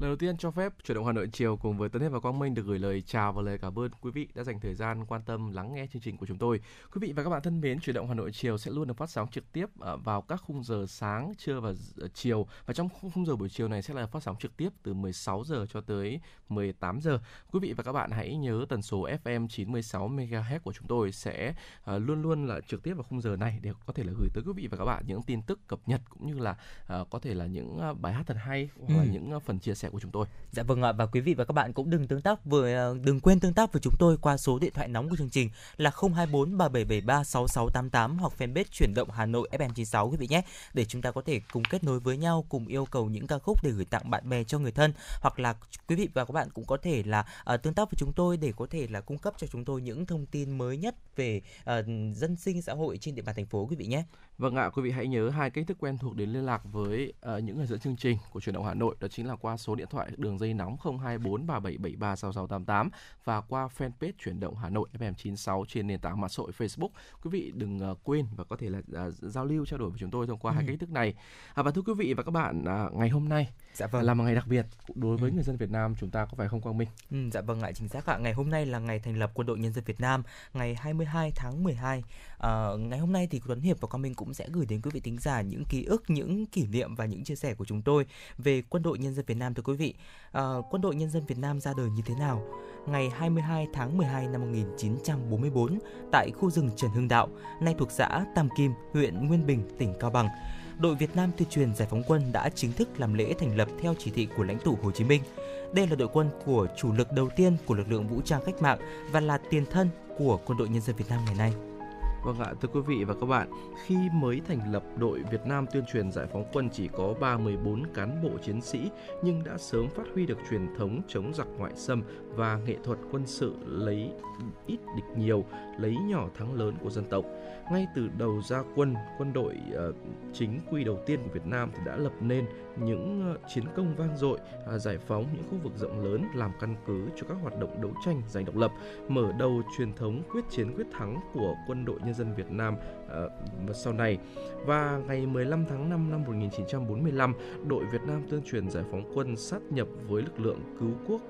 Lời đầu tiên cho phép chuyển động Hà Nội chiều cùng với Tấn Hết và Quang Minh được gửi lời chào và lời cảm ơn quý vị đã dành thời gian quan tâm lắng nghe chương trình của chúng tôi. Quý vị và các bạn thân mến, chuyển động Hà Nội chiều sẽ luôn được phát sóng trực tiếp à, vào các khung giờ sáng, trưa và chiều và trong khung giờ buổi chiều này sẽ là phát sóng trực tiếp từ 16 giờ cho tới 18 giờ. Quý vị và các bạn hãy nhớ tần số FM 96 MHz của chúng tôi sẽ à, luôn luôn là trực tiếp vào khung giờ này để có thể là gửi tới quý vị và các bạn những tin tức cập nhật cũng như là có thể là những bài hát thật hay hoặc là ừ. những phần chia sẻ của chúng tôi. Dạ vâng ạ và quý vị và các bạn cũng đừng tương tác với à, đừng quên tương tác với chúng tôi qua số điện thoại nóng của chương trình là 024 3773 6688 hoặc fanpage chuyển động Hà Nội FM96 quý vị nhé để chúng ta có thể cùng kết nối với nhau cùng yêu cầu những ca khúc để gửi tặng bạn bè cho người thân hoặc là quý vị và các bạn cũng có thể là uh, tương tác với chúng tôi để có thể là cung cấp cho chúng tôi những thông tin mới nhất về uh, dân sinh xã hội trên địa bàn thành phố quý vị nhé. Vâng ạ, quý vị hãy nhớ hai cách thức quen thuộc để liên lạc với uh, những người dẫn chương trình của truyền động Hà Nội đó chính là qua số điện thoại đường dây nóng 024 3773 6688 và qua fanpage chuyển động Hà Nội FM96 trên nền tảng mạng xã hội Facebook. Quý vị đừng uh, quên và có thể là uh, giao lưu trao đổi với chúng tôi thông qua ừ. hai cách thức này. À, và thưa quý vị và các bạn, uh, ngày hôm nay dạ vâng. là một ngày đặc biệt đối với ừ. người dân Việt Nam chúng ta có phải không Quang Minh? Ừ, dạ vâng ạ, chính xác ạ. Ngày hôm nay là ngày thành lập Quân đội Nhân dân Việt Nam, ngày 22 tháng 12. À, ngày hôm nay thì Tuấn Hiệp và Quang Minh cũng sẽ gửi đến quý vị thính giả những ký ức, những kỷ niệm và những chia sẻ của chúng tôi về Quân đội Nhân dân Việt Nam thưa quý vị. À, Quân đội Nhân dân Việt Nam ra đời như thế nào? Ngày 22 tháng 12 năm 1944 tại khu rừng Trần Hưng Đạo, nay thuộc xã Tam Kim, huyện Nguyên Bình, tỉnh Cao Bằng đội Việt Nam tuyên truyền giải phóng quân đã chính thức làm lễ thành lập theo chỉ thị của lãnh tụ Hồ Chí Minh. Đây là đội quân của chủ lực đầu tiên của lực lượng vũ trang cách mạng và là tiền thân của quân đội nhân dân Việt Nam ngày nay. Vâng ạ, thưa quý vị và các bạn, khi mới thành lập đội Việt Nam tuyên truyền giải phóng quân chỉ có 34 cán bộ chiến sĩ nhưng đã sớm phát huy được truyền thống chống giặc ngoại xâm và nghệ thuật quân sự lấy ít địch nhiều, lấy nhỏ thắng lớn của dân tộc ngay từ đầu ra quân, quân đội uh, chính quy đầu tiên của Việt Nam thì đã lập nên những uh, chiến công vang dội, uh, giải phóng những khu vực rộng lớn làm căn cứ cho các hoạt động đấu tranh giành độc lập, mở đầu truyền thống quyết chiến quyết thắng của quân đội nhân dân Việt Nam uh, sau này. Và ngày 15 tháng 5 năm 1945, đội Việt Nam tuyên truyền giải phóng quân sát nhập với lực lượng cứu quốc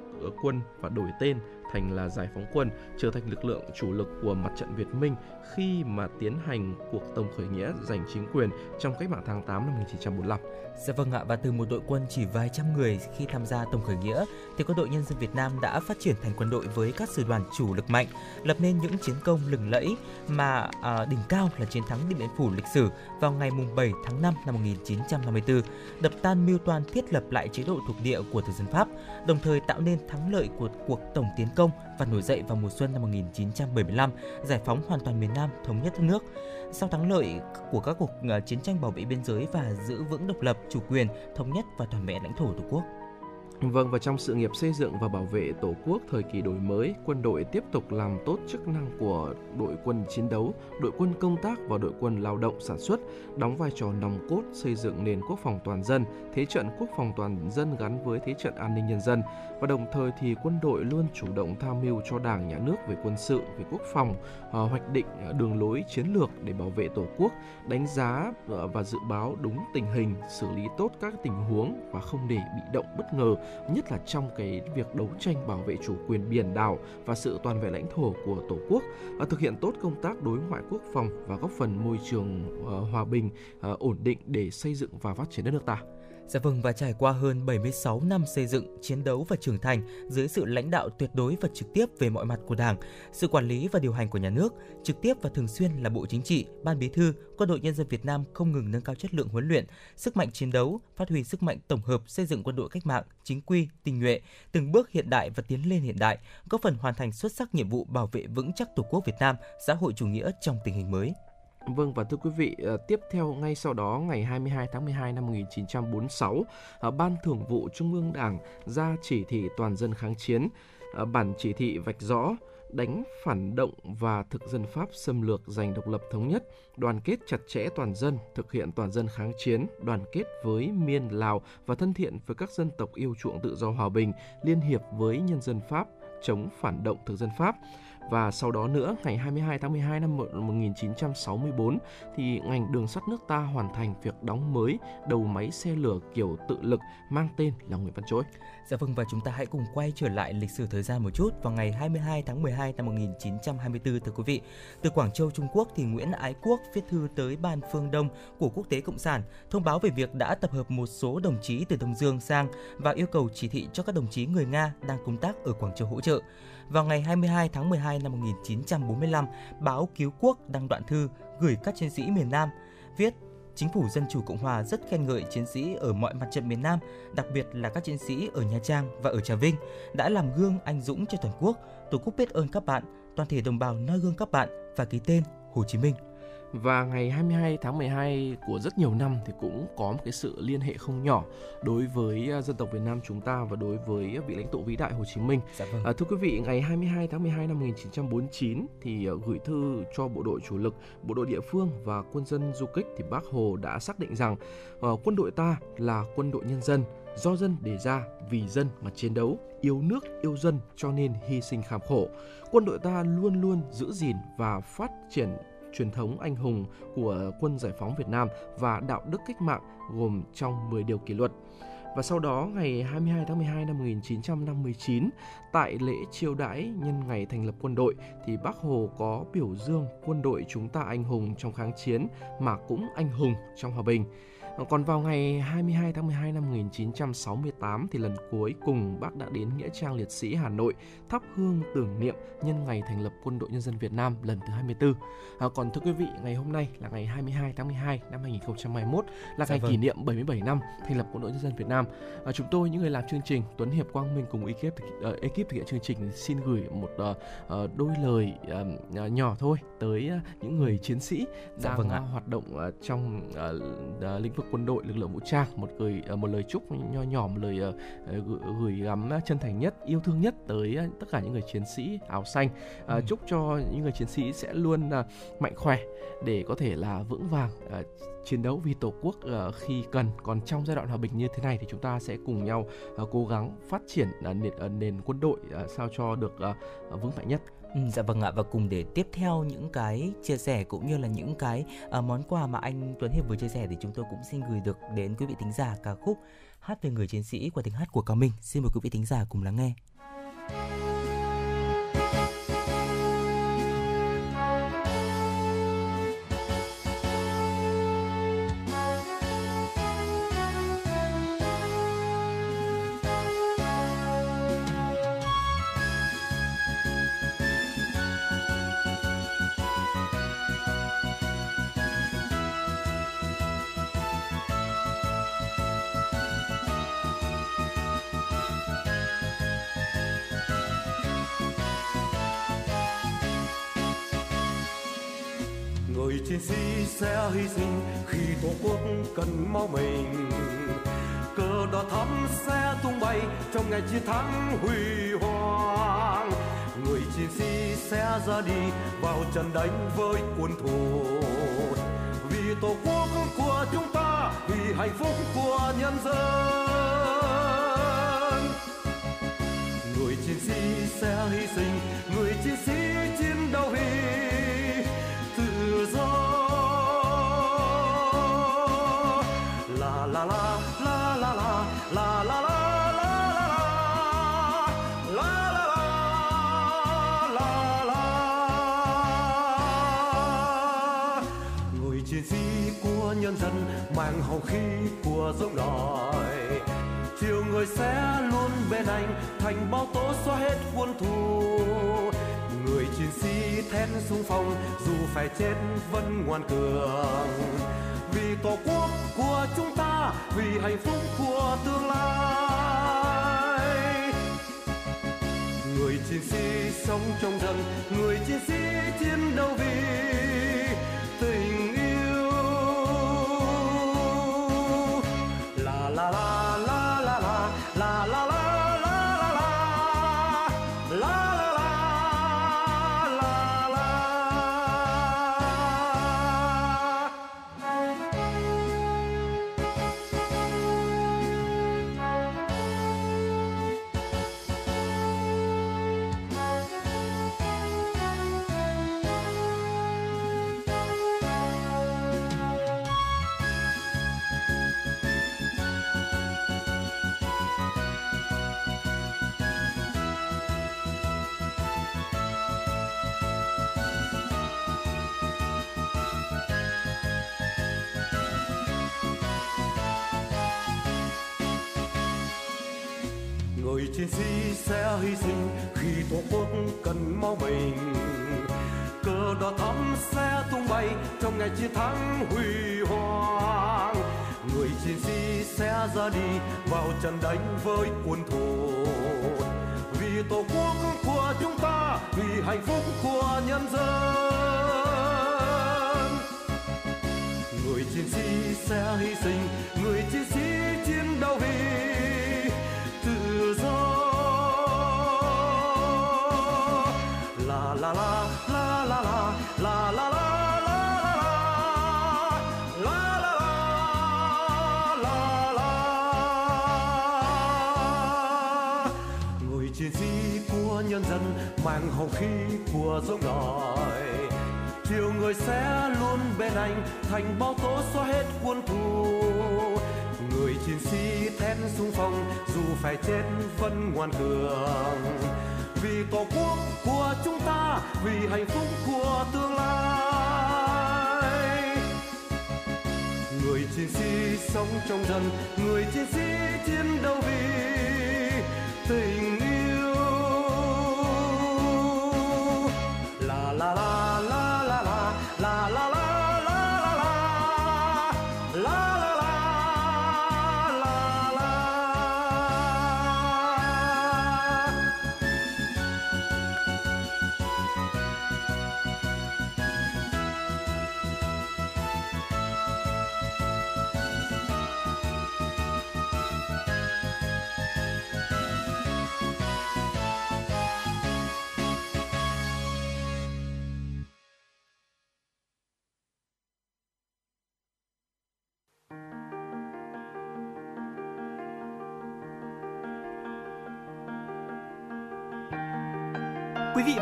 quân và đổi tên thành là giải phóng quân, trở thành lực lượng chủ lực của mặt trận Việt Minh khi mà tiến hành cuộc tổng khởi nghĩa giành chính quyền trong cách mạng tháng 8 năm 1945. Dạ vâng ạ, và từ một đội quân chỉ vài trăm người khi tham gia tổng khởi nghĩa, thì quân đội nhân dân Việt Nam đã phát triển thành quân đội với các sư đoàn chủ lực mạnh, lập nên những chiến công lừng lẫy mà à, đỉnh cao là chiến thắng Điện Biên Phủ lịch sử vào ngày 7 tháng 5 năm 1954, đập tan mưu toan thiết lập lại chế độ thuộc địa của thực dân Pháp, đồng thời tạo nên thắng lợi của cuộc tổng tiến công và nổi dậy vào mùa xuân năm 1975, giải phóng hoàn toàn miền Nam, thống nhất đất nước. Sau thắng lợi của các cuộc à, chiến tranh bảo vệ biên giới và giữ vững độc lập, chủ quyền, thống nhất và toàn vẹn lãnh thổ Tổ quốc, Vâng và trong sự nghiệp xây dựng và bảo vệ Tổ quốc thời kỳ đổi mới, quân đội tiếp tục làm tốt chức năng của đội quân chiến đấu, đội quân công tác và đội quân lao động sản xuất, đóng vai trò nòng cốt xây dựng nền quốc phòng toàn dân, thế trận quốc phòng toàn dân gắn với thế trận an ninh nhân dân. Và đồng thời thì quân đội luôn chủ động tham mưu cho Đảng, Nhà nước về quân sự, về quốc phòng, à, hoạch định à, đường lối chiến lược để bảo vệ Tổ quốc, đánh giá à, và dự báo đúng tình hình, xử lý tốt các tình huống và không để bị động bất ngờ nhất là trong cái việc đấu tranh bảo vệ chủ quyền biển đảo và sự toàn vẹn lãnh thổ của Tổ quốc, và thực hiện tốt công tác đối ngoại quốc phòng và góp phần môi trường ờ, hòa bình, ờ, ổn định để xây dựng và phát triển đất nước ta. Dạ vâng và trải qua hơn 76 năm xây dựng, chiến đấu và trưởng thành dưới sự lãnh đạo tuyệt đối và trực tiếp về mọi mặt của Đảng, sự quản lý và điều hành của nhà nước, trực tiếp và thường xuyên là Bộ Chính trị, Ban Bí thư, Quân đội Nhân dân Việt Nam không ngừng nâng cao chất lượng huấn luyện, sức mạnh chiến đấu, phát huy sức mạnh tổng hợp xây dựng quân đội cách mạng, chính quy, tinh nhuệ, từng bước hiện đại và tiến lên hiện đại, góp phần hoàn thành xuất sắc nhiệm vụ bảo vệ vững chắc Tổ quốc Việt Nam, xã hội chủ nghĩa trong tình hình mới. Vâng và thưa quý vị, à, tiếp theo ngay sau đó ngày 22 tháng 12 năm 1946, à, Ban Thường vụ Trung ương Đảng ra chỉ thị toàn dân kháng chiến. À, bản chỉ thị vạch rõ đánh phản động và thực dân Pháp xâm lược giành độc lập thống nhất, đoàn kết chặt chẽ toàn dân, thực hiện toàn dân kháng chiến, đoàn kết với miền Lào và thân thiện với các dân tộc yêu chuộng tự do hòa bình, liên hiệp với nhân dân Pháp chống phản động thực dân Pháp và sau đó nữa, ngày 22 tháng 12 năm 1964 thì ngành đường sắt nước ta hoàn thành việc đóng mới đầu máy xe lửa kiểu tự lực mang tên là Nguyễn Văn Trỗi. Dạ vâng và chúng ta hãy cùng quay trở lại lịch sử thời gian một chút vào ngày 22 tháng 12 năm 1924 thưa quý vị. Từ Quảng Châu Trung Quốc thì Nguyễn Ái Quốc viết thư tới Ban Phương Đông của Quốc tế Cộng sản thông báo về việc đã tập hợp một số đồng chí từ Đông Dương sang và yêu cầu chỉ thị cho các đồng chí người Nga đang công tác ở Quảng Châu hỗ trợ. Vào ngày 22 tháng 12 năm 1945, báo Cứu Quốc đăng đoạn thư gửi các chiến sĩ miền Nam viết Chính phủ Dân chủ Cộng hòa rất khen ngợi chiến sĩ ở mọi mặt trận miền Nam, đặc biệt là các chiến sĩ ở Nha Trang và ở Trà Vinh đã làm gương anh dũng cho toàn quốc. Tổ quốc biết ơn các bạn, toàn thể đồng bào noi gương các bạn và ký tên Hồ Chí Minh. Và ngày 22 tháng 12 của rất nhiều năm thì cũng có một cái sự liên hệ không nhỏ đối với à, dân tộc Việt Nam chúng ta và đối với vị lãnh tụ vĩ đại Hồ Chí Minh. Dạ vâng. À, thưa quý vị, ngày 22 tháng 12 năm 1949 thì à, gửi thư cho bộ đội chủ lực, bộ đội địa phương và quân dân du kích thì Bác Hồ đã xác định rằng uh, quân đội ta là quân đội nhân dân, do dân đề ra, vì dân mà chiến đấu, yêu nước, yêu dân cho nên hy sinh kham khổ. Quân đội ta luôn luôn giữ gìn và phát triển truyền thống anh hùng của quân giải phóng Việt Nam và đạo đức cách mạng gồm trong 10 điều kỷ luật. Và sau đó, ngày 22 tháng 12 năm 1959 tại lễ chiêu đãi nhân ngày thành lập quân đội, thì Bác Hồ có biểu dương quân đội chúng ta anh hùng trong kháng chiến mà cũng anh hùng trong hòa bình. Còn vào ngày 22 tháng 12 năm 1968 thì lần cuối cùng bác đã đến Nghĩa trang Liệt sĩ Hà Nội thắp hương tưởng niệm nhân ngày thành lập Quân đội Nhân dân Việt Nam lần thứ 24. À, còn thưa quý vị, ngày hôm nay là ngày 22 tháng 12 năm 2021 là dạ ngày vâng. kỷ niệm 77 năm thành lập Quân đội Nhân dân Việt Nam. À, chúng tôi những người làm chương trình Tuấn Hiệp Quang Minh cùng ekip uh, ekip thực hiện chương trình xin gửi một uh, uh, đôi lời uh, nhỏ thôi tới uh, những người chiến sĩ dạ đang vâng ạ. hoạt động uh, trong uh, uh, lĩnh vực quân đội lực lượng vũ trang. Một lời ờ, một lời chúc nho nhỏ một lời uh, gửi, gửi gắm chân thành nhất yêu thương nhất tới tất cả những người chiến sĩ áo xanh. Ừ. chúc cho những người chiến sĩ sẽ luôn mạnh khỏe để có thể là vững vàng chiến đấu vì tổ quốc khi cần. Còn trong giai đoạn hòa bình như thế này thì chúng ta sẽ cùng nhau cố gắng phát triển nền, nền quân đội sao cho được vững mạnh nhất Ừ, dạ vâng ạ và cùng để tiếp theo những cái chia sẻ cũng như là những cái uh, món quà mà anh Tuấn Hiệp vừa chia sẻ thì chúng tôi cũng xin gửi được đến quý vị thính giả ca khúc Hát về người chiến sĩ qua tiếng hát của Cao Minh. Xin mời quý vị thính giả cùng lắng nghe. Cần mình. Cờ đỏ thắm sẽ tung bay trong ngày chiến thắng huy hoàng. Người chiến sĩ sẽ ra đi vào trận đánh với quân thù vì tổ quốc của chúng ta, vì hạnh phúc của nhân dân. Người chiến sĩ sẽ hy sinh Khi khí của dũng đòi chiều người sẽ luôn bên anh, thành bao tố xóa hết quân thù người chiến sĩ thét xung phong dù phải chết vẫn ngoan cường. Vì tổ quốc của chúng ta, vì hạnh phúc của tương lai. Người chiến sĩ sống trong dân, người chiến sĩ chiến đấu vì tổ quốc cần máu mình. Cờ đỏ thắm sẽ tung bay trong ngày chiến thắng huy hoàng. Người chiến sĩ sẽ ra đi vào trận đánh với quân thù vì tổ quốc của chúng ta, vì hạnh phúc của nhân dân. Người chiến sĩ sẽ hy sinh, người chiến sĩ chiến dân mang hồng khí của giống nòi chiều người sẽ luôn bên anh, thành bao tố xóa hết quân thù người chiến sĩ thét xung phong dù phải chết vẫn ngoan cường. Vì tổ quốc của chúng ta, vì hạnh phúc của tương lai. Người chiến sĩ sống trong dân, người chiến sĩ chiến đấu vì tình yêu.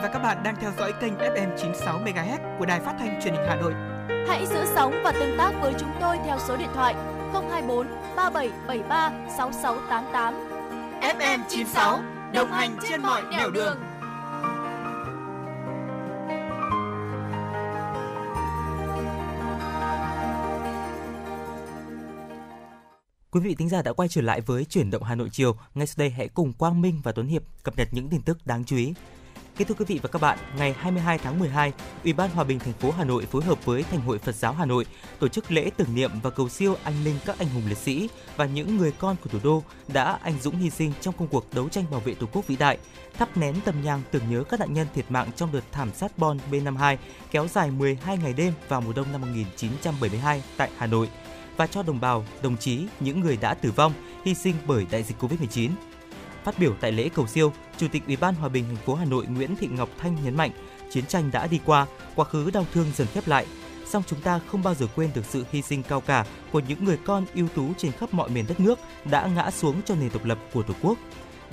Và các bạn đang theo dõi kênh FM 96 MHz của đài phát thanh truyền hình Hà Nội. Hãy giữ sóng và tương tác với chúng tôi theo số điện thoại 024 3773 6688. FM 96 đồng hành trên mọi nẻo đường. Quý vị thính giả đã quay trở lại với chuyển động Hà Nội chiều. Ngay sau đây hãy cùng Quang Minh và Tuấn Hiệp cập nhật những tin tức đáng chú ý. Kính thưa quý vị và các bạn, ngày 22 tháng 12, Ủy ban Hòa bình thành phố Hà Nội phối hợp với Thành hội Phật giáo Hà Nội tổ chức lễ tưởng niệm và cầu siêu anh linh các anh hùng liệt sĩ và những người con của thủ đô đã anh dũng hy sinh trong công cuộc đấu tranh bảo vệ Tổ quốc vĩ đại, thắp nén tâm nhang tưởng nhớ các nạn nhân thiệt mạng trong đợt thảm sát bom B52 kéo dài 12 ngày đêm vào mùa đông năm 1972 tại Hà Nội và cho đồng bào, đồng chí, những người đã tử vong, hy sinh bởi đại dịch Covid-19. Phát biểu tại lễ cầu siêu, Chủ tịch Ủy ban Hòa bình thành phố Hà Nội Nguyễn Thị Ngọc Thanh nhấn mạnh, chiến tranh đã đi qua, quá khứ đau thương dần khép lại, song chúng ta không bao giờ quên được sự hy sinh cao cả của những người con ưu tú trên khắp mọi miền đất nước đã ngã xuống cho nền độc lập của Tổ quốc.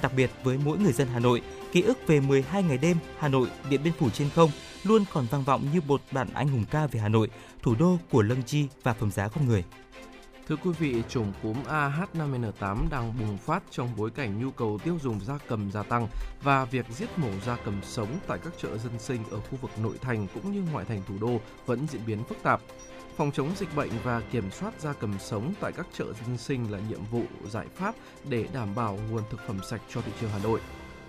Đặc biệt với mỗi người dân Hà Nội, ký ức về 12 ngày đêm Hà Nội Điện Biên Phủ trên không luôn còn vang vọng như một bản anh hùng ca về Hà Nội, thủ đô của lân chi và phẩm giá con người. Thưa quý vị, chủng cúm AH5N8 đang bùng phát trong bối cảnh nhu cầu tiêu dùng gia cầm gia tăng và việc giết mổ gia cầm sống tại các chợ dân sinh ở khu vực nội thành cũng như ngoại thành thủ đô vẫn diễn biến phức tạp. Phòng chống dịch bệnh và kiểm soát gia cầm sống tại các chợ dân sinh là nhiệm vụ giải pháp để đảm bảo nguồn thực phẩm sạch cho thị trường Hà Nội.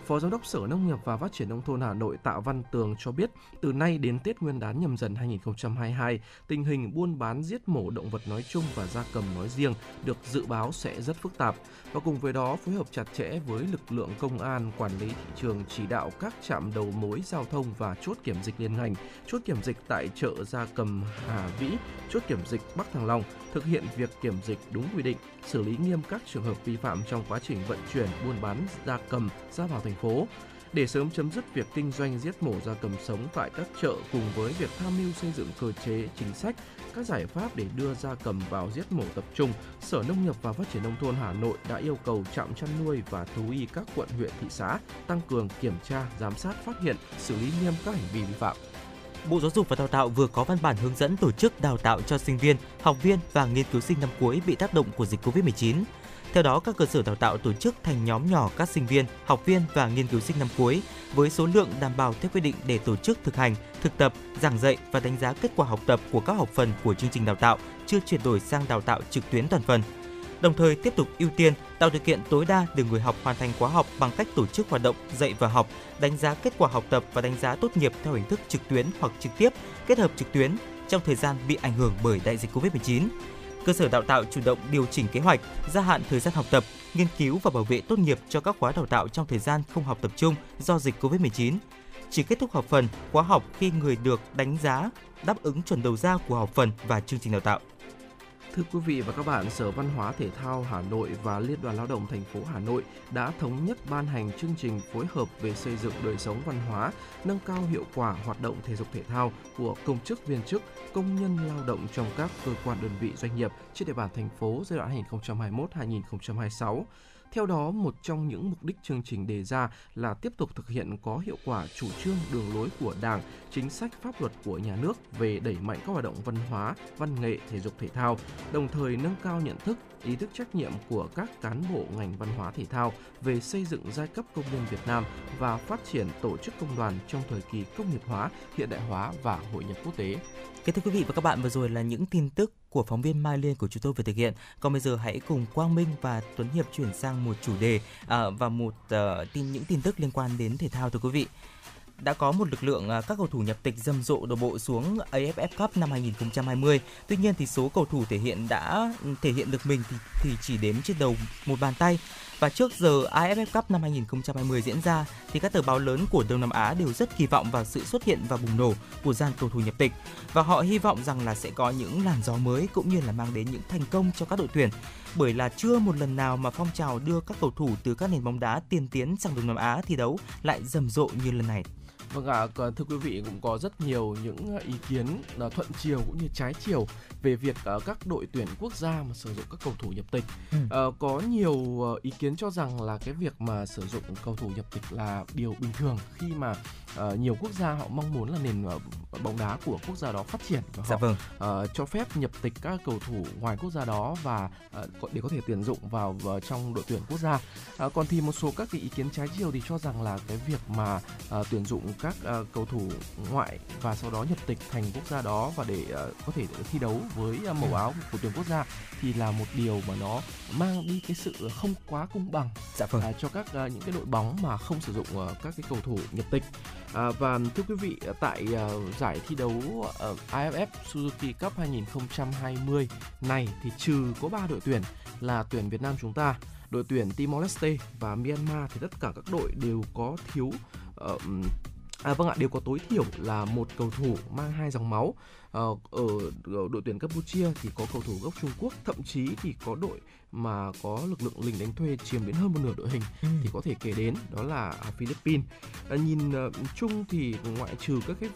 Phó Giám đốc Sở Nông nghiệp và Phát triển Nông thôn Hà Nội Tạ Văn Tường cho biết, từ nay đến Tết Nguyên đán nhâm dần 2022, tình hình buôn bán giết mổ động vật nói chung và gia cầm nói riêng được dự báo sẽ rất phức tạp. Và cùng với đó, phối hợp chặt chẽ với lực lượng công an, quản lý thị trường chỉ đạo các trạm đầu mối giao thông và chốt kiểm dịch liên ngành, chốt kiểm dịch tại chợ gia cầm Hà Vĩ, chốt kiểm dịch Bắc Thăng Long, thực hiện việc kiểm dịch đúng quy định, xử lý nghiêm các trường hợp vi phạm trong quá trình vận chuyển buôn bán gia cầm ra vào thành phố để sớm chấm dứt việc kinh doanh giết mổ gia cầm sống tại các chợ cùng với việc tham mưu xây dựng cơ chế chính sách các giải pháp để đưa gia cầm vào giết mổ tập trung, Sở Nông nghiệp và Phát triển nông thôn Hà Nội đã yêu cầu trạm chăn nuôi và thú y các quận huyện thị xã tăng cường kiểm tra, giám sát, phát hiện, xử lý nghiêm các hành vi vi phạm. Bộ Giáo dục và Đào tạo vừa có văn bản hướng dẫn tổ chức đào tạo cho sinh viên, học viên và nghiên cứu sinh năm cuối bị tác động của dịch Covid-19. Theo đó, các cơ sở đào tạo tổ chức thành nhóm nhỏ các sinh viên, học viên và nghiên cứu sinh năm cuối với số lượng đảm bảo theo quy định để tổ chức thực hành, thực tập, giảng dạy và đánh giá kết quả học tập của các học phần của chương trình đào tạo chưa chuyển đổi sang đào tạo trực tuyến toàn phần đồng thời tiếp tục ưu tiên tạo điều kiện tối đa để người học hoàn thành khóa học bằng cách tổ chức hoạt động dạy và học, đánh giá kết quả học tập và đánh giá tốt nghiệp theo hình thức trực tuyến hoặc trực tiếp, kết hợp trực tuyến trong thời gian bị ảnh hưởng bởi đại dịch Covid-19. Cơ sở đào tạo chủ động điều chỉnh kế hoạch, gia hạn thời gian học tập, nghiên cứu và bảo vệ tốt nghiệp cho các khóa đào tạo trong thời gian không học tập trung do dịch Covid-19. Chỉ kết thúc học phần, khóa học khi người được đánh giá đáp ứng chuẩn đầu ra của học phần và chương trình đào tạo. Thưa quý vị và các bạn, Sở Văn hóa Thể thao Hà Nội và Liên đoàn Lao động thành phố Hà Nội đã thống nhất ban hành chương trình phối hợp về xây dựng đời sống văn hóa, nâng cao hiệu quả hoạt động thể dục thể thao của công chức viên chức, công nhân lao động trong các cơ quan đơn vị doanh nghiệp trên địa bàn thành phố giai đoạn 2021-2026. Theo đó, một trong những mục đích chương trình đề ra là tiếp tục thực hiện có hiệu quả chủ trương đường lối của Đảng, chính sách pháp luật của nhà nước về đẩy mạnh các hoạt động văn hóa, văn nghệ, thể dục thể thao, đồng thời nâng cao nhận thức, ý thức trách nhiệm của các cán bộ ngành văn hóa thể thao về xây dựng giai cấp công nhân Việt Nam và phát triển tổ chức công đoàn trong thời kỳ công nghiệp hóa, hiện đại hóa và hội nhập quốc tế. Kính thưa quý vị và các bạn, vừa rồi là những tin tức của phóng viên Mai Liên của chúng tôi vừa thực hiện. Còn bây giờ hãy cùng Quang Minh và Tuấn Hiệp chuyển sang một chủ đề à, và một uh, tin những tin tức liên quan đến thể thao thưa quý vị đã có một lực lượng à, các cầu thủ nhập tịch rầm rộ đổ bộ xuống AFF Cup năm 2020. Tuy nhiên thì số cầu thủ thể hiện đã ừ, thể hiện được mình thì, thì chỉ đếm trên đầu một bàn tay. Và trước giờ AFF Cup năm 2020 diễn ra, thì các tờ báo lớn của Đông Nam Á đều rất kỳ vọng vào sự xuất hiện và bùng nổ của dàn cầu thủ nhập tịch và họ hy vọng rằng là sẽ có những làn gió mới cũng như là mang đến những thành công cho các đội tuyển bởi là chưa một lần nào mà phong trào đưa các cầu thủ từ các nền bóng đá tiên tiến sang Đông Nam Á thi đấu lại rầm rộ như lần này. Vâng ạ, à, thưa quý vị cũng có rất nhiều những ý kiến là thuận chiều cũng như trái chiều về việc uh, các đội tuyển quốc gia mà sử dụng các cầu thủ nhập tịch. Ừ. Uh, có nhiều ý kiến cho rằng là cái việc mà sử dụng cầu thủ nhập tịch là điều bình thường khi mà uh, nhiều quốc gia họ mong muốn là nền uh, bóng đá của quốc gia đó phát triển và dạ họ vâng. uh, cho phép nhập tịch các cầu thủ ngoài quốc gia đó và uh, để có thể tuyển dụng vào, vào trong đội tuyển quốc gia. Uh, còn thì một số các cái ý kiến trái chiều thì cho rằng là cái việc mà uh, tuyển dụng các uh, cầu thủ ngoại và sau đó nhập tịch thành quốc gia đó và để uh, có thể thi đấu với uh, màu ừ. áo của tuyển quốc gia thì là một điều mà nó mang đi cái sự không quá công bằng dạ vâng. uh, cho các uh, những cái đội bóng mà không sử dụng uh, các cái cầu thủ nhập tịch. À, và thưa quý vị à, tại uh, giải thi đấu à, uh, AFF Suzuki Cup 2020 này thì trừ có 3 đội tuyển là tuyển Việt Nam chúng ta, đội tuyển Timor Leste và Myanmar thì tất cả các đội đều có thiếu uh, À, vâng ạ, đều có tối thiểu là một cầu thủ mang hai dòng máu. Ờ, ở đội tuyển Campuchia thì có cầu thủ gốc Trung Quốc, thậm chí thì có đội mà có lực lượng lính đánh thuê chiếm đến hơn một nửa đội hình ừ. thì có thể kể đến đó là Philippines. À, nhìn uh, chung thì ngoại trừ các cái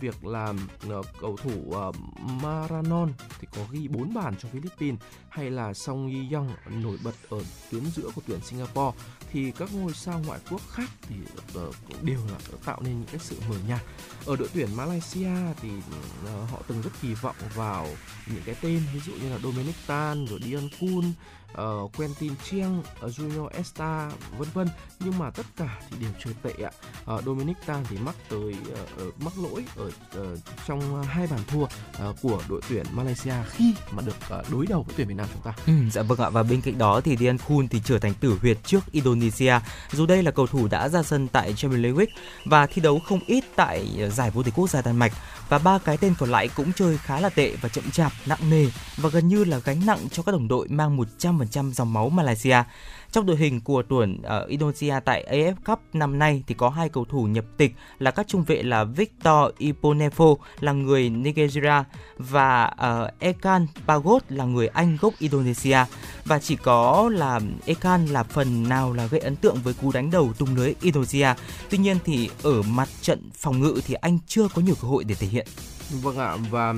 việc làm uh, cầu thủ uh, Maranon thì có ghi 4 bàn cho Philippines hay là Song Yi Young nổi bật ở tuyến giữa của tuyển Singapore thì các ngôi sao ngoại quốc khác thì uh, đều là tạo nên những cái sự mờ nhạt. Ở đội tuyển Malaysia thì uh, họ từng rất kỳ vọng vào những cái tên ví dụ như là Dominic Tan rồi Dion Kun Ờ, uh, Quentin Chiang, uh, ờ, Junior Esta vân vân nhưng mà tất cả thì đều chơi tệ ạ. Uh, Dominic Tan thì mắc tới uh, mắc lỗi ở uh, trong hai bàn thua uh, của đội tuyển Malaysia khi mà được uh, đối đầu với tuyển Việt Nam chúng ta. Ừ, dạ vâng ạ và bên cạnh đó thì Dian Khun thì trở thành tử huyệt trước Indonesia. Dù đây là cầu thủ đã ra sân tại Champions League và thi đấu không ít tại giải vô địch quốc gia Đan Mạch và ba cái tên còn lại cũng chơi khá là tệ và chậm chạp, nặng nề và gần như là gánh nặng cho các đồng đội mang 100% dòng máu Malaysia. Trong đội hình của tuyển ở uh, Indonesia tại AF Cup năm nay thì có hai cầu thủ nhập tịch là các trung vệ là Victor Iponefo là người Nigeria và uh, Ekan Bagot là người Anh gốc Indonesia và chỉ có là Ekan là phần nào là gây ấn tượng với cú đánh đầu tung lưới Indonesia. Tuy nhiên thì ở mặt trận phòng ngự thì anh chưa có nhiều cơ hội để thể hiện. Vâng ạ và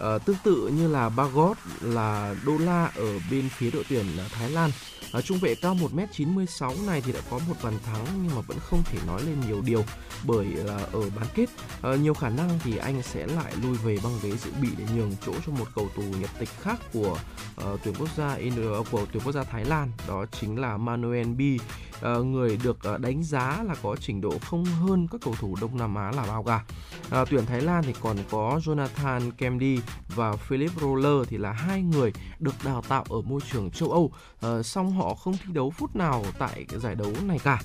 Ờ, tương tự như là Bagot là đô la ở bên phía đội tuyển Thái Lan. Ở trung vệ cao 1m96 này thì đã có một bàn thắng nhưng mà vẫn không thể nói lên nhiều điều bởi là ở bán kết. À, nhiều khả năng thì anh sẽ lại lui về băng ghế dự bị để nhường chỗ cho một cầu thủ nhập tịch khác của uh, tuyển quốc gia của tuyển quốc gia Thái Lan đó chính là Manuel Bi. Uh, người được uh, đánh giá là có trình độ không hơn các cầu thủ Đông Nam Á là bao cả. Uh, tuyển Thái Lan thì còn có Jonathan Kemdi và Philip Roller thì là hai người được đào tạo ở môi trường châu Âu, uh, song họ không thi đấu phút nào tại cái giải đấu này cả.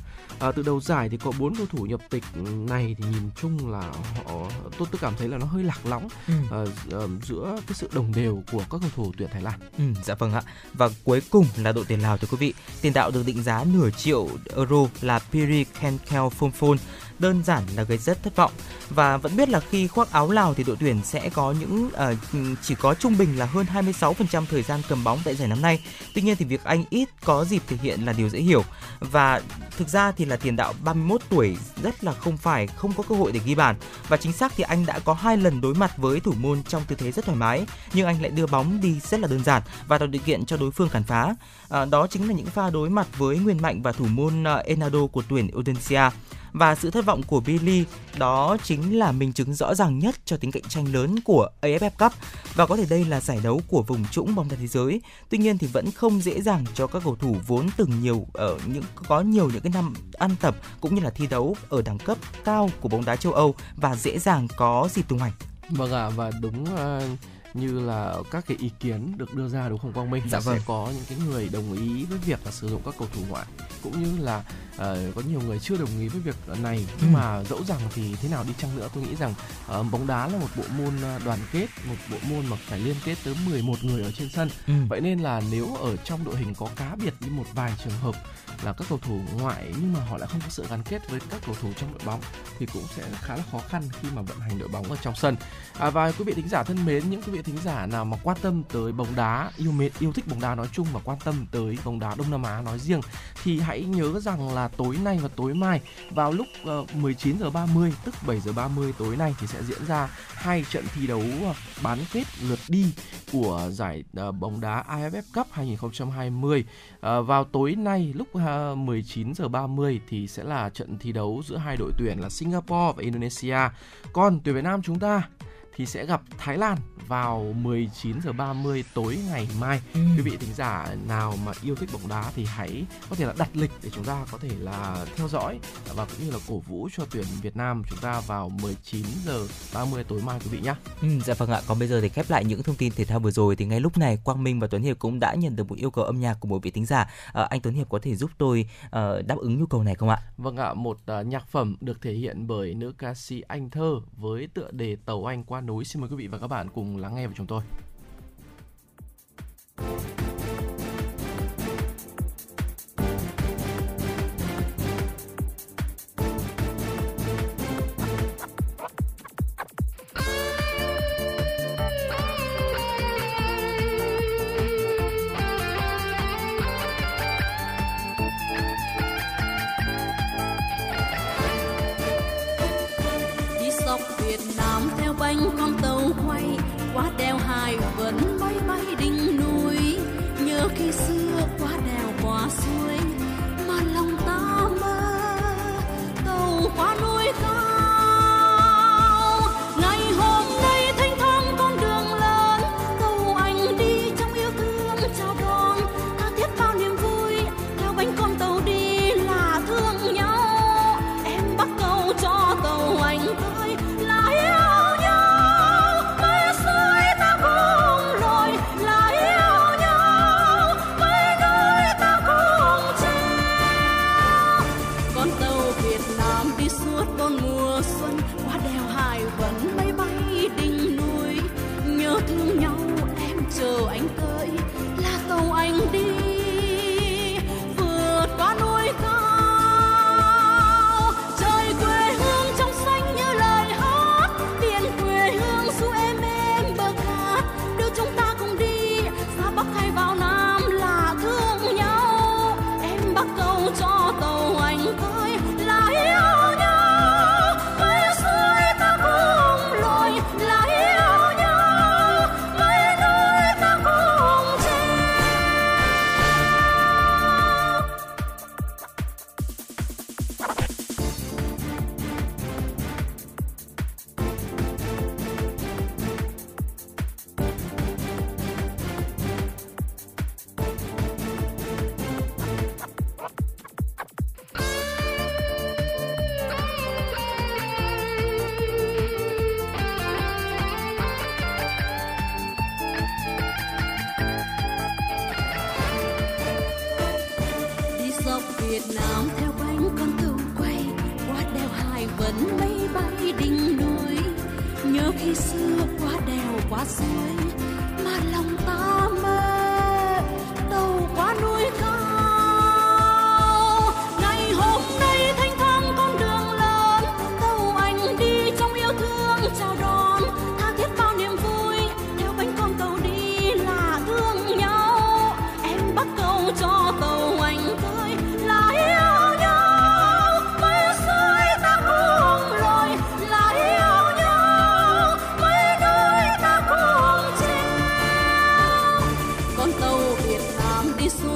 Uh, từ đầu giải thì có bốn cầu thủ nhập tịch này thì nhìn chung là họ tôi tôi cảm thấy là nó hơi lạc lõng ừ. uh, giữa cái sự đồng đều của các cầu thủ tuyển Thái Lan. Ừ, dạ vâng ạ. Và cuối cùng là đội tuyển Lào thưa quý vị. Tiền đạo được định giá nửa triệu euro là Piri Kenkel Phomphon đơn giản là gây rất thất vọng và vẫn biết là khi khoác áo Lào thì đội tuyển sẽ có những uh, chỉ có trung bình là hơn 26% thời gian cầm bóng tại giải năm nay. Tuy nhiên thì việc anh ít có dịp thể hiện là điều dễ hiểu và thực ra thì là tiền đạo 31 tuổi rất là không phải không có cơ hội để ghi bàn và chính xác thì anh đã có hai lần đối mặt với thủ môn trong tư thế rất thoải mái nhưng anh lại đưa bóng đi rất là đơn giản và tạo điều kiện cho đối phương cản phá. À, đó chính là những pha đối mặt với nguyên mạnh và thủ môn uh, Enado của tuyển Indonesia và sự thất vọng của Billy đó chính là minh chứng rõ ràng nhất cho tính cạnh tranh lớn của AFF Cup và có thể đây là giải đấu của vùng trũng bóng đá thế giới. Tuy nhiên thì vẫn không dễ dàng cho các cầu thủ vốn từng nhiều ở những, có nhiều những cái năm ăn tập cũng như là thi đấu ở đẳng cấp cao của bóng đá châu Âu và dễ dàng có dịp tung hoành. Vâng ạ, và đúng uh như là các cái ý kiến được đưa ra đúng không Quang Minh dạ vâng. sẽ có những cái người đồng ý với việc là sử dụng các cầu thủ ngoại cũng như là uh, có nhiều người chưa đồng ý với việc này nhưng ừ. mà dẫu rằng thì thế nào đi chăng nữa tôi nghĩ rằng uh, bóng đá là một bộ môn ờ, đoàn kết một bộ môn mà phải liên kết tới 11 người ở trên sân ừ. vậy nên là nếu ở trong đội hình có cá biệt đi một vài trường hợp là các cầu thủ ngoại nhưng mà họ lại không có sự gắn kết với các cầu thủ trong đội bóng thì cũng sẽ khá là khó khăn khi mà vận hành đội bóng ở trong sân. À, và quý vị thính giả thân mến những quý vị thính giả nào mà quan tâm tới bóng đá yêu mến yêu thích bóng đá nói chung và quan tâm tới bóng đá Đông Nam Á nói riêng thì hãy nhớ rằng là tối nay và tối mai vào lúc ờ, uh, 19 giờ 30 tức 7 giờ 30 tối nay thì sẽ diễn ra hai trận thi đấu ờ, bán kết lượt đi của giải uh, bóng đá AFF Cup 2020 uh, vào tối nay lúc 19 giờ 30 thì sẽ là trận thi đấu giữa hai đội tuyển là Singapore và Indonesia. Còn tuyển Việt Nam chúng ta thì sẽ gặp Thái Lan vào 19 giờ 30 tối ngày mai. Ừ. Quý vị thính giả nào mà yêu thích bóng đá thì hãy có thể là đặt lịch để chúng ta có thể là theo dõi và cũng như là cổ vũ cho tuyển Việt Nam chúng ta vào 19 giờ 30 tối mai quý vị nhé. Ừ, dạ vâng ạ. Còn bây giờ thì khép lại những thông tin thể thao vừa rồi thì ngay lúc này Quang Minh và Tuấn Hiệp cũng đã nhận được một yêu cầu âm nhạc của một vị thính giả. À, anh Tuấn Hiệp có thể giúp tôi uh, đáp ứng nhu cầu này không ạ? Vâng ạ, một uh, nhạc phẩm được thể hiện bởi nữ ca sĩ Anh Thơ với tựa đề Tàu Anh qua núi. Xin mời quý vị và các bạn cùng lắng nghe với chúng tôi.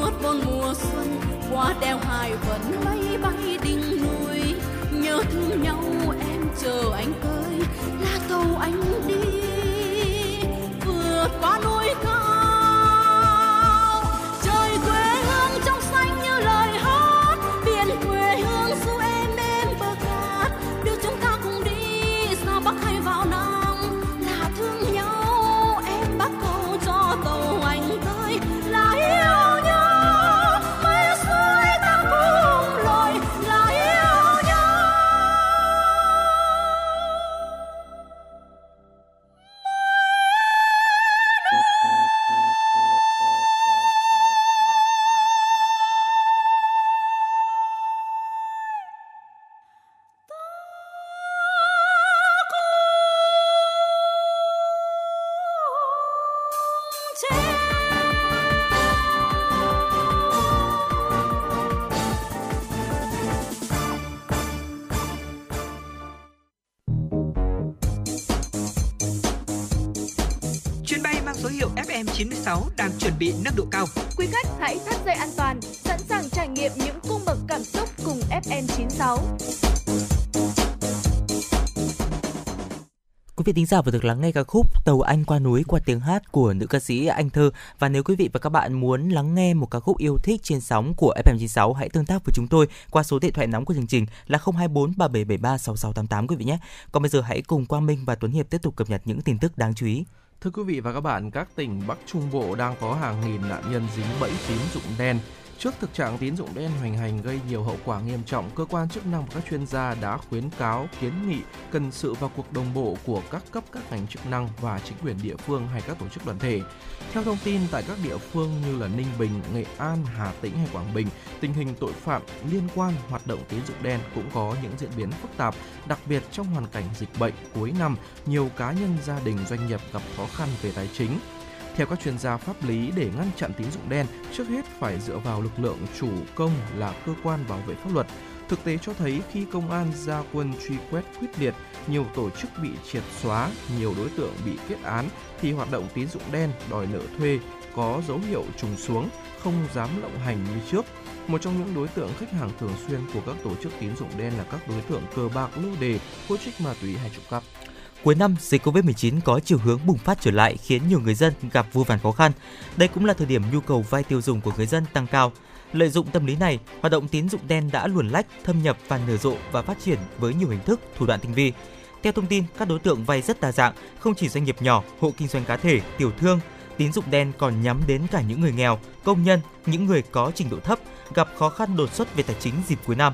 Ngót bon mùa xuân qua đèo hài vẫn bay bay đỉnh núi, nhớ thương nhau vị thính giả vừa được lắng nghe ca khúc Tàu Anh qua núi qua tiếng hát của nữ ca sĩ Anh Thơ và nếu quý vị và các bạn muốn lắng nghe một ca khúc yêu thích trên sóng của FM96 hãy tương tác với chúng tôi qua số điện thoại nóng của chương trình là 024 3773 6688 quý vị nhé. Còn bây giờ hãy cùng Quang Minh và Tuấn Hiệp tiếp tục cập nhật những tin tức đáng chú ý. Thưa quý vị và các bạn, các tỉnh Bắc Trung Bộ đang có hàng nghìn nạn nhân dính bẫy tín dụng đen Trước thực trạng tín dụng đen hoành hành gây nhiều hậu quả nghiêm trọng, cơ quan chức năng và các chuyên gia đã khuyến cáo, kiến nghị cần sự vào cuộc đồng bộ của các cấp các ngành chức năng và chính quyền địa phương hay các tổ chức đoàn thể. Theo thông tin tại các địa phương như là Ninh Bình, Nghệ An, Hà Tĩnh hay Quảng Bình, tình hình tội phạm liên quan hoạt động tín dụng đen cũng có những diễn biến phức tạp, đặc biệt trong hoàn cảnh dịch bệnh cuối năm, nhiều cá nhân gia đình doanh nghiệp gặp khó khăn về tài chính theo các chuyên gia pháp lý để ngăn chặn tín dụng đen, trước hết phải dựa vào lực lượng chủ công là cơ quan bảo vệ pháp luật. Thực tế cho thấy khi công an ra quân truy quét quyết liệt, nhiều tổ chức bị triệt xóa, nhiều đối tượng bị kết án thì hoạt động tín dụng đen, đòi nợ thuê có dấu hiệu trùng xuống, không dám lộng hành như trước. Một trong những đối tượng khách hàng thường xuyên của các tổ chức tín dụng đen là các đối tượng cờ bạc lô đề, hút trích ma túy hay trộm cắp. Cuối năm, dịch Covid-19 có chiều hướng bùng phát trở lại khiến nhiều người dân gặp vô vàn khó khăn. Đây cũng là thời điểm nhu cầu vay tiêu dùng của người dân tăng cao. Lợi dụng tâm lý này, hoạt động tín dụng đen đã luồn lách, thâm nhập và nở rộ và phát triển với nhiều hình thức, thủ đoạn tinh vi. Theo thông tin, các đối tượng vay rất đa dạng, không chỉ doanh nghiệp nhỏ, hộ kinh doanh cá thể, tiểu thương, tín dụng đen còn nhắm đến cả những người nghèo, công nhân, những người có trình độ thấp, gặp khó khăn đột xuất về tài chính dịp cuối năm.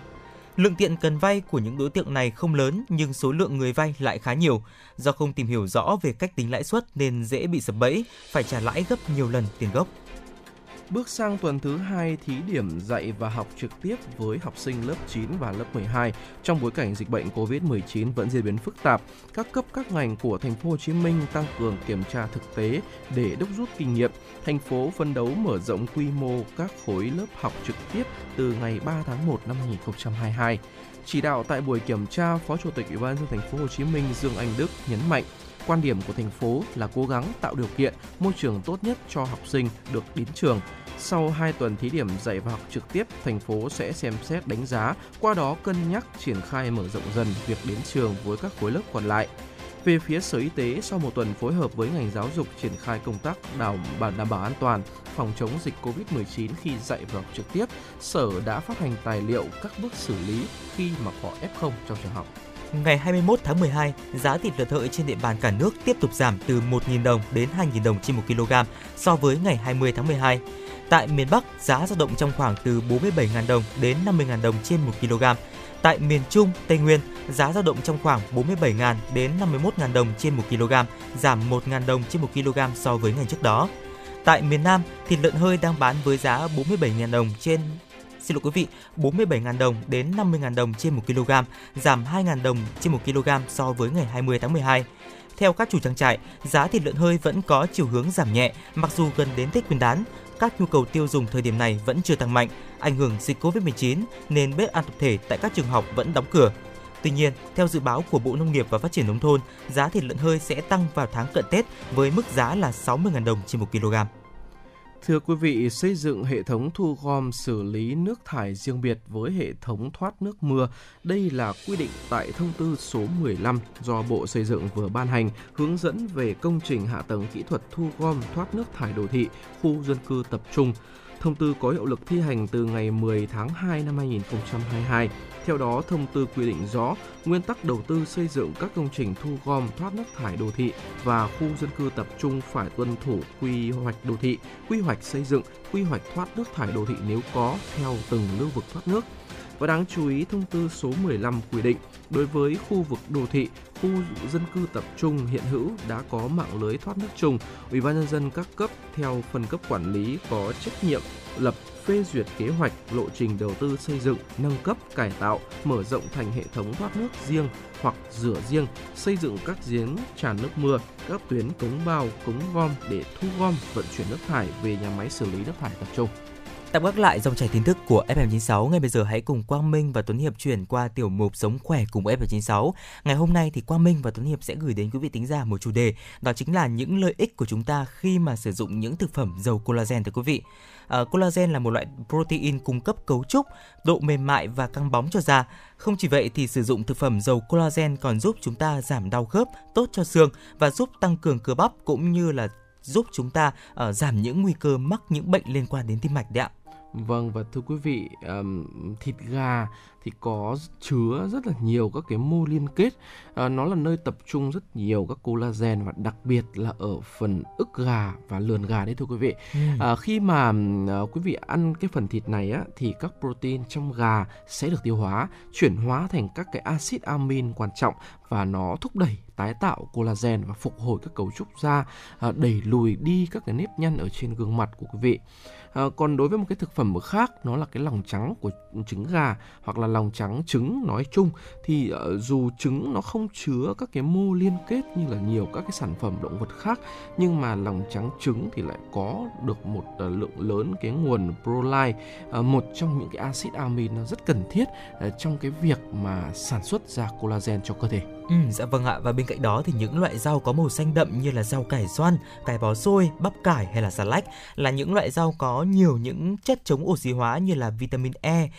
Lượng tiền cần vay của những đối tượng này không lớn nhưng số lượng người vay lại khá nhiều. Do không tìm hiểu rõ về cách tính lãi suất nên dễ bị sập bẫy, phải trả lãi gấp nhiều lần tiền gốc. Bước sang tuần thứ hai thí điểm dạy và học trực tiếp với học sinh lớp 9 và lớp 12 trong bối cảnh dịch bệnh Covid-19 vẫn diễn biến phức tạp, các cấp các ngành của thành phố Hồ Chí Minh tăng cường kiểm tra thực tế để đúc rút kinh nghiệm. Thành phố phân đấu mở rộng quy mô các khối lớp học trực tiếp từ ngày 3 tháng 1 năm 2022. Chỉ đạo tại buổi kiểm tra, Phó Chủ tịch Ủy ban nhân dân thành phố Hồ Chí Minh Dương Anh Đức nhấn mạnh Quan điểm của thành phố là cố gắng tạo điều kiện, môi trường tốt nhất cho học sinh được đến trường. Sau 2 tuần thí điểm dạy và học trực tiếp, thành phố sẽ xem xét đánh giá, qua đó cân nhắc triển khai mở rộng dần việc đến trường với các khối lớp còn lại. Về phía Sở Y tế, sau một tuần phối hợp với ngành giáo dục triển khai công tác đảm bảo, đảm bảo an toàn, phòng chống dịch COVID-19 khi dạy và học trực tiếp, Sở đã phát hành tài liệu các bước xử lý khi mà có F0 trong trường học. Ngày 21 tháng 12, giá thịt lợn hơi trên địa bàn cả nước tiếp tục giảm từ 1.000 đồng đến 2.000 đồng trên 1 kg so với ngày 20 tháng 12. Tại miền Bắc, giá dao động trong khoảng từ 47.000 đồng đến 50.000 đồng trên 1 kg. Tại miền Trung, Tây Nguyên, giá dao động trong khoảng 47.000 đến 51.000 đồng trên 1 kg, giảm 1.000 đồng trên 1 kg so với ngày trước đó. Tại miền Nam, thịt lợn hơi đang bán với giá 47.000 đồng trên xin lỗi quý vị, 47.000 đồng đến 50.000 đồng trên 1 kg, giảm 2.000 đồng trên 1 kg so với ngày 20 tháng 12. Theo các chủ trang trại, giá thịt lợn hơi vẫn có chiều hướng giảm nhẹ, mặc dù gần đến Tết Nguyên đán, các nhu cầu tiêu dùng thời điểm này vẫn chưa tăng mạnh, ảnh hưởng dịch Covid-19 nên bếp ăn tập thể tại các trường học vẫn đóng cửa. Tuy nhiên, theo dự báo của Bộ Nông nghiệp và Phát triển Nông thôn, giá thịt lợn hơi sẽ tăng vào tháng cận Tết với mức giá là 60.000 đồng trên 1 kg. Thưa quý vị, xây dựng hệ thống thu gom xử lý nước thải riêng biệt với hệ thống thoát nước mưa, đây là quy định tại thông tư số 15 do Bộ Xây dựng vừa ban hành hướng dẫn về công trình hạ tầng kỹ thuật thu gom thoát nước thải đô thị, khu dân cư tập trung. Thông tư có hiệu lực thi hành từ ngày 10 tháng 2 năm 2022. Theo đó, thông tư quy định rõ nguyên tắc đầu tư xây dựng các công trình thu gom thoát nước thải đô thị và khu dân cư tập trung phải tuân thủ quy hoạch đô thị, quy hoạch xây dựng, quy hoạch thoát nước thải đô thị nếu có theo từng lưu vực thoát nước. Và đáng chú ý, thông tư số 15 quy định đối với khu vực đô thị, khu dân cư tập trung hiện hữu đã có mạng lưới thoát nước chung, Ủy ban nhân dân các cấp theo phân cấp quản lý có trách nhiệm lập phê duyệt kế hoạch, lộ trình đầu tư xây dựng, nâng cấp, cải tạo, mở rộng thành hệ thống thoát nước riêng hoặc rửa riêng, xây dựng các giếng tràn nước mưa, các tuyến cống bao, cống gom để thu gom, vận chuyển nước thải về nhà máy xử lý nước thải tập trung. Tạm gác lại dòng chảy tin tức của FM96, ngay bây giờ hãy cùng Quang Minh và Tuấn Hiệp chuyển qua tiểu mục Sống khỏe cùng FM96. Ngày hôm nay thì Quang Minh và Tuấn Hiệp sẽ gửi đến quý vị tính giả một chủ đề, đó chính là những lợi ích của chúng ta khi mà sử dụng những thực phẩm giàu collagen thưa quý vị. Uh, collagen là một loại protein cung cấp cấu trúc, độ mềm mại và căng bóng cho da. Không chỉ vậy thì sử dụng thực phẩm giàu collagen còn giúp chúng ta giảm đau khớp, tốt cho xương và giúp tăng cường cơ bắp cũng như là giúp chúng ta uh, giảm những nguy cơ mắc những bệnh liên quan đến tim mạch đấy ạ. Vâng và thưa quý vị, um, thịt gà thì có chứa rất là nhiều các cái mô liên kết. À, nó là nơi tập trung rất nhiều các collagen và đặc biệt là ở phần ức gà và lườn gà đấy thưa quý vị. Ừ. À, khi mà à, quý vị ăn cái phần thịt này á thì các protein trong gà sẽ được tiêu hóa, chuyển hóa thành các cái axit amin quan trọng và nó thúc đẩy tái tạo collagen và phục hồi các cấu trúc da, à, đẩy lùi đi các cái nếp nhăn ở trên gương mặt của quý vị. À, còn đối với một cái thực phẩm khác nó là cái lòng trắng của trứng gà hoặc là lòng trắng trứng nói chung thì uh, dù trứng nó không chứa các cái mô liên kết như là nhiều các cái sản phẩm động vật khác nhưng mà lòng trắng trứng thì lại có được một uh, lượng lớn cái nguồn proline uh, một trong những cái axit amin nó rất cần thiết uh, trong cái việc mà sản xuất ra collagen cho cơ thể. Ừ, dạ vâng ạ và bên cạnh đó thì những loại rau có màu xanh đậm như là rau cải xoăn, cải bó xôi, bắp cải hay là xà lách là những loại rau có nhiều những chất chống oxy hóa như là vitamin E,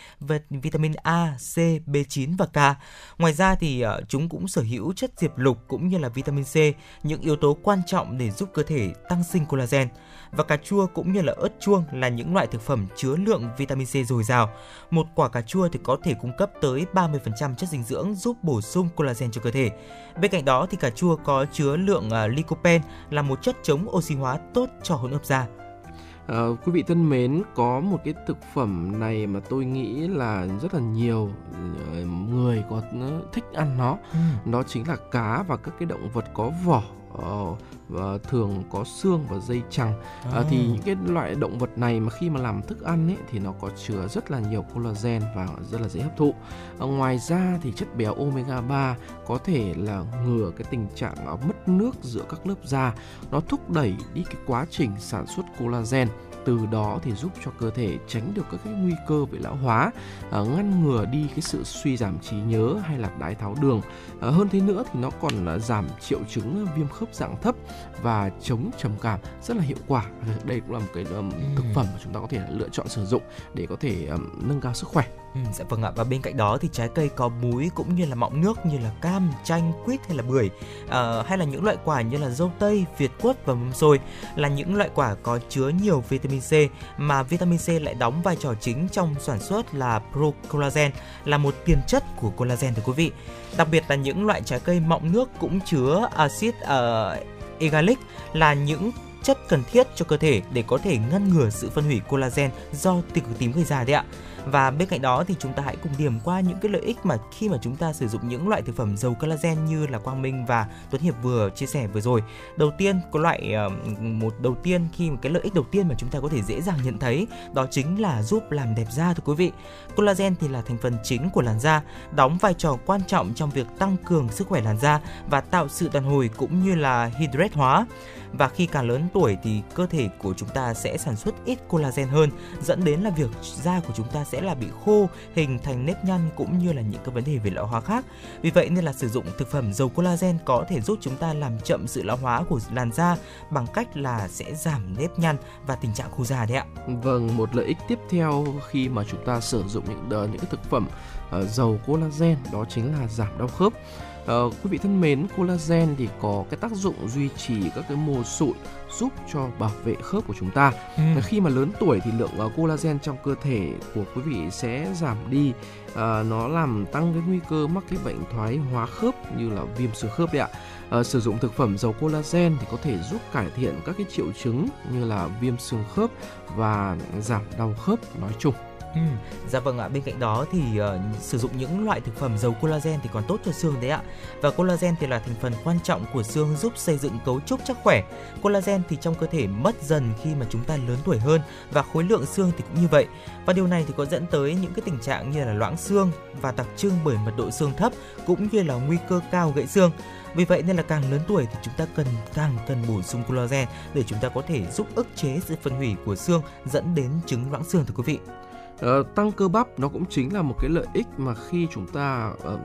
vitamin A, C, B9 và K. Ngoài ra thì ờ, chúng cũng sở hữu chất diệp lục cũng như là vitamin C, những yếu tố quan trọng để giúp cơ thể tăng sinh collagen và cà chua cũng như là ớt chuông là những loại thực phẩm chứa lượng vitamin C dồi dào. Một quả cà chua thì có thể cung cấp tới 30% chất dinh dưỡng giúp bổ sung collagen cho cơ thể. Bên cạnh đó thì cà chua có chứa lượng uh, lycopene là một chất chống oxy hóa tốt cho hỗn hợp da. À, quý vị thân mến, có một cái thực phẩm này mà tôi nghĩ là rất là nhiều ờ, người có thích ăn nó. Ừ. Đó chính là cá và các cái động vật có vỏ uh, và thường có xương và dây chằng. À. thì những cái loại động vật này mà khi mà làm thức ăn ấy thì nó có chứa rất là nhiều collagen và rất là dễ hấp thụ. À, ngoài ra thì chất béo omega 3 có thể là ngừa cái tình trạng mất nước giữa các lớp da. Nó thúc đẩy đi cái quá trình sản xuất collagen từ đó thì giúp cho cơ thể tránh được các cái nguy cơ về lão hóa à, ngăn ngừa đi cái sự suy giảm trí nhớ hay là đái tháo đường. À, hơn thế nữa thì nó còn là giảm triệu chứng viêm khớp dạng thấp và chống trầm cảm rất là hiệu quả. Đây cũng là một cái um, thực phẩm mà chúng ta có thể lựa chọn sử dụng để có thể um, nâng cao sức khỏe Ừ, dạ vâng ạ và bên cạnh đó thì trái cây có múi cũng như là mọng nước như là cam, chanh, quýt hay là bưởi à, hay là những loại quả như là dâu tây, việt quất và mâm xôi là những loại quả có chứa nhiều vitamin C mà vitamin C lại đóng vai trò chính trong sản xuất là procollagen là một tiền chất của collagen thưa quý vị. Đặc biệt là những loại trái cây mọng nước cũng chứa axit uh, egalic là những chất cần thiết cho cơ thể để có thể ngăn ngừa sự phân hủy collagen do tia cực tím gây ra đấy ạ. Và bên cạnh đó thì chúng ta hãy cùng điểm qua những cái lợi ích mà khi mà chúng ta sử dụng những loại thực phẩm giàu collagen như là Quang Minh và Tuấn Hiệp vừa chia sẻ vừa rồi. Đầu tiên có loại ờ, một đầu tiên khi mà cái lợi ích đầu tiên mà chúng ta có thể dễ dàng nhận thấy đó chính là giúp làm đẹp da thưa quý vị. Collagen thì là thành phần chính của làn da, đóng vai trò quan trọng trong việc tăng cường sức khỏe làn da và tạo sự đàn hồi cũng như là hydrate hóa và khi càng lớn tuổi thì cơ thể của chúng ta sẽ sản xuất ít collagen hơn dẫn đến là việc da của chúng ta sẽ là bị khô hình thành nếp nhăn cũng như là những cái vấn đề về lão hóa khác. Vì vậy nên là sử dụng thực phẩm dầu collagen có thể giúp chúng ta làm chậm sự lão hóa của làn da bằng cách là sẽ giảm nếp nhăn và tình trạng khô da đấy ạ. Vâng một lợi ích tiếp theo khi mà chúng ta sử dụng những những thực phẩm uh, collagen đó chính là giảm đau khớp. Uh, quý vị thân mến, collagen thì có cái tác dụng duy trì các cái mô sụn giúp cho bảo vệ khớp của chúng ta. Ừ. Khi mà lớn tuổi thì lượng uh, collagen trong cơ thể của quý vị sẽ giảm đi. Uh, nó làm tăng cái nguy cơ mắc cái bệnh thoái hóa khớp như là viêm xương khớp đấy ạ. Uh, sử dụng thực phẩm giàu collagen thì có thể giúp cải thiện các cái triệu chứng như là viêm xương khớp và giảm đau khớp nói chung. Ừ, dạ vâng ạ. Bên cạnh đó thì uh, sử dụng những loại thực phẩm giàu collagen thì còn tốt cho xương đấy ạ. Và collagen thì là thành phần quan trọng của xương giúp xây dựng cấu trúc chắc khỏe. Collagen thì trong cơ thể mất dần khi mà chúng ta lớn tuổi hơn và khối lượng xương thì cũng như vậy. Và điều này thì có dẫn tới những cái tình trạng như là loãng xương và đặc trưng bởi mật độ xương thấp cũng như là nguy cơ cao gãy xương. Vì vậy nên là càng lớn tuổi thì chúng ta cần càng cần bổ sung collagen để chúng ta có thể giúp ức chế sự phân hủy của xương dẫn đến chứng loãng xương thưa quý vị. Uh, tăng cơ bắp nó cũng chính là một cái lợi ích mà khi chúng ta uh,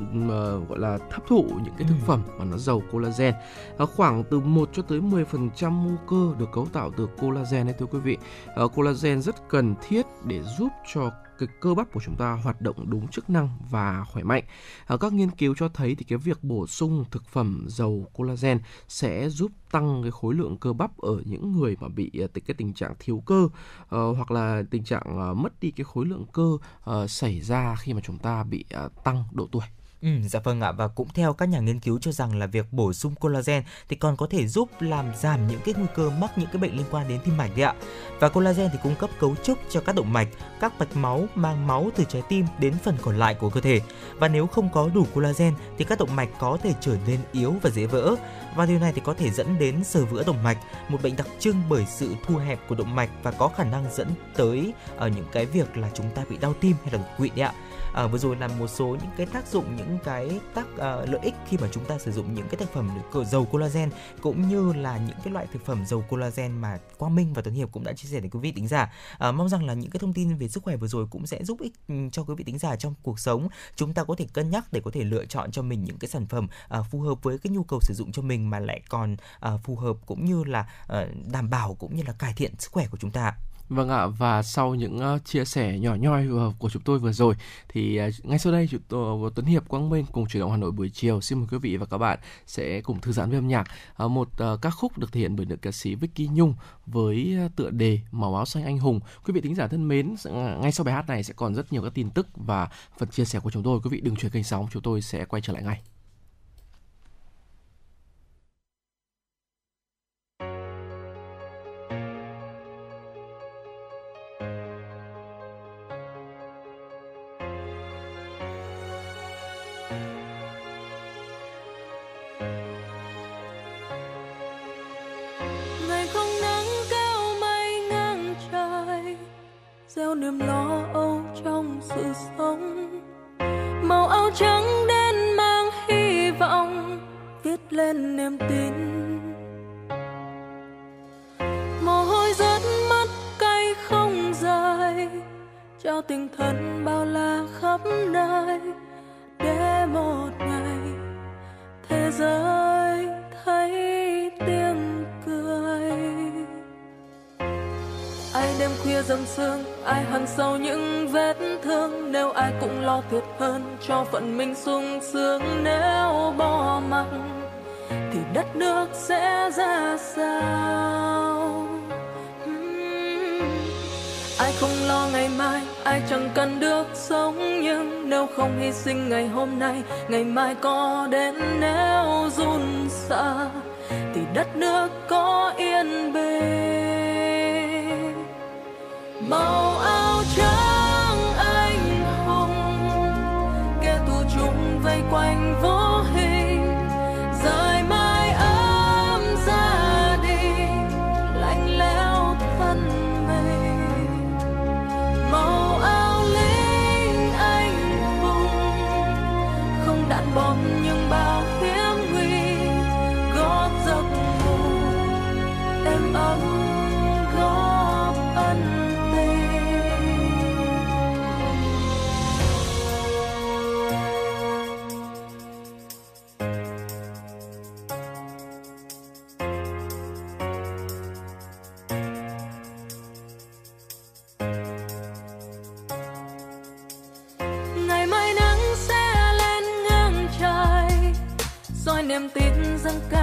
uh, gọi là hấp thụ những cái thực ừ. phẩm mà nó giàu collagen uh, khoảng từ 1 cho tới 10% mô cơ được cấu tạo từ collagen đấy thưa quý vị uh, collagen rất cần thiết để giúp cho cái cơ bắp của chúng ta hoạt động đúng chức năng và khỏe mạnh. À, các nghiên cứu cho thấy thì cái việc bổ sung thực phẩm giàu collagen sẽ giúp tăng cái khối lượng cơ bắp ở những người mà bị uh, cái tình trạng thiếu cơ uh, hoặc là tình trạng uh, mất đi cái khối lượng cơ uh, xảy ra khi mà chúng ta bị uh, tăng độ tuổi. Ừ, dạ vâng ạ và cũng theo các nhà nghiên cứu cho rằng là việc bổ sung collagen thì còn có thể giúp làm giảm những cái nguy cơ mắc những cái bệnh liên quan đến tim mạch đấy ạ. Và collagen thì cung cấp cấu trúc cho các động mạch, các mạch máu mang máu từ trái tim đến phần còn lại của cơ thể. Và nếu không có đủ collagen thì các động mạch có thể trở nên yếu và dễ vỡ. Và điều này thì có thể dẫn đến sờ vữa động mạch, một bệnh đặc trưng bởi sự thu hẹp của động mạch và có khả năng dẫn tới ở những cái việc là chúng ta bị đau tim hay là đột quỵ đấy ạ à, vừa rồi là một số những cái tác dụng những cái tác uh, lợi ích khi mà chúng ta sử dụng những cái thực phẩm dầu collagen cũng như là những cái loại thực phẩm dầu collagen mà Quang Minh và Tuấn Hiệp cũng đã chia sẻ đến quý vị tính giả. À, mong rằng là những cái thông tin về sức khỏe vừa rồi cũng sẽ giúp ích ừ, cho quý vị tính giả trong cuộc sống. Chúng ta có thể cân nhắc để có thể lựa chọn cho mình những cái sản phẩm uh, phù hợp với cái nhu cầu sử dụng cho mình mà lại còn uh, phù hợp cũng như là uh, đảm bảo cũng như là cải thiện sức khỏe của chúng ta Vâng ạ và sau những uh, chia sẻ nhỏ nhoi uh, của chúng tôi vừa rồi thì uh, ngay sau đây chúng tôi ờ, Tuấn Hiệp Quang Minh cùng chuyển động Hà Nội buổi chiều xin mời quý vị và các bạn sẽ cùng thư giãn với âm nhạc ờ, một ờ, ca khúc được thể hiện bởi nữ ca sĩ Vicky Nhung với tựa đề Màu áo xanh anh hùng. Quý vị thính giả thân mến, à, ngay sau bài hát này sẽ còn rất nhiều các tin tức và phần chia sẻ của chúng tôi. Quý vị đừng chuyển kênh sóng, chúng tôi sẽ quay trở lại ngay. Gieo niềm lo âu trong sự sống. Màu áo trắng đen mang hy vọng, viết lên niềm tin. Mồ hôi rớt mắt cay không dài cho tình thân bao la khắp nơi. Để một ngày thế giới thấy đêm khuya dầm sương, ai hằn sâu những vết thương. Nếu ai cũng lo thiệt hơn cho phận mình sung sướng, nếu bỏ mặc thì đất nước sẽ ra sao? Hmm. Ai không lo ngày mai, ai chẳng cần được sống nhưng nếu không hy sinh ngày hôm nay, ngày mai có đến nếu run sợ thì đất nước có yên bình màu áo trắng anh hùng. Kẻ thù chung vây quanh vô hình, rời mái ấm gia đình lạnh lẽo thân mình. Màu áo lính anh hùng, không đạn bom tin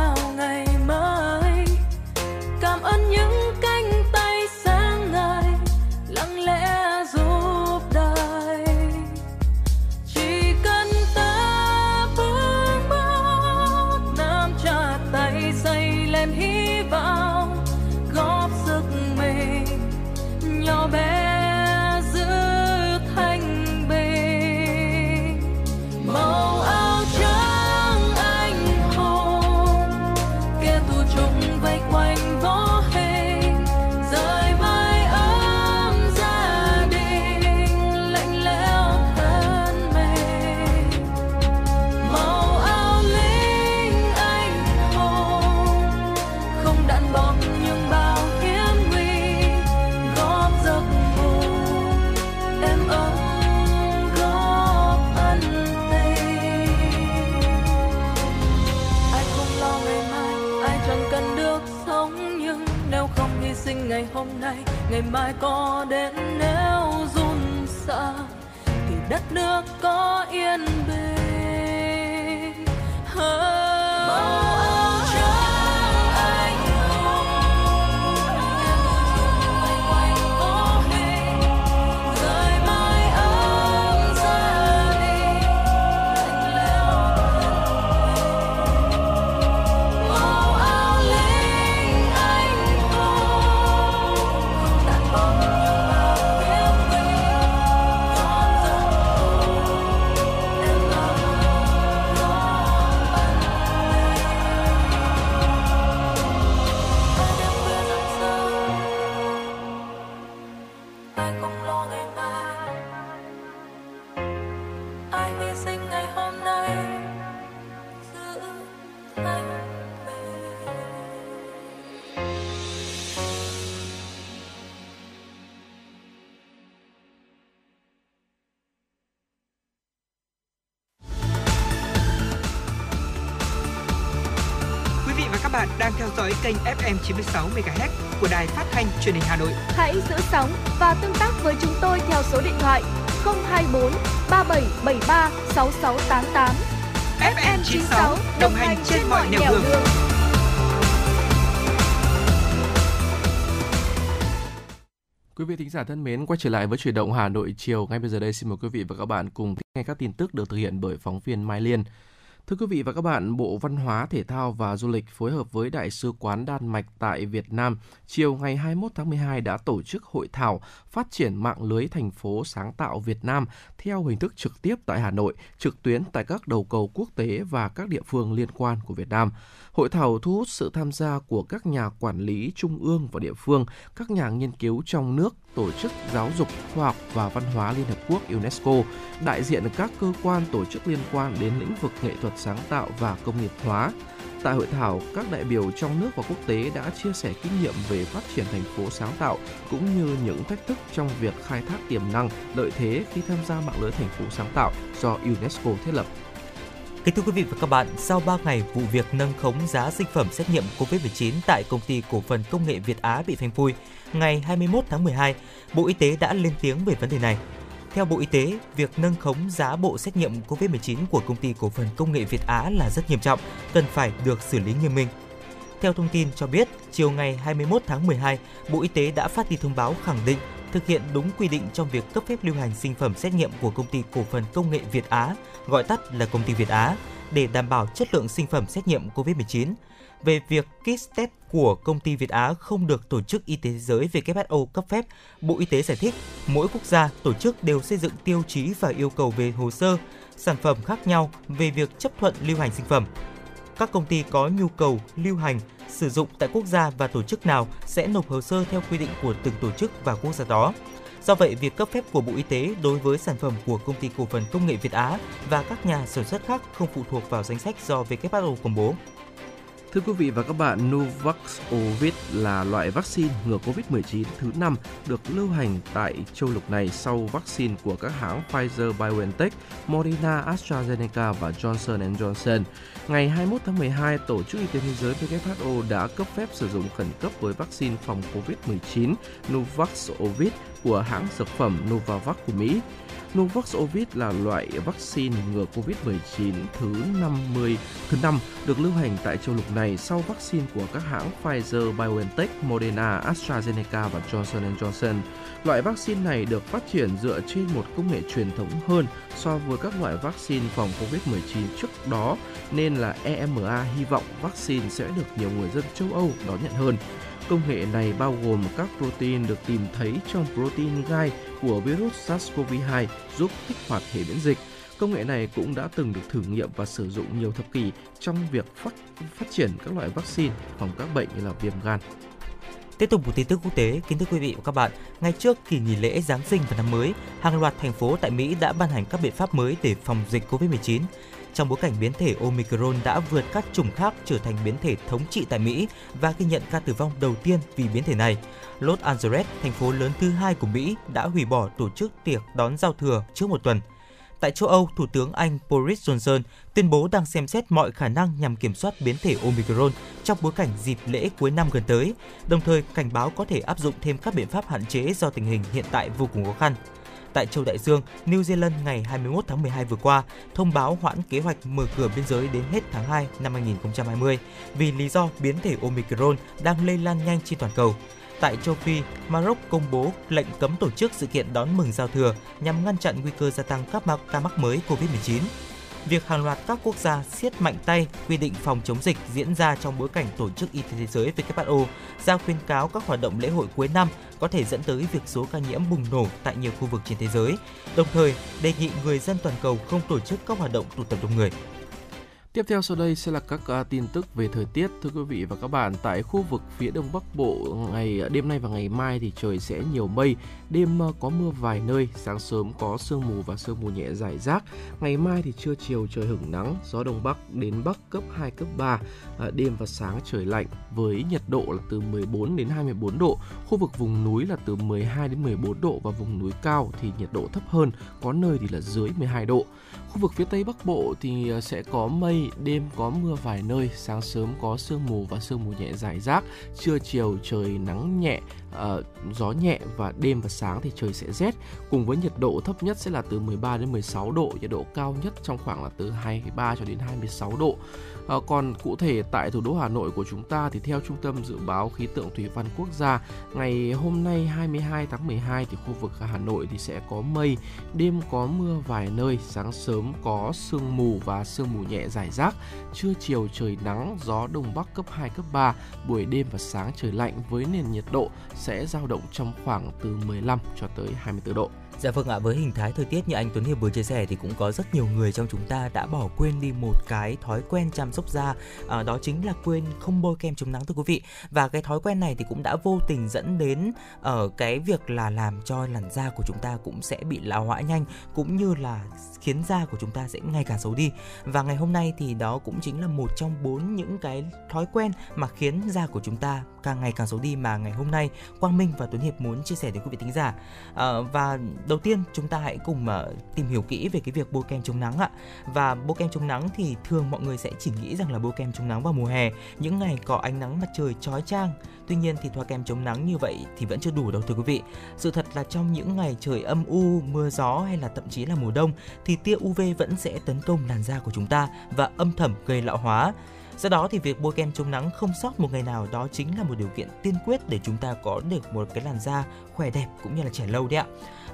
kênh FM 96 MHz của đài phát thanh truyền hình Hà Nội. Hãy giữ sóng và tương tác với chúng tôi theo số điện thoại 024 3773 6688. FM 96 đồng hành trên mọi nẻo đường. Quý vị thính giả thân mến, quay trở lại với chuyển động Hà Nội chiều. Ngay bây giờ đây xin mời quý vị và các bạn cùng nghe các tin tức được thực hiện bởi phóng viên Mai Liên. Thưa quý vị và các bạn, Bộ Văn hóa, Thể thao và Du lịch phối hợp với Đại sứ quán Đan Mạch tại Việt Nam chiều ngày 21 tháng 12 đã tổ chức hội thảo phát triển mạng lưới thành phố sáng tạo Việt Nam theo hình thức trực tiếp tại Hà Nội, trực tuyến tại các đầu cầu quốc tế và các địa phương liên quan của Việt Nam. Hội thảo thu hút sự tham gia của các nhà quản lý trung ương và địa phương, các nhà nghiên cứu trong nước, tổ chức giáo dục, khoa học và văn hóa Liên Hợp Quốc UNESCO, đại diện các cơ quan tổ chức liên quan đến lĩnh vực nghệ thuật sáng tạo và công nghiệp hóa. Tại hội thảo, các đại biểu trong nước và quốc tế đã chia sẻ kinh nghiệm về phát triển thành phố sáng tạo cũng như những thách thức trong việc khai thác tiềm năng, lợi thế khi tham gia mạng lưới thành phố sáng tạo do UNESCO thiết lập. Kính thưa quý vị và các bạn, sau 3 ngày vụ việc nâng khống giá sinh phẩm xét nghiệm COVID-19 tại công ty cổ phần công nghệ Việt Á bị phanh phui, ngày 21 tháng 12, Bộ Y tế đã lên tiếng về vấn đề này. Theo Bộ Y tế, việc nâng khống giá bộ xét nghiệm COVID-19 của công ty cổ phần công nghệ Việt Á là rất nghiêm trọng, cần phải được xử lý nghiêm minh. Theo thông tin cho biết, chiều ngày 21 tháng 12, Bộ Y tế đã phát đi thông báo khẳng định thực hiện đúng quy định trong việc cấp phép lưu hành sinh phẩm xét nghiệm của công ty cổ phần công nghệ Việt Á, gọi tắt là công ty Việt Á, để đảm bảo chất lượng sinh phẩm xét nghiệm COVID-19. Về việc kit test của công ty Việt Á không được Tổ chức Y tế Thế giới WHO cấp phép, Bộ Y tế giải thích mỗi quốc gia, tổ chức đều xây dựng tiêu chí và yêu cầu về hồ sơ, sản phẩm khác nhau về việc chấp thuận lưu hành sinh phẩm. Các công ty có nhu cầu lưu hành sử dụng tại quốc gia và tổ chức nào sẽ nộp hồ sơ theo quy định của từng tổ chức và quốc gia đó. Do vậy, việc cấp phép của Bộ Y tế đối với sản phẩm của công ty cổ phần công nghệ Việt Á và các nhà sản xuất khác không phụ thuộc vào danh sách do WHO công bố. Thưa quý vị và các bạn, Nuvaxovid là loại vaccine ngừa COVID-19 thứ năm được lưu hành tại châu lục này sau vaccine của các hãng Pfizer-BioNTech, Moderna, AstraZeneca và Johnson Johnson. Ngày 21 tháng 12, Tổ chức Y tế Thế giới WHO đã cấp phép sử dụng khẩn cấp với vaccine phòng COVID-19 Nuvaxovid của hãng dược phẩm Novavax của Mỹ. Nuvaxovid là loại vaccine ngừa COVID-19 thứ 50 thứ năm được lưu hành tại châu lục này sau vaccine của các hãng Pfizer, BioNTech, Moderna, AstraZeneca và Johnson Johnson. Loại vaccine này được phát triển dựa trên một công nghệ truyền thống hơn so với các loại vaccine phòng COVID-19 trước đó nên là EMA hy vọng vaccine sẽ được nhiều người dân châu Âu đón nhận hơn. Công nghệ này bao gồm các protein được tìm thấy trong protein gai của virus SARS-CoV-2 giúp kích hoạt hệ miễn dịch. Công nghệ này cũng đã từng được thử nghiệm và sử dụng nhiều thập kỷ trong việc phát, phát triển các loại vaccine phòng các bệnh như là viêm gan. Tiếp tục một tin tức quốc tế, kính thưa quý vị và các bạn, ngay trước kỳ nghỉ lễ Giáng sinh và năm mới, hàng loạt thành phố tại Mỹ đã ban hành các biện pháp mới để phòng dịch COVID-19 trong bối cảnh biến thể Omicron đã vượt các chủng khác trở thành biến thể thống trị tại Mỹ và ghi nhận ca tử vong đầu tiên vì biến thể này. Los Angeles, thành phố lớn thứ hai của Mỹ, đã hủy bỏ tổ chức tiệc đón giao thừa trước một tuần. Tại châu Âu, Thủ tướng Anh Boris Johnson tuyên bố đang xem xét mọi khả năng nhằm kiểm soát biến thể Omicron trong bối cảnh dịp lễ cuối năm gần tới, đồng thời cảnh báo có thể áp dụng thêm các biện pháp hạn chế do tình hình hiện tại vô cùng khó khăn tại châu Đại Dương, New Zealand ngày 21 tháng 12 vừa qua thông báo hoãn kế hoạch mở cửa biên giới đến hết tháng 2 năm 2020 vì lý do biến thể Omicron đang lây lan nhanh trên toàn cầu. Tại châu Phi, Maroc công bố lệnh cấm tổ chức sự kiện đón mừng giao thừa nhằm ngăn chặn nguy cơ gia tăng các ca mắc mới COVID-19 việc hàng loạt các quốc gia siết mạnh tay quy định phòng chống dịch diễn ra trong bối cảnh Tổ chức Y tế Thế giới WHO ra khuyên cáo các hoạt động lễ hội cuối năm có thể dẫn tới việc số ca nhiễm bùng nổ tại nhiều khu vực trên thế giới, đồng thời đề nghị người dân toàn cầu không tổ chức các hoạt động tụ tập đông người. Tiếp theo sau đây sẽ là các uh, tin tức về thời tiết thưa quý vị và các bạn. Tại khu vực phía đông bắc bộ ngày à, đêm nay và ngày mai thì trời sẽ nhiều mây đêm uh, có mưa vài nơi sáng sớm có sương mù và sương mù nhẹ rải rác. Ngày mai thì trưa chiều trời hửng nắng gió đông bắc đến bắc cấp 2 cấp 3 uh, đêm và sáng trời lạnh với nhiệt độ là từ 14 đến 24 độ. Khu vực vùng núi là từ 12 đến 14 độ và vùng núi cao thì nhiệt độ thấp hơn có nơi thì là dưới 12 độ. Khu vực phía Tây Bắc Bộ thì ờ, sẽ có mây, đêm có mưa vài nơi, sáng sớm có sương mù và sương mù nhẹ rải rác, trưa chiều trời nắng nhẹ, uh, gió nhẹ và đêm và sáng thì trời sẽ rét cùng với nhiệt độ thấp nhất sẽ là từ 13 đến 16 độ, nhiệt độ cao nhất trong khoảng là từ 23 cho đến 26 độ. À, còn cụ thể tại thủ đô Hà Nội của chúng ta thì theo Trung tâm Dự báo Khí tượng Thủy văn Quốc gia, ngày hôm nay 22 tháng 12 thì khu vực Hà Nội thì sẽ có mây, đêm có mưa vài nơi, sáng sớm có sương mù và sương mù nhẹ rải rác, trưa chiều trời nắng, gió đông bắc cấp 2 cấp 3, buổi đêm và sáng trời lạnh với nền nhiệt độ sẽ dao động trong khoảng từ 15 cho tới 24 độ. Dạ vâng ạ, với hình thái thời tiết như anh Tuấn Hiệp vừa chia sẻ thì cũng có rất nhiều người trong chúng ta đã bỏ quên đi một cái thói quen chăm sóc da, à, đó chính là quên không bôi kem chống nắng thưa quý vị. Và cái thói quen này thì cũng đã vô tình dẫn đến ở uh, cái việc là làm cho làn da của chúng ta cũng sẽ bị lão hóa nhanh cũng như là khiến da của chúng ta sẽ ngày càng xấu đi. Và ngày hôm nay thì đó cũng chính là một trong bốn những cái thói quen mà khiến da của chúng ta càng ngày càng xấu đi mà ngày hôm nay Quang Minh và Tuấn Hiệp muốn chia sẻ đến quý vị thính giả. À, và đầu tiên chúng ta hãy cùng uh, tìm hiểu kỹ về cái việc bôi kem chống nắng ạ. Và bôi kem chống nắng thì thường mọi người sẽ chỉ nghĩ rằng là bôi kem chống nắng vào mùa hè, những ngày có ánh nắng mặt trời chói chang. Tuy nhiên thì thoa kem chống nắng như vậy thì vẫn chưa đủ đâu thưa quý vị. Sự thật là trong những ngày trời âm u, mưa gió hay là thậm chí là mùa đông thì tia UV vẫn sẽ tấn công làn da của chúng ta và âm thầm gây lão hóa. Do đó thì việc bôi kem chống nắng không sót một ngày nào đó chính là một điều kiện tiên quyết để chúng ta có được một cái làn da khỏe đẹp cũng như là trẻ lâu đấy ạ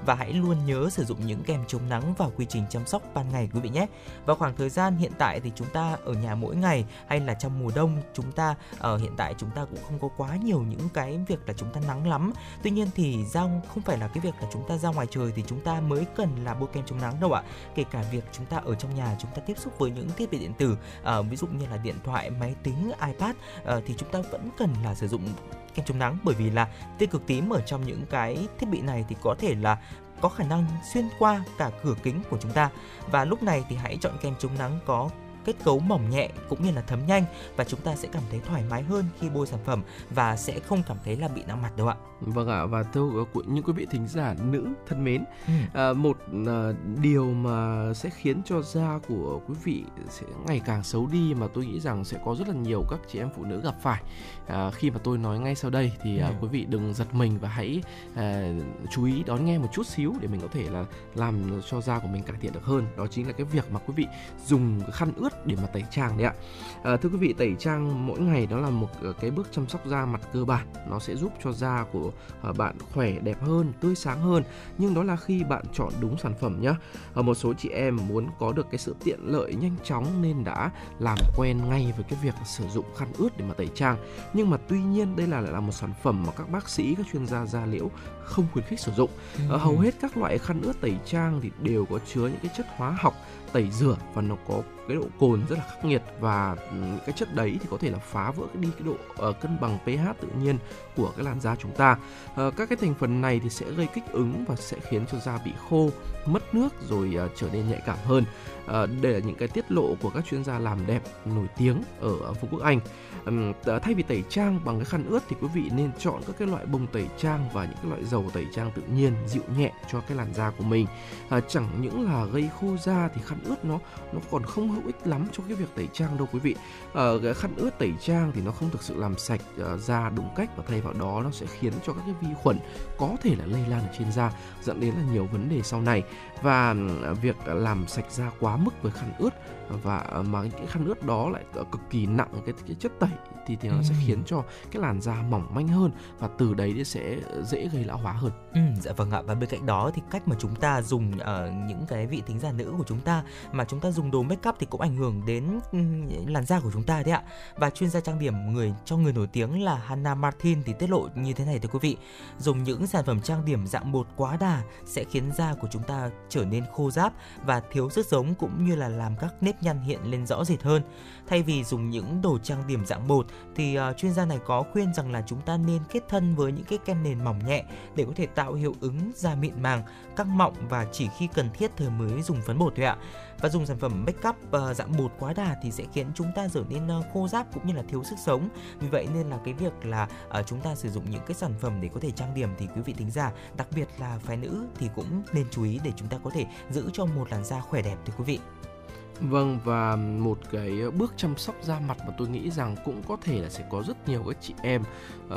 và hãy luôn nhớ sử dụng những kem chống nắng vào quy trình chăm sóc ban ngày quý vị nhé. Vào khoảng thời gian hiện tại thì chúng ta ở nhà mỗi ngày hay là trong mùa đông chúng ta ở hiện tại chúng ta cũng không có quá nhiều những cái việc là chúng ta nắng lắm. Tuy nhiên thì ra không phải là cái việc là chúng ta ra ngoài trời thì chúng ta mới cần là bôi kem chống nắng đâu ạ. Kể cả việc chúng ta ở trong nhà chúng ta tiếp xúc với những thiết bị điện tử, uh, ví dụ như là điện thoại, máy tính, iPad uh, thì chúng ta vẫn cần là sử dụng kem chống nắng bởi vì là tia cực tím ở trong những cái thiết bị này thì có thể là có khả năng xuyên qua cả cửa kính của chúng ta và lúc này thì hãy chọn kem chống nắng có kết cấu mỏng nhẹ cũng như là thấm nhanh và chúng ta sẽ cảm thấy thoải mái hơn khi bôi sản phẩm và sẽ không cảm thấy là bị nặng mặt đâu ạ. Vâng ạ và thưa những quý vị thính giả nữ thân mến, ừ. à, một à, điều mà sẽ khiến cho da của quý vị sẽ ngày càng xấu đi mà tôi nghĩ rằng sẽ có rất là nhiều các chị em phụ nữ gặp phải à, khi mà tôi nói ngay sau đây thì à, ừ. quý vị đừng giật mình và hãy à, chú ý đón nghe một chút xíu để mình có thể là làm cho da của mình cải thiện được hơn. Đó chính là cái việc mà quý vị dùng khăn ướt để mà tẩy trang đấy ạ. À, thưa quý vị tẩy trang mỗi ngày đó là một ờ, cái bước chăm sóc da mặt cơ bản, nó sẽ giúp cho da của uh, bạn khỏe đẹp hơn, tươi sáng hơn. Nhưng đó là khi bạn chọn đúng sản phẩm nhé. À, một số chị em muốn có được cái sự tiện lợi nhanh chóng nên đã làm quen ngay với cái việc sử dụng khăn ướt để mà tẩy trang. Nhưng mà tuy nhiên đây là là một sản phẩm mà các bác sĩ, các chuyên gia da liễu không khuyến khích sử dụng. Ừ. hầu hết các loại khăn ướt tẩy trang thì đều có chứa những cái chất hóa học tẩy rửa và nó có cái độ cồn rất là khắc nghiệt và ừ, cái chất đấy thì có thể là phá vỡ đi cái độ uh, cân bằng pH tự nhiên của cái làn da chúng ta. Uh, các cái thành phần này thì sẽ gây kích ứng và sẽ khiến cho da bị khô, mất nước rồi uh, trở nên nhạy cảm hơn. Uh, đây là những cái tiết lộ của các chuyên gia làm đẹp nổi tiếng ở Vương quốc Anh. Um, thay vì tẩy trang bằng cái khăn ướt thì quý vị nên chọn các cái loại bông tẩy trang và những cái loại dầu tẩy trang tự nhiên dịu nhẹ cho cái làn da của mình. à, chẳng những là gây khô da thì khăn ướt nó nó còn không hữu ích lắm cho cái việc tẩy trang đâu quý vị. Ở cái khăn ướt tẩy trang thì nó không thực sự làm sạch uh, da đúng cách và thay vào đó nó sẽ khiến cho các cái vi khuẩn có thể là lây lan ở trên da dẫn đến là nhiều vấn đề sau này và việc làm sạch da quá mức với khăn ướt và mà cái khăn ướt đó lại cực kỳ nặng cái, cái chất tẩy thì thì nó ừ. sẽ khiến cho cái làn da mỏng manh hơn và từ đấy thì sẽ dễ gây lão hóa hơn. Ừ, dạ vâng ạ và bên cạnh đó thì cách mà chúng ta dùng uh, những cái vị tính giả nữ của chúng ta mà chúng ta dùng đồ make up thì cũng ảnh hưởng đến làn da của chúng ta đấy ạ. Và chuyên gia trang điểm người cho người nổi tiếng là Hannah Martin thì tiết lộ như thế này thưa quý vị. Dùng những sản phẩm trang điểm dạng bột quá đà sẽ khiến da của chúng ta trở nên khô ráp và thiếu sức sống cũng như là làm các nếp nhăn hiện lên rõ rệt hơn. Thay vì dùng những đồ trang điểm dạng bột thì uh, chuyên gia này có khuyên rằng là chúng ta nên kết thân với những cái kem nền mỏng nhẹ để có thể tạo hiệu ứng da mịn màng, căng mọng và chỉ khi cần thiết thời mới dùng phấn bột thôi ạ. Và dùng sản phẩm make up uh, dạng bột quá đà thì sẽ khiến chúng ta trở nên uh, khô ráp cũng như là thiếu sức sống. Vì vậy nên là cái việc là uh, chúng ta sử dụng những cái sản phẩm để có thể trang điểm thì quý vị tính giả, đặc biệt là phái nữ thì cũng nên chú ý để chúng ta có thể giữ cho một làn da khỏe đẹp thưa quý vị. Vâng và một cái bước chăm sóc da mặt mà tôi nghĩ rằng cũng có thể là sẽ có rất nhiều các chị em uh,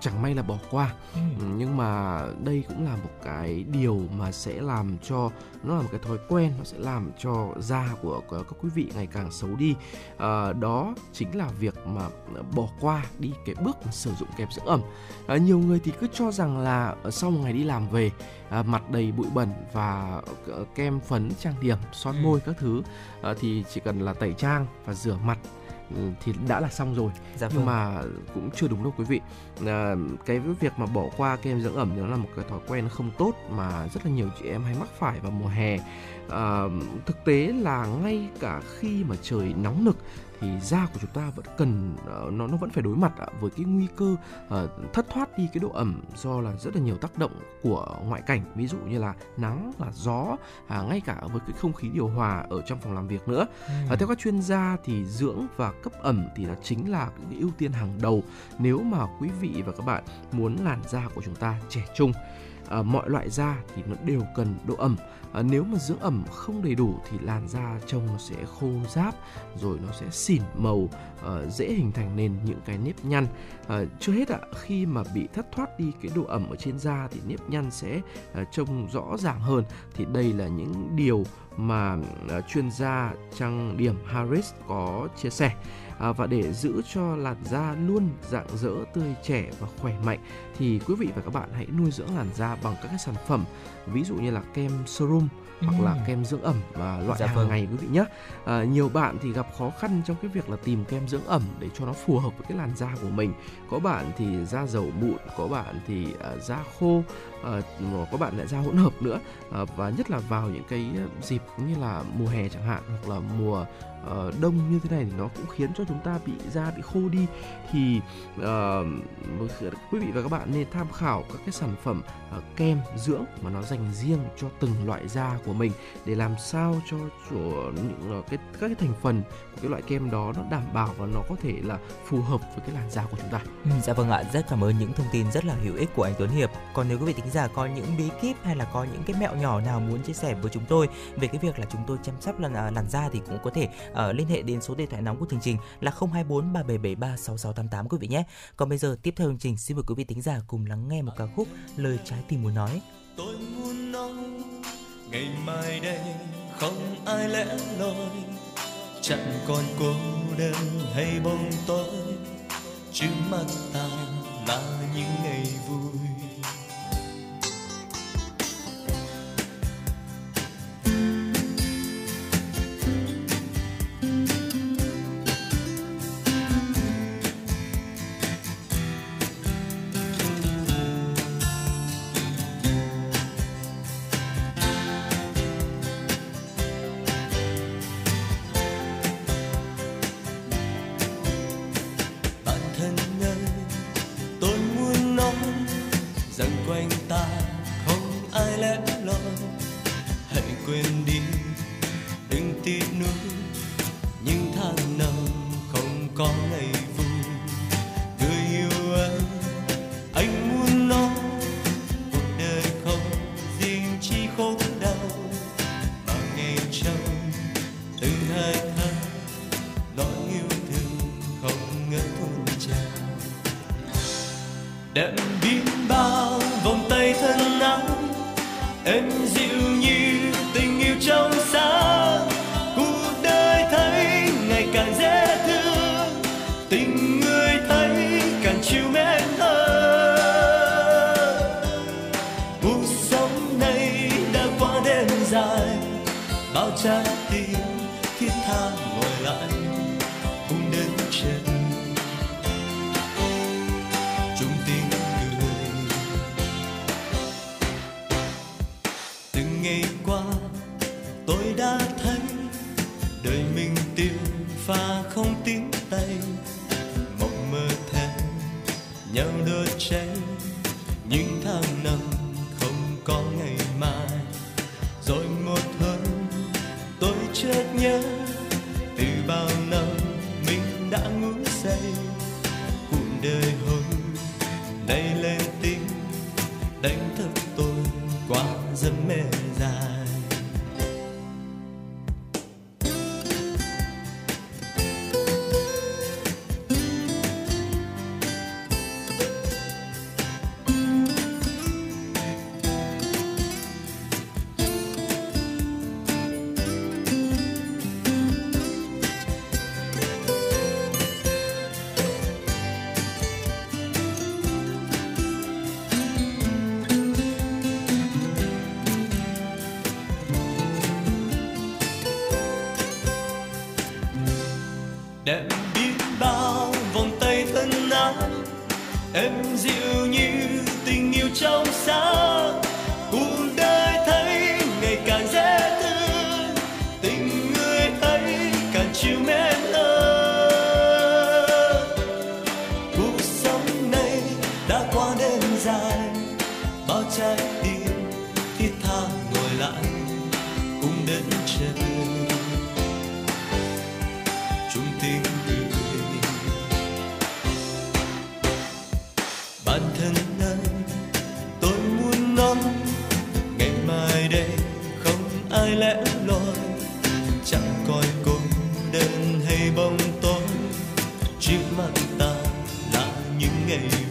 chẳng may là bỏ qua. Ừ. nhưng mà đây cũng là một cái điều mà sẽ làm cho nó là một cái thói quen nó sẽ làm cho da của, của các quý vị ngày càng xấu đi. Uh, đó chính là việc mà bỏ qua đi cái bước sử dụng kem dưỡng ẩm. Uh, nhiều người thì cứ cho rằng là sau một ngày đi làm về uh, mặt đầy bụi bẩn và uh, kem phấn trang điểm son ừ. môi các thứ uh, thì chỉ cần là tẩy trang và rửa mặt ừ, thì đã là xong rồi dạ nhưng vâng. mà cũng chưa đúng đâu quý vị à, cái việc mà bỏ qua kem dưỡng ẩm nó là một cái thói quen không tốt mà rất là nhiều chị em hay mắc phải vào mùa hè à, thực tế là ngay cả khi mà trời nóng nực thì da của chúng ta vẫn cần uh, nó nó vẫn phải đối mặt uh, với cái nguy cơ uh, thất thoát đi cái độ ẩm do là rất là nhiều tác động của ngoại cảnh ví dụ như là nắng là gió à, ngay cả với cái không khí điều hòa ở trong phòng làm việc nữa. Ừ. à, theo các chuyên gia thì dưỡng và cấp ẩm thì là chính là cái ưu tiên hàng đầu nếu mà quý vị và các bạn muốn làn da của chúng ta trẻ trung. À, mọi loại da thì nó đều cần độ ẩm à, nếu mà dưỡng ẩm không đầy đủ thì làn da trông nó sẽ khô ráp rồi nó sẽ xỉn màu à, dễ hình thành nên những cái nếp nhăn. À, chưa hết ạ khi mà bị thất thoát đi cái độ ẩm ở trên da thì nếp nhăn sẽ à, trông rõ ràng hơn. Thì đây là những điều mà à, chuyên gia trang điểm Harris có chia sẻ à, và để giữ cho làn da luôn dạng dỡ tươi trẻ và khỏe mạnh thì quý vị và các bạn hãy nuôi dưỡng làn da bằng các cái sản phẩm ví dụ như là kem serum hoặc là kem dưỡng ẩm và loại Dạ hàng vâng. ngày quý vị nhé. À, nhiều bạn thì gặp khó khăn trong cái việc là tìm kem dưỡng ẩm để cho nó phù hợp với cái làn da của mình. Có bạn thì da dầu mụn, có bạn thì à, da khô, Ờ, à, các bạn lại ra hỗn hợp nữa à, và nhất là vào những cái dịp như là mùa hè chẳng hạn hoặc là mùa uh, đông như thế này thì nó cũng khiến cho chúng ta bị da bị khô đi. Thì uh, quý vị và các bạn nên tham khảo các cái sản phẩm uh, kem dưỡng mà nó dành riêng cho từng loại da của mình để làm sao cho chỗ những uh, cái các cái thành phần cái loại kem đó nó đảm bảo và nó có thể là phù hợp với cái làn da của chúng ta. Ừ, dạ vâng ạ, rất cảm ơn những thông tin rất là hữu ích của anh Tuấn Hiệp. Còn nếu quý vị thính giả có những bí kíp hay là có những cái mẹo nhỏ nào muốn chia sẻ với chúng tôi về cái việc là chúng tôi chăm sóc làn à, làn da thì cũng có thể ờ, liên hệ đến số điện thoại nóng của chương trình là 024 3773 6688 quý vị nhé. Còn bây giờ tiếp theo chương trình xin mời quý vị thính giả cùng lắng nghe một ca khúc Lời trái tim muốn nói. tôi muốn nói ngày mai đây không ai lẽ loi chẳng còn cô đơn hay bóng tối trước mắt ta là những ngày vui. Bóng tối trước mặt ta là những ngày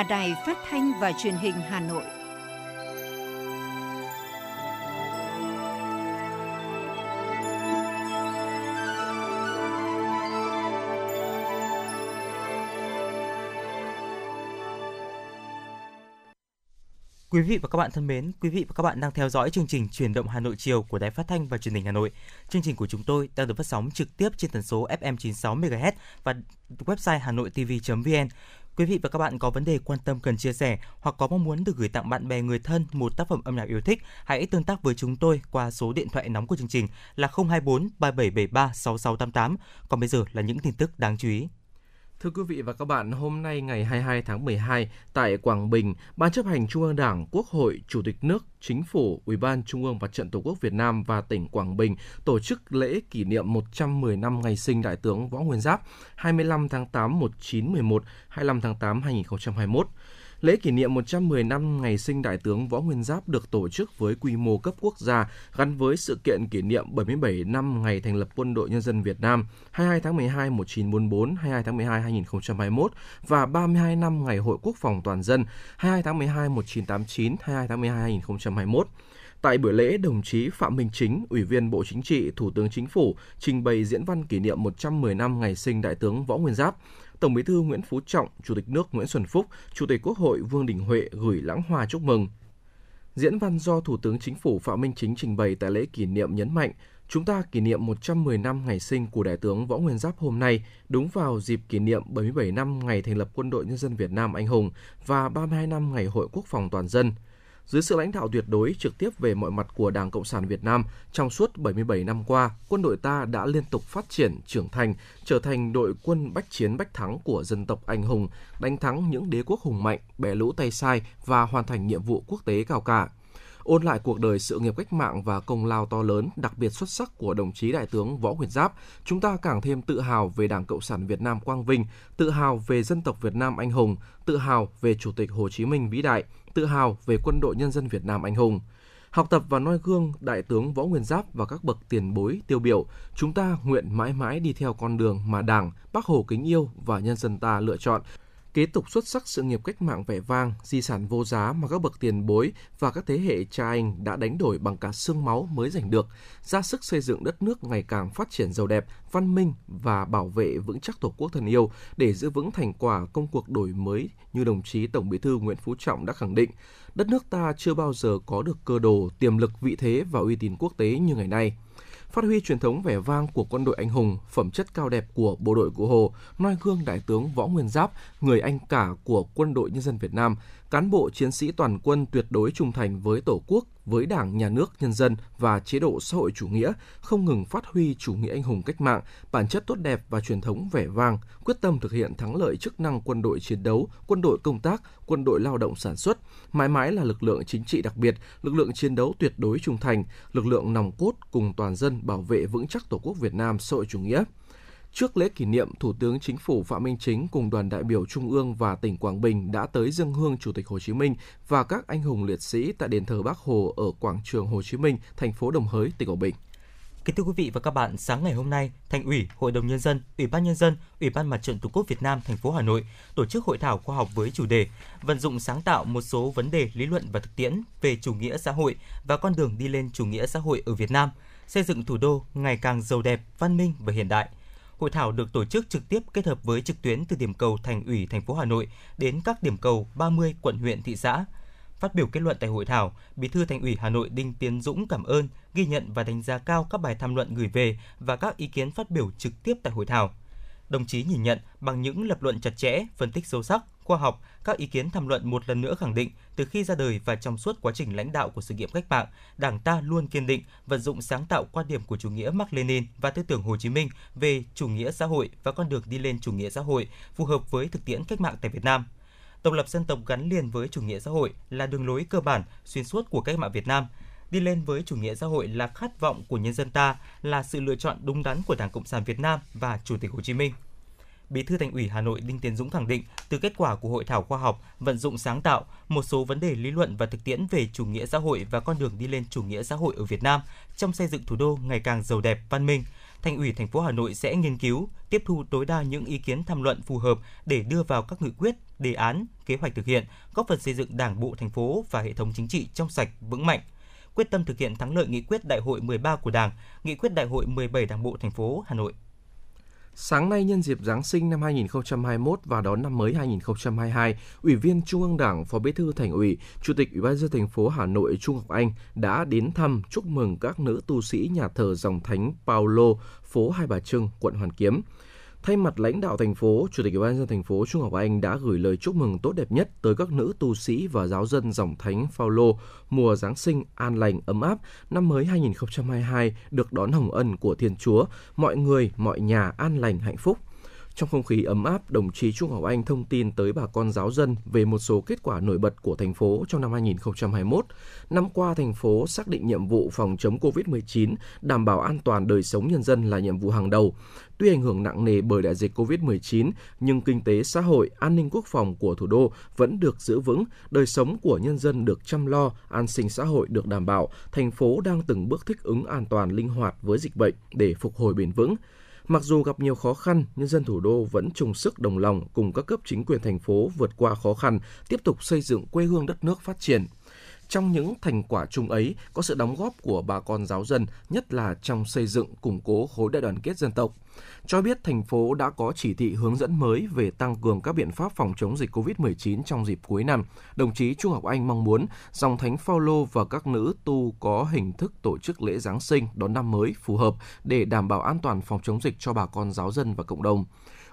là đài phát thanh và truyền hình Hà Nội. Quý vị và các bạn thân mến, quý vị và các bạn đang theo dõi chương trình Truyền động Hà Nội chiều của Đài Phát thanh và Truyền hình Hà Nội. Chương trình của chúng tôi đang được phát sóng trực tiếp trên tần số FM 96 MHz và website hanoitv.vn. Quý vị và các bạn có vấn đề quan tâm cần chia sẻ hoặc có mong muốn được gửi tặng bạn bè người thân một tác phẩm âm nhạc yêu thích, hãy tương tác với chúng tôi qua số điện thoại nóng của chương trình là 024 3773 6688. Còn bây giờ là những tin tức đáng chú ý. Thưa quý vị và các bạn, hôm nay ngày 22 tháng 12 tại Quảng Bình, Ban chấp hành Trung ương Đảng, Quốc hội, Chủ tịch nước, Chính phủ, Ủy ban Trung ương Mặt trận Tổ quốc Việt Nam và tỉnh Quảng Bình tổ chức lễ kỷ niệm 110 năm ngày sinh Đại tướng Võ Nguyên Giáp 25 tháng 8 1911, 25 tháng 8 2021. Lễ kỷ niệm 110 năm ngày sinh Đại tướng Võ Nguyên Giáp được tổ chức với quy mô cấp quốc gia gắn với sự kiện kỷ niệm 77 năm ngày thành lập Quân đội Nhân dân Việt Nam 22 tháng 12 1944, 22 tháng 12 2021 và 32 năm ngày Hội Quốc phòng toàn dân 22 tháng 12 1989, 22 tháng 12 2021. Tại buổi lễ, đồng chí Phạm Minh Chính, Ủy viên Bộ Chính trị, Thủ tướng Chính phủ trình bày diễn văn kỷ niệm 110 năm ngày sinh Đại tướng Võ Nguyên Giáp. Tổng Bí thư Nguyễn Phú Trọng, Chủ tịch nước Nguyễn Xuân Phúc, Chủ tịch Quốc hội Vương Đình Huệ gửi lãng hoa chúc mừng. Diễn văn do Thủ tướng Chính phủ Phạm Minh Chính trình bày tại lễ kỷ niệm nhấn mạnh, chúng ta kỷ niệm 110 năm ngày sinh của Đại tướng Võ Nguyên Giáp hôm nay, đúng vào dịp kỷ niệm 77 năm ngày thành lập Quân đội Nhân dân Việt Nam anh hùng và 32 năm ngày Hội Quốc phòng toàn dân. Dưới sự lãnh đạo tuyệt đối trực tiếp về mọi mặt của Đảng Cộng sản Việt Nam, trong suốt 77 năm qua, quân đội ta đã liên tục phát triển, trưởng thành, trở thành đội quân bách chiến bách thắng của dân tộc anh hùng, đánh thắng những đế quốc hùng mạnh, bẻ lũ tay sai và hoàn thành nhiệm vụ quốc tế cao cả. Ôn lại cuộc đời sự nghiệp cách mạng và công lao to lớn, đặc biệt xuất sắc của đồng chí Đại tướng Võ Nguyên Giáp, chúng ta càng thêm tự hào về Đảng Cộng sản Việt Nam quang vinh, tự hào về dân tộc Việt Nam anh hùng, tự hào về Chủ tịch Hồ Chí Minh vĩ đại, tự hào về Quân đội Nhân dân Việt Nam anh hùng. Học tập và noi gương Đại tướng Võ Nguyên Giáp và các bậc tiền bối tiêu biểu, chúng ta nguyện mãi mãi đi theo con đường mà Đảng, Bác Hồ kính yêu và nhân dân ta lựa chọn, kế tục xuất sắc sự nghiệp cách mạng vẻ vang, di sản vô giá mà các bậc tiền bối và các thế hệ cha anh đã đánh đổi bằng cả xương máu mới giành được, ra sức xây dựng đất nước ngày càng phát triển giàu đẹp, văn minh và bảo vệ vững chắc Tổ quốc thân yêu để giữ vững thành quả công cuộc đổi mới như đồng chí Tổng Bí thư Nguyễn Phú Trọng đã khẳng định, đất nước ta chưa bao giờ có được cơ đồ, tiềm lực, vị thế và uy tín quốc tế như ngày nay phát huy truyền thống vẻ vang của quân đội anh hùng, phẩm chất cao đẹp của bộ đội cụ Hồ, noi gương đại tướng Võ Nguyên Giáp, người anh cả của quân đội nhân dân Việt Nam, cán bộ chiến sĩ toàn quân tuyệt đối trung thành với Tổ quốc, với Đảng, Nhà nước, nhân dân và chế độ xã hội chủ nghĩa, không ngừng phát huy chủ nghĩa anh hùng cách mạng, bản chất tốt đẹp và truyền thống vẻ vang, quyết tâm thực hiện thắng lợi chức năng quân đội chiến đấu, quân đội công tác, quân đội lao động sản xuất, mãi mãi là lực lượng chính trị đặc biệt, lực lượng chiến đấu tuyệt đối trung thành, lực lượng nòng cốt cùng toàn dân bảo vệ vững chắc Tổ quốc Việt Nam xã hội chủ nghĩa. Trước lễ kỷ niệm, Thủ tướng Chính phủ Phạm Minh Chính cùng đoàn đại biểu Trung ương và tỉnh Quảng Bình đã tới dân hương Chủ tịch Hồ Chí Minh và các anh hùng liệt sĩ tại đền thờ bắc Hồ ở quảng trường Hồ Chí Minh, thành phố Đồng Hới, tỉnh Quảng Bình. Kính thưa quý vị và các bạn, sáng ngày hôm nay, Thành ủy, Hội đồng nhân dân, Ủy ban nhân dân, Ủy ban Mặt trận Tổ quốc Việt Nam thành phố Hà Nội tổ chức hội thảo khoa học với chủ đề vận dụng sáng tạo một số vấn đề lý luận và thực tiễn về chủ nghĩa xã hội và con đường đi lên chủ nghĩa xã hội ở Việt Nam, xây dựng thủ đô ngày càng giàu đẹp, văn minh và hiện đại. Hội thảo được tổ chức trực tiếp kết hợp với trực tuyến từ điểm cầu Thành ủy thành phố Hà Nội đến các điểm cầu 30 quận huyện thị xã. Phát biểu kết luận tại hội thảo, Bí thư Thành ủy Hà Nội Đinh Tiến Dũng cảm ơn, ghi nhận và đánh giá cao các bài tham luận gửi về và các ý kiến phát biểu trực tiếp tại hội thảo đồng chí nhìn nhận bằng những lập luận chặt chẽ, phân tích sâu sắc, khoa học, các ý kiến tham luận một lần nữa khẳng định từ khi ra đời và trong suốt quá trình lãnh đạo của sự nghiệp cách mạng, Đảng ta luôn kiên định vận dụng sáng tạo quan điểm của chủ nghĩa Mark Lenin và tư tưởng Hồ Chí Minh về chủ nghĩa xã hội và con đường đi lên chủ nghĩa xã hội phù hợp với thực tiễn cách mạng tại Việt Nam. Độc lập dân tộc gắn liền với chủ nghĩa xã hội là đường lối cơ bản xuyên suốt của cách mạng Việt Nam – đi lên với chủ nghĩa xã hội là khát vọng của nhân dân ta, là sự lựa chọn đúng đắn của Đảng Cộng sản Việt Nam và Chủ tịch Hồ Chí Minh. Bí thư Thành ủy Hà Nội Đinh Tiến Dũng khẳng định, từ kết quả của hội thảo khoa học, vận dụng sáng tạo, một số vấn đề lý luận và thực tiễn về chủ nghĩa xã hội và con đường đi lên chủ nghĩa xã hội ở Việt Nam trong xây dựng thủ đô ngày càng giàu đẹp, văn minh, Thành ủy thành phố Hà Nội sẽ nghiên cứu, tiếp thu tối đa những ý kiến tham luận phù hợp để đưa vào các nghị quyết, đề án, kế hoạch thực hiện, góp phần xây dựng Đảng bộ thành phố và hệ thống chính trị trong sạch, vững mạnh quyết tâm thực hiện thắng lợi nghị quyết Đại hội 13 của Đảng, nghị quyết Đại hội 17 Đảng bộ thành phố Hà Nội. Sáng nay nhân dịp Giáng sinh năm 2021 và đón năm mới 2022, Ủy viên Trung ương Đảng, Phó Bí thư Thành ủy, Chủ tịch Ủy ban dân thành phố Hà Nội Trung Ngọc Anh đã đến thăm chúc mừng các nữ tu sĩ nhà thờ dòng thánh Paulo, phố Hai Bà Trưng, quận Hoàn Kiếm. Thay mặt lãnh đạo thành phố, Chủ tịch Ủy ban dân thành phố Trung Ngọc Anh đã gửi lời chúc mừng tốt đẹp nhất tới các nữ tu sĩ và giáo dân dòng thánh Phaolô mùa Giáng sinh an lành ấm áp, năm mới 2022 được đón hồng ân của Thiên Chúa, mọi người, mọi nhà an lành hạnh phúc. Trong không khí ấm áp, đồng chí Trung Ngọc Anh thông tin tới bà con giáo dân về một số kết quả nổi bật của thành phố trong năm 2021. Năm qua, thành phố xác định nhiệm vụ phòng chống COVID-19, đảm bảo an toàn đời sống nhân dân là nhiệm vụ hàng đầu. Tuy ảnh hưởng nặng nề bởi đại dịch COVID-19, nhưng kinh tế xã hội, an ninh quốc phòng của thủ đô vẫn được giữ vững, đời sống của nhân dân được chăm lo, an sinh xã hội được đảm bảo. Thành phố đang từng bước thích ứng an toàn linh hoạt với dịch bệnh để phục hồi bền vững. Mặc dù gặp nhiều khó khăn, nhân dân thủ đô vẫn chung sức đồng lòng cùng các cấp chính quyền thành phố vượt qua khó khăn, tiếp tục xây dựng quê hương đất nước phát triển. Trong những thành quả chung ấy có sự đóng góp của bà con giáo dân, nhất là trong xây dựng củng cố khối đại đoàn kết dân tộc – cho biết thành phố đã có chỉ thị hướng dẫn mới về tăng cường các biện pháp phòng chống dịch COVID-19 trong dịp cuối năm. Đồng chí Trung học Anh mong muốn dòng thánh Phaolô và các nữ tu có hình thức tổ chức lễ Giáng sinh đón năm mới phù hợp để đảm bảo an toàn phòng chống dịch cho bà con giáo dân và cộng đồng.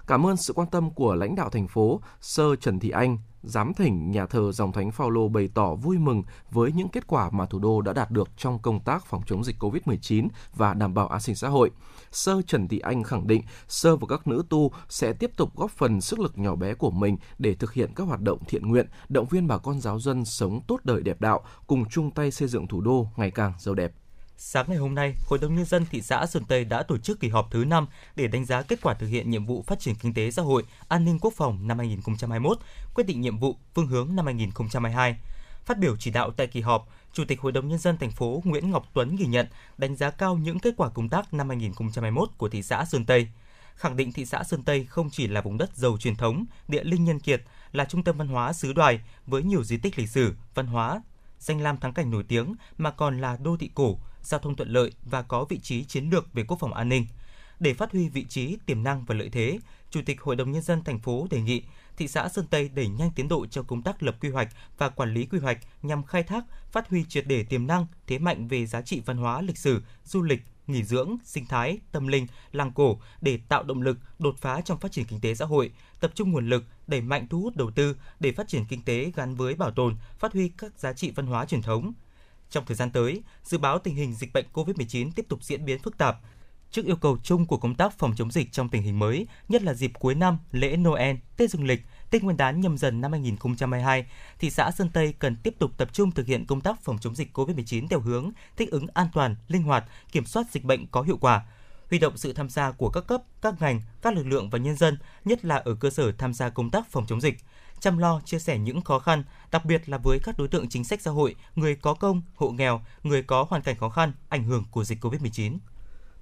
Cảm ơn sự quan tâm của lãnh đạo thành phố, Sơ Trần Thị Anh, giám thỉnh nhà thờ dòng thánh Phaolô bày tỏ vui mừng với những kết quả mà thủ đô đã đạt được trong công tác phòng chống dịch COVID-19 và đảm bảo an sinh xã hội. Sơ Trần Thị Anh khẳng định Sơ và các nữ tu sẽ tiếp tục góp phần sức lực nhỏ bé của mình để thực hiện các hoạt động thiện nguyện, động viên bà con giáo dân sống tốt đời đẹp đạo, cùng chung tay xây dựng thủ đô ngày càng giàu đẹp. Sáng ngày hôm nay, Hội đồng Nhân dân thị xã Sơn Tây đã tổ chức kỳ họp thứ 5 để đánh giá kết quả thực hiện nhiệm vụ phát triển kinh tế xã hội, an ninh quốc phòng năm 2021, quyết định nhiệm vụ, phương hướng năm 2022. Phát biểu chỉ đạo tại kỳ họp, Chủ tịch Hội đồng Nhân dân thành phố Nguyễn Ngọc Tuấn ghi nhận, đánh giá cao những kết quả công tác năm 2021 của thị xã Sơn Tây. Khẳng định thị xã Sơn Tây không chỉ là vùng đất giàu truyền thống, địa linh nhân kiệt, là trung tâm văn hóa xứ đoài với nhiều di tích lịch sử, văn hóa, danh lam thắng cảnh nổi tiếng mà còn là đô thị cổ, giao thông thuận lợi và có vị trí chiến lược về quốc phòng an ninh. Để phát huy vị trí, tiềm năng và lợi thế, Chủ tịch Hội đồng nhân dân thành phố đề nghị thị xã Sơn Tây đẩy nhanh tiến độ trong công tác lập quy hoạch và quản lý quy hoạch nhằm khai thác, phát huy triệt để tiềm năng, thế mạnh về giá trị văn hóa lịch sử, du lịch, nghỉ dưỡng, sinh thái, tâm linh, làng cổ để tạo động lực đột phá trong phát triển kinh tế xã hội, tập trung nguồn lực đẩy mạnh thu hút đầu tư để phát triển kinh tế gắn với bảo tồn, phát huy các giá trị văn hóa truyền thống. Trong thời gian tới, dự báo tình hình dịch bệnh COVID-19 tiếp tục diễn biến phức tạp, Trước yêu cầu chung của công tác phòng chống dịch trong tình hình mới, nhất là dịp cuối năm, lễ Noel, Tết Dương lịch, Tết Nguyên đán nhâm dần năm 2022, thị xã Sơn Tây cần tiếp tục tập trung thực hiện công tác phòng chống dịch COVID-19 theo hướng thích ứng an toàn, linh hoạt, kiểm soát dịch bệnh có hiệu quả, huy động sự tham gia của các cấp, các ngành, các lực lượng và nhân dân, nhất là ở cơ sở tham gia công tác phòng chống dịch chăm lo chia sẻ những khó khăn, đặc biệt là với các đối tượng chính sách xã hội, người có công, hộ nghèo, người có hoàn cảnh khó khăn ảnh hưởng của dịch COVID-19.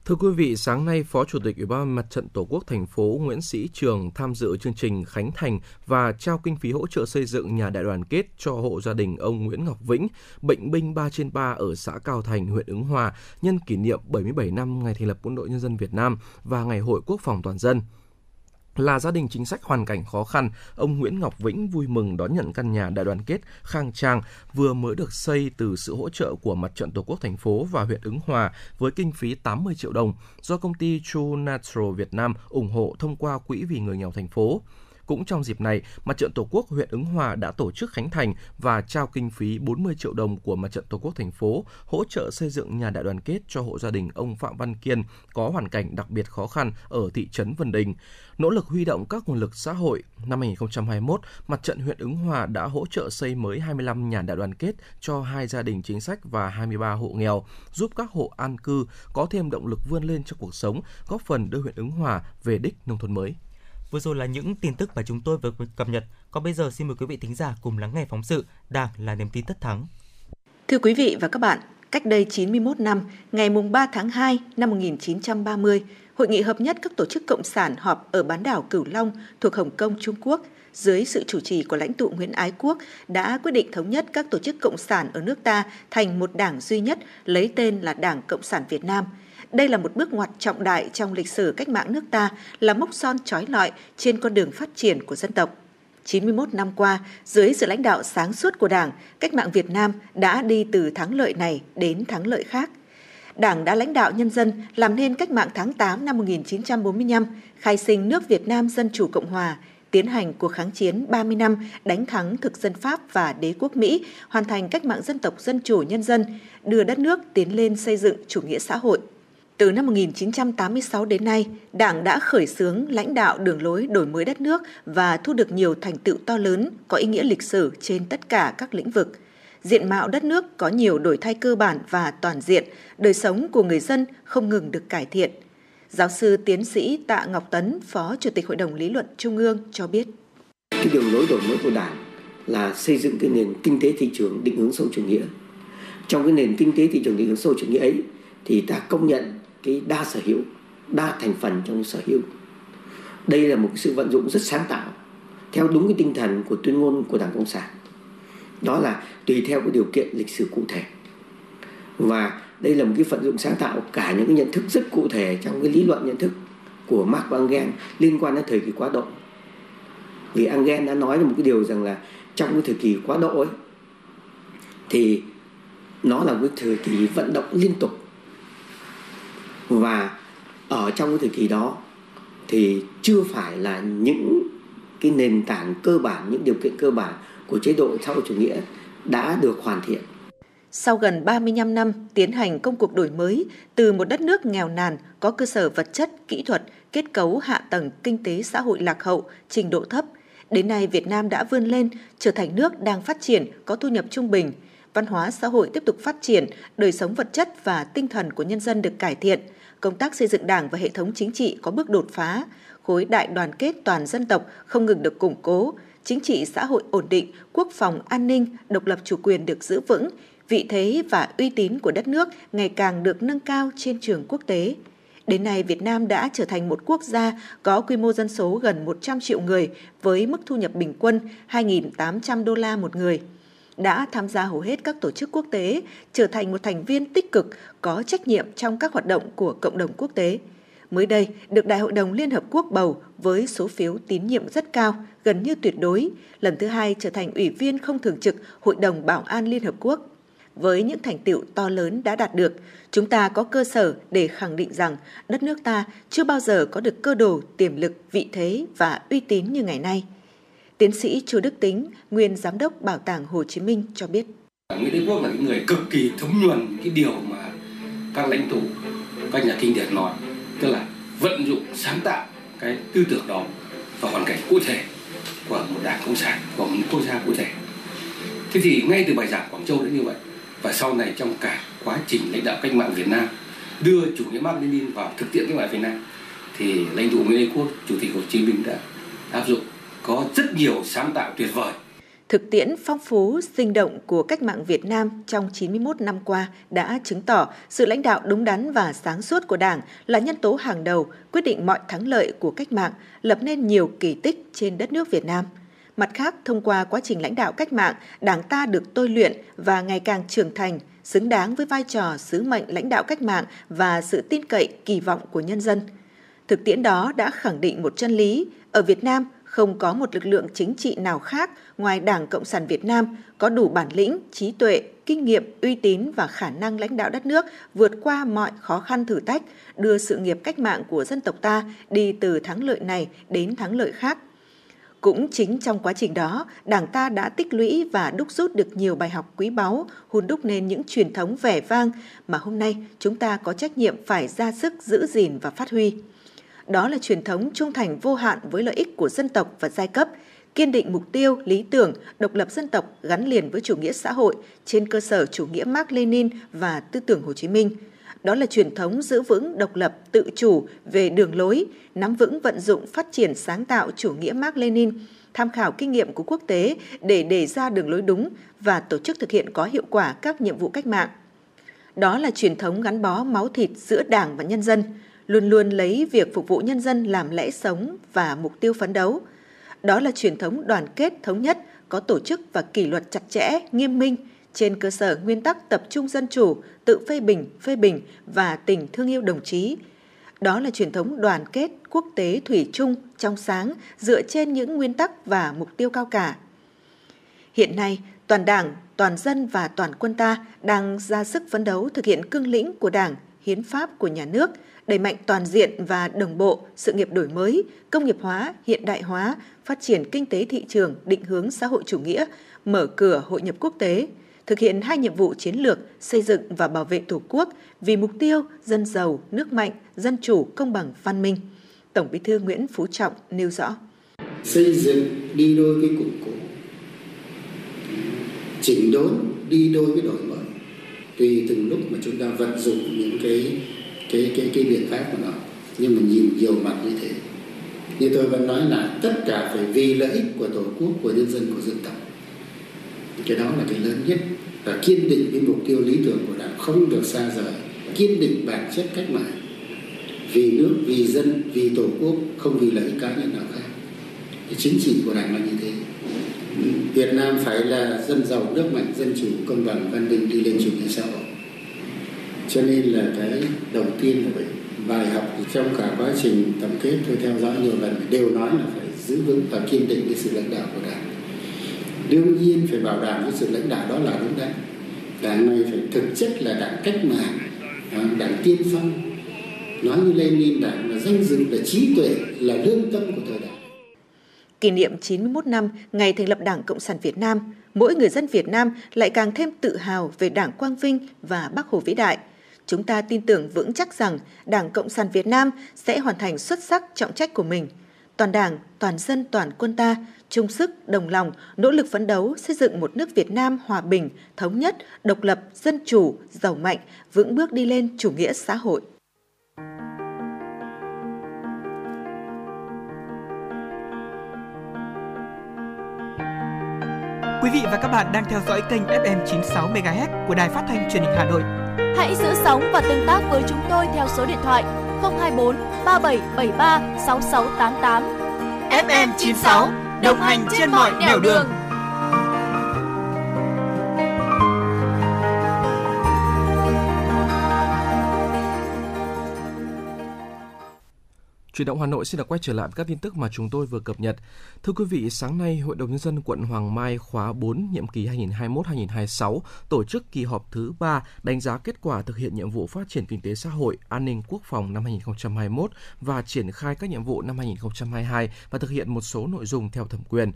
Thưa quý vị, sáng nay Phó Chủ tịch Ủy ban Mặt trận Tổ quốc thành phố Nguyễn Sĩ Trường tham dự chương trình khánh thành và trao kinh phí hỗ trợ xây dựng nhà đại đoàn kết cho hộ gia đình ông Nguyễn Ngọc Vĩnh, bệnh binh 3 trên 3 ở xã Cao Thành, huyện Ứng Hòa, nhân kỷ niệm 77 năm ngày thành lập Quân đội Nhân dân Việt Nam và Ngày hội Quốc phòng toàn dân là gia đình chính sách hoàn cảnh khó khăn, ông Nguyễn Ngọc Vĩnh vui mừng đón nhận căn nhà đại đoàn kết khang trang vừa mới được xây từ sự hỗ trợ của Mặt trận Tổ quốc thành phố và huyện Ứng Hòa với kinh phí 80 triệu đồng do công ty True Natural Việt Nam ủng hộ thông qua Quỹ vì người nghèo thành phố. Cũng trong dịp này, Mặt trận Tổ quốc huyện Ứng Hòa đã tổ chức khánh thành và trao kinh phí 40 triệu đồng của Mặt trận Tổ quốc thành phố hỗ trợ xây dựng nhà đại đoàn kết cho hộ gia đình ông Phạm Văn Kiên có hoàn cảnh đặc biệt khó khăn ở thị trấn Vân Đình. Nỗ lực huy động các nguồn lực xã hội, năm 2021, Mặt trận huyện Ứng Hòa đã hỗ trợ xây mới 25 nhà đại đoàn kết cho hai gia đình chính sách và 23 hộ nghèo, giúp các hộ an cư có thêm động lực vươn lên trong cuộc sống, góp phần đưa huyện Ứng Hòa về đích nông thôn mới. Vừa rồi là những tin tức mà chúng tôi vừa cập nhật. Còn bây giờ xin mời quý vị thính giả cùng lắng nghe phóng sự Đảng là niềm tin tất thắng. Thưa quý vị và các bạn, cách đây 91 năm, ngày mùng 3 tháng 2 năm 1930, Hội nghị hợp nhất các tổ chức cộng sản họp ở bán đảo Cửu Long thuộc Hồng Kông, Trung Quốc dưới sự chủ trì của lãnh tụ Nguyễn Ái Quốc đã quyết định thống nhất các tổ chức cộng sản ở nước ta thành một đảng duy nhất lấy tên là Đảng Cộng sản Việt Nam – đây là một bước ngoặt trọng đại trong lịch sử cách mạng nước ta, là mốc son trói lọi trên con đường phát triển của dân tộc. 91 năm qua, dưới sự lãnh đạo sáng suốt của Đảng, cách mạng Việt Nam đã đi từ thắng lợi này đến thắng lợi khác. Đảng đã lãnh đạo nhân dân làm nên cách mạng tháng 8 năm 1945, khai sinh nước Việt Nam Dân Chủ Cộng Hòa, tiến hành cuộc kháng chiến 30 năm đánh thắng thực dân Pháp và đế quốc Mỹ, hoàn thành cách mạng dân tộc dân chủ nhân dân, đưa đất nước tiến lên xây dựng chủ nghĩa xã hội. Từ năm 1986 đến nay, Đảng đã khởi xướng lãnh đạo đường lối đổi mới đất nước và thu được nhiều thành tựu to lớn có ý nghĩa lịch sử trên tất cả các lĩnh vực. Diện mạo đất nước có nhiều đổi thay cơ bản và toàn diện, đời sống của người dân không ngừng được cải thiện. Giáo sư tiến sĩ Tạ Ngọc Tấn, Phó Chủ tịch Hội đồng Lý luận Trung ương cho biết. Cái đường lối đổi mới của Đảng là xây dựng cái nền kinh tế thị trường định hướng sâu chủ nghĩa. Trong cái nền kinh tế thị trường định hướng sâu chủ nghĩa ấy thì ta công nhận cái đa sở hữu, đa thành phần trong sở hữu. Đây là một sự vận dụng rất sáng tạo, theo đúng cái tinh thần của tuyên ngôn của đảng cộng sản. Đó là tùy theo cái điều kiện lịch sử cụ thể. Và đây là một cái vận dụng sáng tạo cả những cái nhận thức rất cụ thể trong cái lý luận nhận thức của Marx và Engels liên quan đến thời kỳ quá độ. Vì Engels đã nói một cái điều rằng là trong cái thời kỳ quá độ ấy, thì nó là cái thời kỳ vận động liên tục và ở trong cái thời kỳ đó thì chưa phải là những cái nền tảng cơ bản những điều kiện cơ bản của chế độ xã hội chủ nghĩa đã được hoàn thiện. Sau gần 35 năm tiến hành công cuộc đổi mới từ một đất nước nghèo nàn có cơ sở vật chất, kỹ thuật, kết cấu hạ tầng kinh tế xã hội lạc hậu, trình độ thấp, đến nay Việt Nam đã vươn lên trở thành nước đang phát triển, có thu nhập trung bình, văn hóa xã hội tiếp tục phát triển, đời sống vật chất và tinh thần của nhân dân được cải thiện – công tác xây dựng Đảng và hệ thống chính trị có bước đột phá, khối đại đoàn kết toàn dân tộc không ngừng được củng cố, chính trị xã hội ổn định, quốc phòng an ninh, độc lập chủ quyền được giữ vững, vị thế và uy tín của đất nước ngày càng được nâng cao trên trường quốc tế. Đến nay, Việt Nam đã trở thành một quốc gia có quy mô dân số gần 100 triệu người với mức thu nhập bình quân 2.800 đô la một người – đã tham gia hầu hết các tổ chức quốc tế, trở thành một thành viên tích cực có trách nhiệm trong các hoạt động của cộng đồng quốc tế. Mới đây, được Đại hội đồng Liên Hợp Quốc bầu với số phiếu tín nhiệm rất cao, gần như tuyệt đối, lần thứ hai trở thành ủy viên không thường trực Hội đồng Bảo an Liên Hợp Quốc. Với những thành tiệu to lớn đã đạt được, chúng ta có cơ sở để khẳng định rằng đất nước ta chưa bao giờ có được cơ đồ, tiềm lực, vị thế và uy tín như ngày nay – Tiến sĩ Chu Đức Tính, nguyên giám đốc Bảo tàng Hồ Chí Minh cho biết. Nguyễn Đức Quốc là những người cực kỳ thấm nhuần cái điều mà các lãnh tụ, các nhà kinh điển nói, tức là vận dụng sáng tạo cái tư tưởng đó vào hoàn cảnh cụ thể của một đảng cộng sản, của một quốc gia cụ thể. Thế thì ngay từ bài giảng Quảng Châu đã như vậy và sau này trong cả quá trình lãnh đạo cách mạng Việt Nam đưa chủ nghĩa Mác Lênin vào thực tiễn cách mạng Việt Nam thì lãnh tụ Nguyễn Ái Quốc, chủ tịch Hồ Chí Minh đã áp dụng có rất nhiều sáng tạo tuyệt vời. Thực tiễn phong phú, sinh động của cách mạng Việt Nam trong 91 năm qua đã chứng tỏ sự lãnh đạo đúng đắn và sáng suốt của Đảng là nhân tố hàng đầu quyết định mọi thắng lợi của cách mạng, lập nên nhiều kỳ tích trên đất nước Việt Nam. Mặt khác, thông qua quá trình lãnh đạo cách mạng, Đảng ta được tôi luyện và ngày càng trưởng thành, xứng đáng với vai trò sứ mệnh lãnh đạo cách mạng và sự tin cậy kỳ vọng của nhân dân – Thực tiễn đó đã khẳng định một chân lý, ở Việt Nam không có một lực lượng chính trị nào khác ngoài Đảng Cộng sản Việt Nam có đủ bản lĩnh, trí tuệ, kinh nghiệm, uy tín và khả năng lãnh đạo đất nước vượt qua mọi khó khăn thử thách, đưa sự nghiệp cách mạng của dân tộc ta đi từ thắng lợi này đến thắng lợi khác. Cũng chính trong quá trình đó, Đảng ta đã tích lũy và đúc rút được nhiều bài học quý báu, hun đúc nên những truyền thống vẻ vang mà hôm nay chúng ta có trách nhiệm phải ra sức giữ gìn và phát huy. Đó là truyền thống trung thành vô hạn với lợi ích của dân tộc và giai cấp, kiên định mục tiêu, lý tưởng, độc lập dân tộc gắn liền với chủ nghĩa xã hội trên cơ sở chủ nghĩa Mark Lenin và tư tưởng Hồ Chí Minh. Đó là truyền thống giữ vững độc lập, tự chủ về đường lối, nắm vững vận dụng phát triển sáng tạo chủ nghĩa Mark Lenin, tham khảo kinh nghiệm của quốc tế để đề ra đường lối đúng và tổ chức thực hiện có hiệu quả các nhiệm vụ cách mạng. Đó là truyền thống gắn bó máu thịt giữa Đảng và nhân dân, luôn luôn lấy việc phục vụ nhân dân làm lẽ sống và mục tiêu phấn đấu. Đó là truyền thống đoàn kết thống nhất, có tổ chức và kỷ luật chặt chẽ, nghiêm minh, trên cơ sở nguyên tắc tập trung dân chủ, tự phê bình, phê bình và tình thương yêu đồng chí. Đó là truyền thống đoàn kết quốc tế thủy chung, trong sáng, dựa trên những nguyên tắc và mục tiêu cao cả. Hiện nay, toàn Đảng, toàn dân và toàn quân ta đang ra sức phấn đấu thực hiện cương lĩnh của Đảng, hiến pháp của nhà nước, đẩy mạnh toàn diện và đồng bộ sự nghiệp đổi mới, công nghiệp hóa, hiện đại hóa, phát triển kinh tế thị trường, định hướng xã hội chủ nghĩa, mở cửa hội nhập quốc tế, thực hiện hai nhiệm vụ chiến lược xây dựng và bảo vệ Tổ quốc vì mục tiêu dân giàu, nước mạnh, dân chủ, công bằng, văn minh. Tổng Bí thư Nguyễn Phú Trọng nêu rõ. Xây dựng đi đôi với củng cố, chỉnh đốn đi đôi với đổi mới. Tùy từng lúc mà chúng ta vận dụng những cái cái cái cái biện pháp của nó. Nhưng mà nhìn nhiều mặt như thế. Như tôi vẫn nói là tất cả phải vì lợi ích của tổ quốc, của nhân dân, của dân tộc. Cái đó là cái lớn nhất. Và kiên định cái mục tiêu lý tưởng của đảng không được xa rời. Kiên định bản chất cách mạng. Vì nước, vì dân, vì tổ quốc, không vì lợi ích cá nhân nào khác. Cái chính trị của đảng là như thế. Việt Nam phải là dân giàu nước mạnh, dân chủ, công bằng, văn minh, đi lên chủ nghĩa xã hội cho nên là cái đầu tiên là phải bài học trong cả quá trình tổng kết tôi theo dõi nhiều lần đều nói là phải giữ vững và kiên định cái sự lãnh đạo của đảng. Đương nhiên phải bảo đảm cái sự lãnh đạo đó là đúng đắn. Đảng này phải thực chất là đảng cách mạng à, đảng tiên phong. Nói như Lenin đảng là danh dự là trí tuệ là lương tâm của thời đại. Kỷ niệm 91 năm ngày thành lập Đảng Cộng sản Việt Nam, mỗi người dân Việt Nam lại càng thêm tự hào về Đảng Quang Vinh và Bác Hồ vĩ đại – chúng ta tin tưởng vững chắc rằng Đảng Cộng sản Việt Nam sẽ hoàn thành xuất sắc trọng trách của mình. Toàn Đảng, toàn dân, toàn quân ta chung sức, đồng lòng, nỗ lực phấn đấu xây dựng một nước Việt Nam hòa bình, thống nhất, độc lập, dân chủ, giàu mạnh, vững bước đi lên chủ nghĩa xã hội. Quý vị và các bạn đang theo dõi kênh FM 96 MHz của Đài Phát thanh Truyền hình Hà Nội. Hãy giữ sóng và tương tác với chúng tôi theo số điện thoại 024 3773 6688. FM 96 đồng hành trên mọi nẻo đường. đường. Chuyển động Hà Nội xin được quay trở lại với các tin tức mà chúng tôi vừa cập nhật. Thưa quý vị, sáng nay Hội đồng nhân dân quận Hoàng Mai khóa 4 nhiệm kỳ 2021-2026 tổ chức kỳ họp thứ 3 đánh giá kết quả thực hiện nhiệm vụ phát triển kinh tế xã hội, an ninh quốc phòng năm 2021 và triển khai các nhiệm vụ năm 2022 và thực hiện một số nội dung theo thẩm quyền.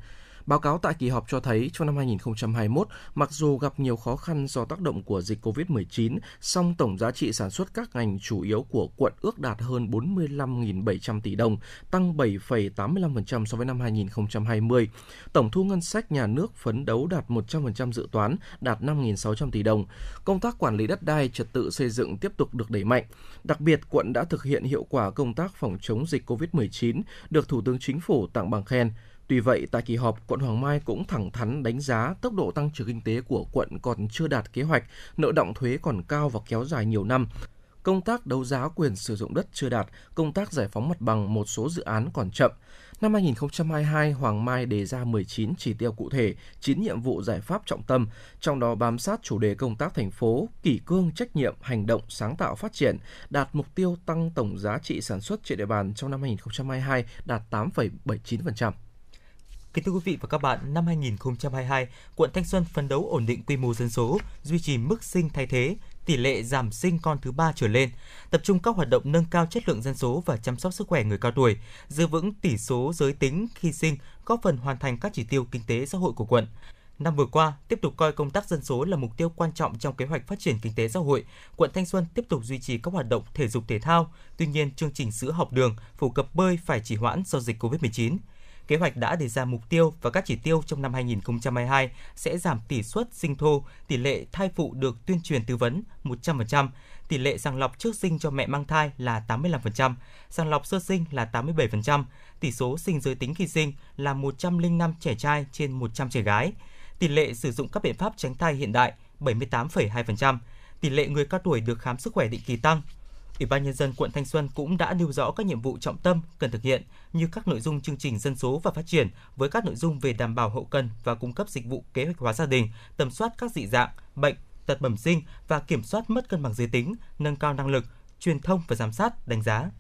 Báo cáo tại kỳ họp cho thấy trong năm 2021, mặc dù gặp nhiều khó khăn do tác động của dịch COVID-19, song tổng giá trị sản xuất các ngành chủ yếu của quận ước đạt hơn 45.700 tỷ đồng, tăng 7,85% so với năm 2020. Tổng thu ngân sách nhà nước phấn đấu đạt 100% dự toán, đạt 5.600 tỷ đồng. Công tác quản lý đất đai, trật tự xây dựng tiếp tục được đẩy mạnh. Đặc biệt, quận đã thực hiện hiệu quả công tác phòng chống dịch COVID-19, được Thủ tướng Chính phủ tặng bằng khen. Tuy vậy, tại kỳ họp, quận Hoàng Mai cũng thẳng thắn đánh giá tốc độ tăng trưởng kinh tế của quận còn chưa đạt kế hoạch, nợ động thuế còn cao và kéo dài nhiều năm. Công tác đấu giá quyền sử dụng đất chưa đạt, công tác giải phóng mặt bằng một số dự án còn chậm. Năm 2022, Hoàng Mai đề ra 19 chỉ tiêu cụ thể, 9 nhiệm vụ giải pháp trọng tâm, trong đó bám sát chủ đề công tác thành phố, kỷ cương trách nhiệm, hành động, sáng tạo phát triển, đạt mục tiêu tăng tổng giá trị sản xuất trên địa bàn trong năm 2022 đạt 8,79%. Kính thưa quý vị và các bạn, năm 2022, quận Thanh Xuân phấn đấu ổn định quy mô dân số, duy trì mức sinh thay thế, tỷ lệ giảm sinh con thứ ba trở lên, tập trung các hoạt động nâng cao chất lượng dân số và chăm sóc sức khỏe người cao tuổi, giữ vững tỷ số giới tính khi sinh, góp phần hoàn thành các chỉ tiêu kinh tế xã hội của quận. Năm vừa qua, tiếp tục coi công tác dân số là mục tiêu quan trọng trong kế hoạch phát triển kinh tế xã hội, quận Thanh Xuân tiếp tục duy trì các hoạt động thể dục thể thao. Tuy nhiên, chương trình sữa học đường, phổ cập bơi phải chỉ hoãn do dịch Covid-19. Kế hoạch đã đề ra mục tiêu và các chỉ tiêu trong năm 2022 sẽ giảm tỷ suất sinh thô, tỷ lệ thai phụ được tuyên truyền tư vấn 100%, tỷ lệ sàng lọc trước sinh cho mẹ mang thai là 85%, sàng lọc sơ sinh là 87%, tỷ số sinh giới tính khi sinh là 105 trẻ trai trên 100 trẻ gái, tỷ lệ sử dụng các biện pháp tránh thai hiện đại 78,2%, tỷ lệ người cao tuổi được khám sức khỏe định kỳ tăng Ủy ban nhân dân quận Thanh Xuân cũng đã nêu rõ các nhiệm vụ trọng tâm cần thực hiện như các nội dung chương trình dân số và phát triển với các nội dung về đảm bảo hậu cần và cung cấp dịch vụ kế hoạch hóa gia đình, tầm soát các dị dạng, bệnh, tật bẩm sinh và kiểm soát mất cân bằng giới tính, nâng cao năng lực, truyền thông và giám sát, đánh giá.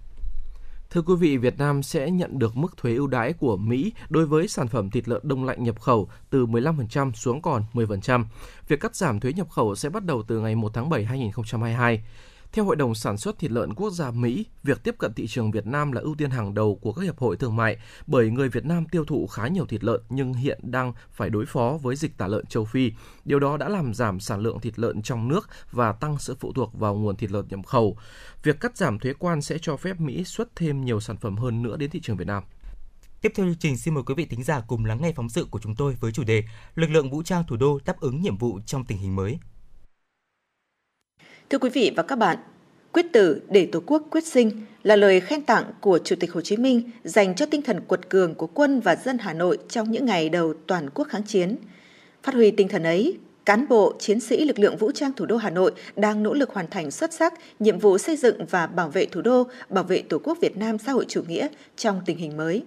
Thưa quý vị, Việt Nam sẽ nhận được mức thuế ưu đãi của Mỹ đối với sản phẩm thịt lợn đông lạnh nhập khẩu từ 15% xuống còn 10%. Việc cắt giảm thuế nhập khẩu sẽ bắt đầu từ ngày 1 tháng 7 2022. Theo Hội đồng Sản xuất Thịt lợn Quốc gia Mỹ, việc tiếp cận thị trường Việt Nam là ưu tiên hàng đầu của các hiệp hội thương mại bởi người Việt Nam tiêu thụ khá nhiều thịt lợn nhưng hiện đang phải đối phó với dịch tả lợn châu Phi. Điều đó đã làm giảm sản lượng thịt lợn trong nước và tăng sự phụ thuộc vào nguồn thịt lợn nhập khẩu. Việc cắt giảm thuế quan sẽ cho phép Mỹ xuất thêm nhiều sản phẩm hơn nữa đến thị trường Việt Nam. Tiếp theo chương trình xin mời quý vị thính giả cùng lắng nghe phóng sự của chúng tôi với chủ đề Lực lượng vũ trang thủ đô đáp ứng nhiệm vụ trong tình hình mới. Thưa quý vị và các bạn, quyết tử để Tổ quốc quyết sinh là lời khen tặng của Chủ tịch Hồ Chí Minh dành cho tinh thần quật cường của quân và dân Hà Nội trong những ngày đầu toàn quốc kháng chiến. Phát huy tinh thần ấy, cán bộ, chiến sĩ lực lượng vũ trang thủ đô Hà Nội đang nỗ lực hoàn thành xuất sắc nhiệm vụ xây dựng và bảo vệ thủ đô, bảo vệ Tổ quốc Việt Nam xã hội chủ nghĩa trong tình hình mới.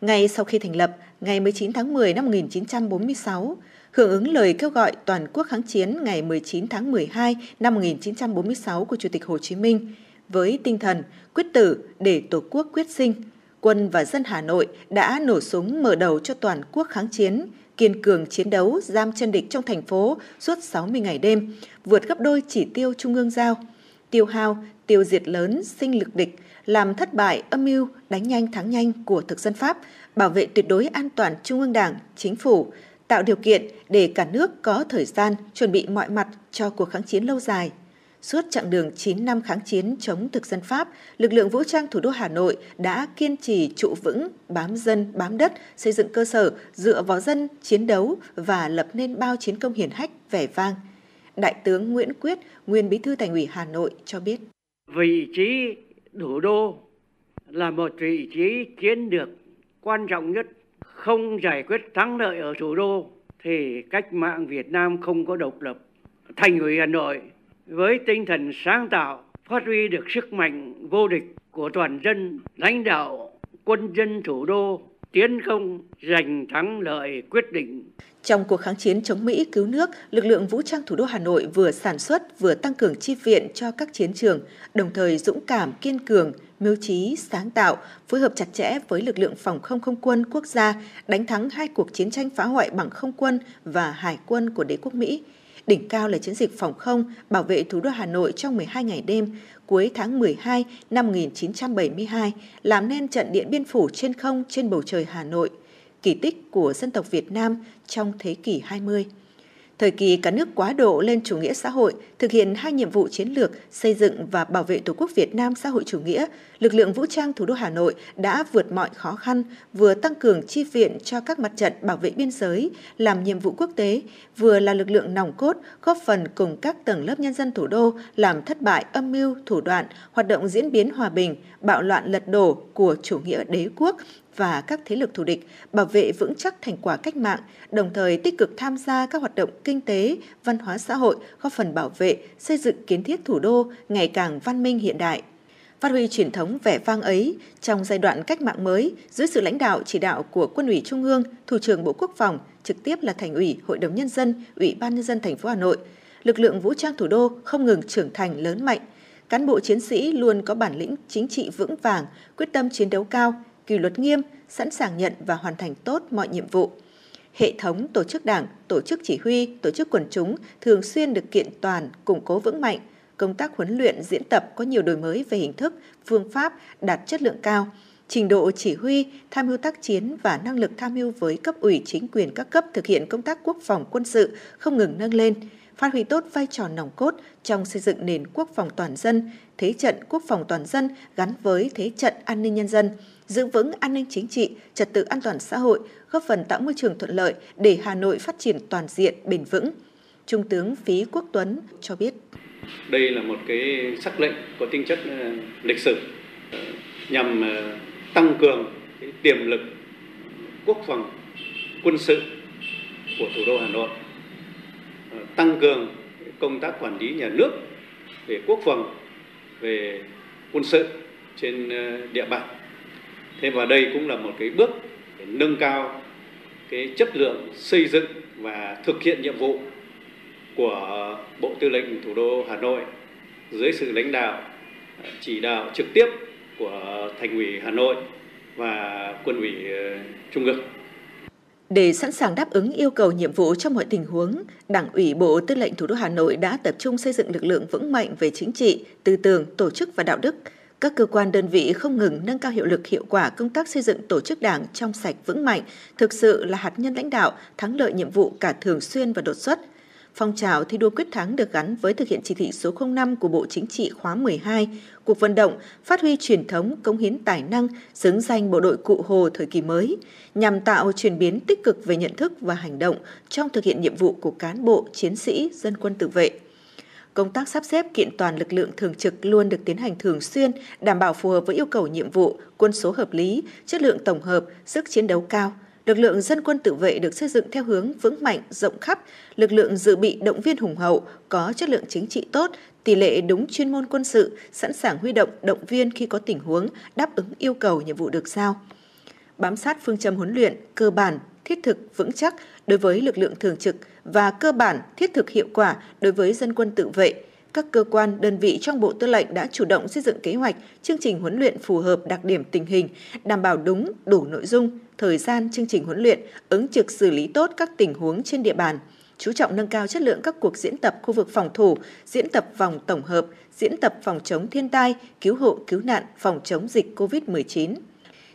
Ngay sau khi thành lập, ngày 19 tháng 10 năm 1946, hưởng ứng lời kêu gọi toàn quốc kháng chiến ngày 19 tháng 12 năm 1946 của Chủ tịch Hồ Chí Minh, với tinh thần quyết tử để Tổ quốc quyết sinh, quân và dân Hà Nội đã nổ súng mở đầu cho toàn quốc kháng chiến, kiên cường chiến đấu giam chân địch trong thành phố suốt 60 ngày đêm, vượt gấp đôi chỉ tiêu trung ương giao, tiêu hao, tiêu diệt lớn sinh lực địch, làm thất bại âm mưu đánh nhanh thắng nhanh của thực dân Pháp, bảo vệ tuyệt đối an toàn Trung ương Đảng, Chính phủ, tạo điều kiện để cả nước có thời gian chuẩn bị mọi mặt cho cuộc kháng chiến lâu dài. Suốt chặng đường 9 năm kháng chiến chống thực dân Pháp, lực lượng vũ trang thủ đô Hà Nội đã kiên trì trụ vững, bám dân, bám đất, xây dựng cơ sở, dựa vào dân, chiến đấu và lập nên bao chiến công hiển hách, vẻ vang. Đại tướng Nguyễn Quyết, nguyên bí thư thành ủy Hà Nội cho biết. Vị trí thủ đô là một vị trí chiến lược quan trọng nhất không giải quyết thắng lợi ở thủ đô thì cách mạng Việt Nam không có độc lập. Thành ủy Hà Nội với tinh thần sáng tạo phát huy được sức mạnh vô địch của toàn dân, lãnh đạo quân dân thủ đô tiến công giành thắng lợi quyết định. Trong cuộc kháng chiến chống Mỹ cứu nước, lực lượng vũ trang thủ đô Hà Nội vừa sản xuất vừa tăng cường chi viện cho các chiến trường, đồng thời dũng cảm, kiên cường, mưu trí, sáng tạo, phối hợp chặt chẽ với lực lượng phòng không không quân quốc gia, đánh thắng hai cuộc chiến tranh phá hoại bằng không quân và hải quân của đế quốc Mỹ. Đỉnh cao là chiến dịch phòng không bảo vệ thủ đô Hà Nội trong 12 ngày đêm cuối tháng 12 năm 1972, làm nên trận Điện Biên Phủ trên không trên bầu trời Hà Nội, kỳ tích của dân tộc Việt Nam trong thế kỷ 20. Thời kỳ cả nước quá độ lên chủ nghĩa xã hội, thực hiện hai nhiệm vụ chiến lược xây dựng và bảo vệ Tổ quốc Việt Nam xã hội chủ nghĩa, lực lượng vũ trang thủ đô Hà Nội đã vượt mọi khó khăn, vừa tăng cường chi viện cho các mặt trận bảo vệ biên giới, làm nhiệm vụ quốc tế, vừa là lực lượng nòng cốt góp phần cùng các tầng lớp nhân dân thủ đô làm thất bại âm mưu, thủ đoạn, hoạt động diễn biến hòa bình, bạo loạn lật đổ của chủ nghĩa đế quốc và các thế lực thù địch, bảo vệ vững chắc thành quả cách mạng, đồng thời tích cực tham gia các hoạt động kinh tế, văn hóa xã hội, góp phần bảo vệ, xây dựng kiến thiết thủ đô ngày càng văn minh hiện đại. Phát huy truyền thống vẻ vang ấy trong giai đoạn cách mạng mới dưới sự lãnh đạo chỉ đạo của Quân ủy Trung ương, Thủ trưởng Bộ Quốc phòng, trực tiếp là Thành ủy, Hội đồng nhân dân, Ủy ban nhân dân thành phố Hà Nội, lực lượng vũ trang thủ đô không ngừng trưởng thành lớn mạnh. Cán bộ chiến sĩ luôn có bản lĩnh chính trị vững vàng, quyết tâm chiến đấu cao, kỷ luật nghiêm, sẵn sàng nhận và hoàn thành tốt mọi nhiệm vụ. Hệ thống tổ chức đảng, tổ chức chỉ huy, tổ chức quần chúng thường xuyên được kiện toàn, củng cố vững mạnh. Công tác huấn luyện, diễn tập có nhiều đổi mới về hình thức, phương pháp, đạt chất lượng cao. Trình độ chỉ huy, tham mưu tác chiến và năng lực tham mưu với cấp ủy chính quyền các cấp thực hiện công tác quốc phòng quân sự không ngừng nâng lên, phát huy tốt vai trò nòng cốt trong xây dựng nền quốc phòng toàn dân, thế trận quốc phòng toàn dân gắn với thế trận an ninh nhân dân, giữ vững an ninh chính trị, trật tự an toàn xã hội, góp phần tạo môi trường thuận lợi để Hà Nội phát triển toàn diện bền vững. Trung tướng Phí Quốc Tuấn cho biết. Đây là một cái sắc lệnh có tính chất ờ, lịch sử ờ, nhằm ờ, tăng cường cái tiềm lực quốc phòng quân sự của thủ đô Hà Nội, tăng cường công tác quản lý nhà nước về quốc phòng, về quân sự trên địa bàn thế và đây cũng là một cái bước để nâng cao cái chất lượng xây dựng và thực hiện nhiệm vụ của Bộ Tư lệnh Thủ đô Hà Nội dưới sự lãnh đạo chỉ đạo trực tiếp của Thành ủy Hà Nội và Quân ủy ờ, Trung ương. Để sẵn sàng đáp ứng yêu cầu nhiệm vụ trong mọi tình huống, Đảng ủy Bộ Tư lệnh Thủ đô Hà Nội đã tập trung xây dựng lực lượng vững mạnh về chính trị, tư tưởng, tổ chức và đạo đức – các cơ quan đơn vị không ngừng nâng cao hiệu lực hiệu quả công tác xây dựng tổ chức đảng trong sạch vững mạnh, thực sự là hạt nhân lãnh đạo, thắng lợi nhiệm vụ cả thường xuyên và đột xuất. Phong trào thi đua quyết thắng được gắn với thực hiện chỉ thị số 05 của Bộ Chính trị khóa 12, cuộc vận động phát huy truyền thống cống hiến tài năng, xứng danh bộ đội cụ Hồ thời kỳ mới, nhằm tạo chuyển biến tích cực về nhận thức và hành động trong thực hiện nhiệm vụ của cán bộ, chiến sĩ, dân quân tự vệ công tác sắp xếp kiện toàn lực lượng thường trực luôn được tiến hành thường xuyên, đảm bảo phù hợp với yêu cầu nhiệm vụ, quân số hợp lý, chất lượng tổng hợp, sức chiến đấu cao. Lực lượng dân quân tự vệ được xây dựng theo hướng vững mạnh, rộng khắp, lực lượng dự bị động viên hùng hậu, có chất lượng chính trị tốt, tỷ lệ đúng chuyên môn quân sự, sẵn sàng huy động, động viên khi có tình huống, đáp ứng yêu cầu nhiệm vụ được giao. Bám sát phương châm huấn luyện, cơ bản, thiết thực, vững chắc đối với lực lượng thường trực và cơ bản thiết thực hiệu quả đối với dân quân tự vệ. Các cơ quan, đơn vị trong Bộ Tư lệnh đã chủ động xây dựng kế hoạch, chương trình huấn luyện phù hợp đặc điểm tình hình, đảm bảo đúng, đủ nội dung, thời gian chương trình huấn luyện, ứng trực xử lý tốt các tình huống trên địa bàn chú trọng nâng cao chất lượng các cuộc diễn tập khu vực phòng thủ, diễn tập vòng tổng hợp, diễn tập phòng chống thiên tai, cứu hộ cứu nạn, phòng chống dịch COVID-19.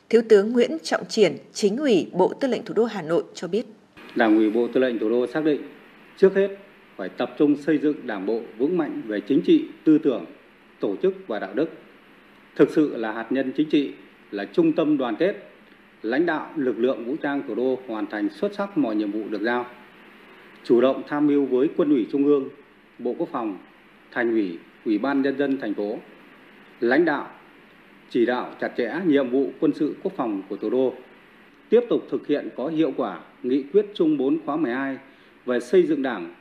Thiếu tướng Nguyễn Trọng Triển, chính ủy Bộ Tư lệnh Thủ đô Hà Nội cho biết. Đảng ủy Bộ Tư lệnh Thủ đô xác định trước hết phải tập trung xây dựng đảng bộ vững mạnh về chính trị, tư tưởng, tổ chức và đạo đức. Thực sự là hạt nhân chính trị, là trung tâm đoàn kết, lãnh đạo lực lượng vũ trang thủ đô hoàn thành xuất sắc mọi nhiệm vụ được giao. Chủ động tham mưu với Quân ủy Trung ương, Bộ Quốc phòng, Thành ủy, Ủy ban Nhân dân thành phố, lãnh đạo chỉ đạo chặt chẽ nhiệm vụ quân sự quốc phòng của thủ đô, tiếp tục thực hiện có hiệu quả nghị quyết chung 4 khóa 12 về xây dựng Đảng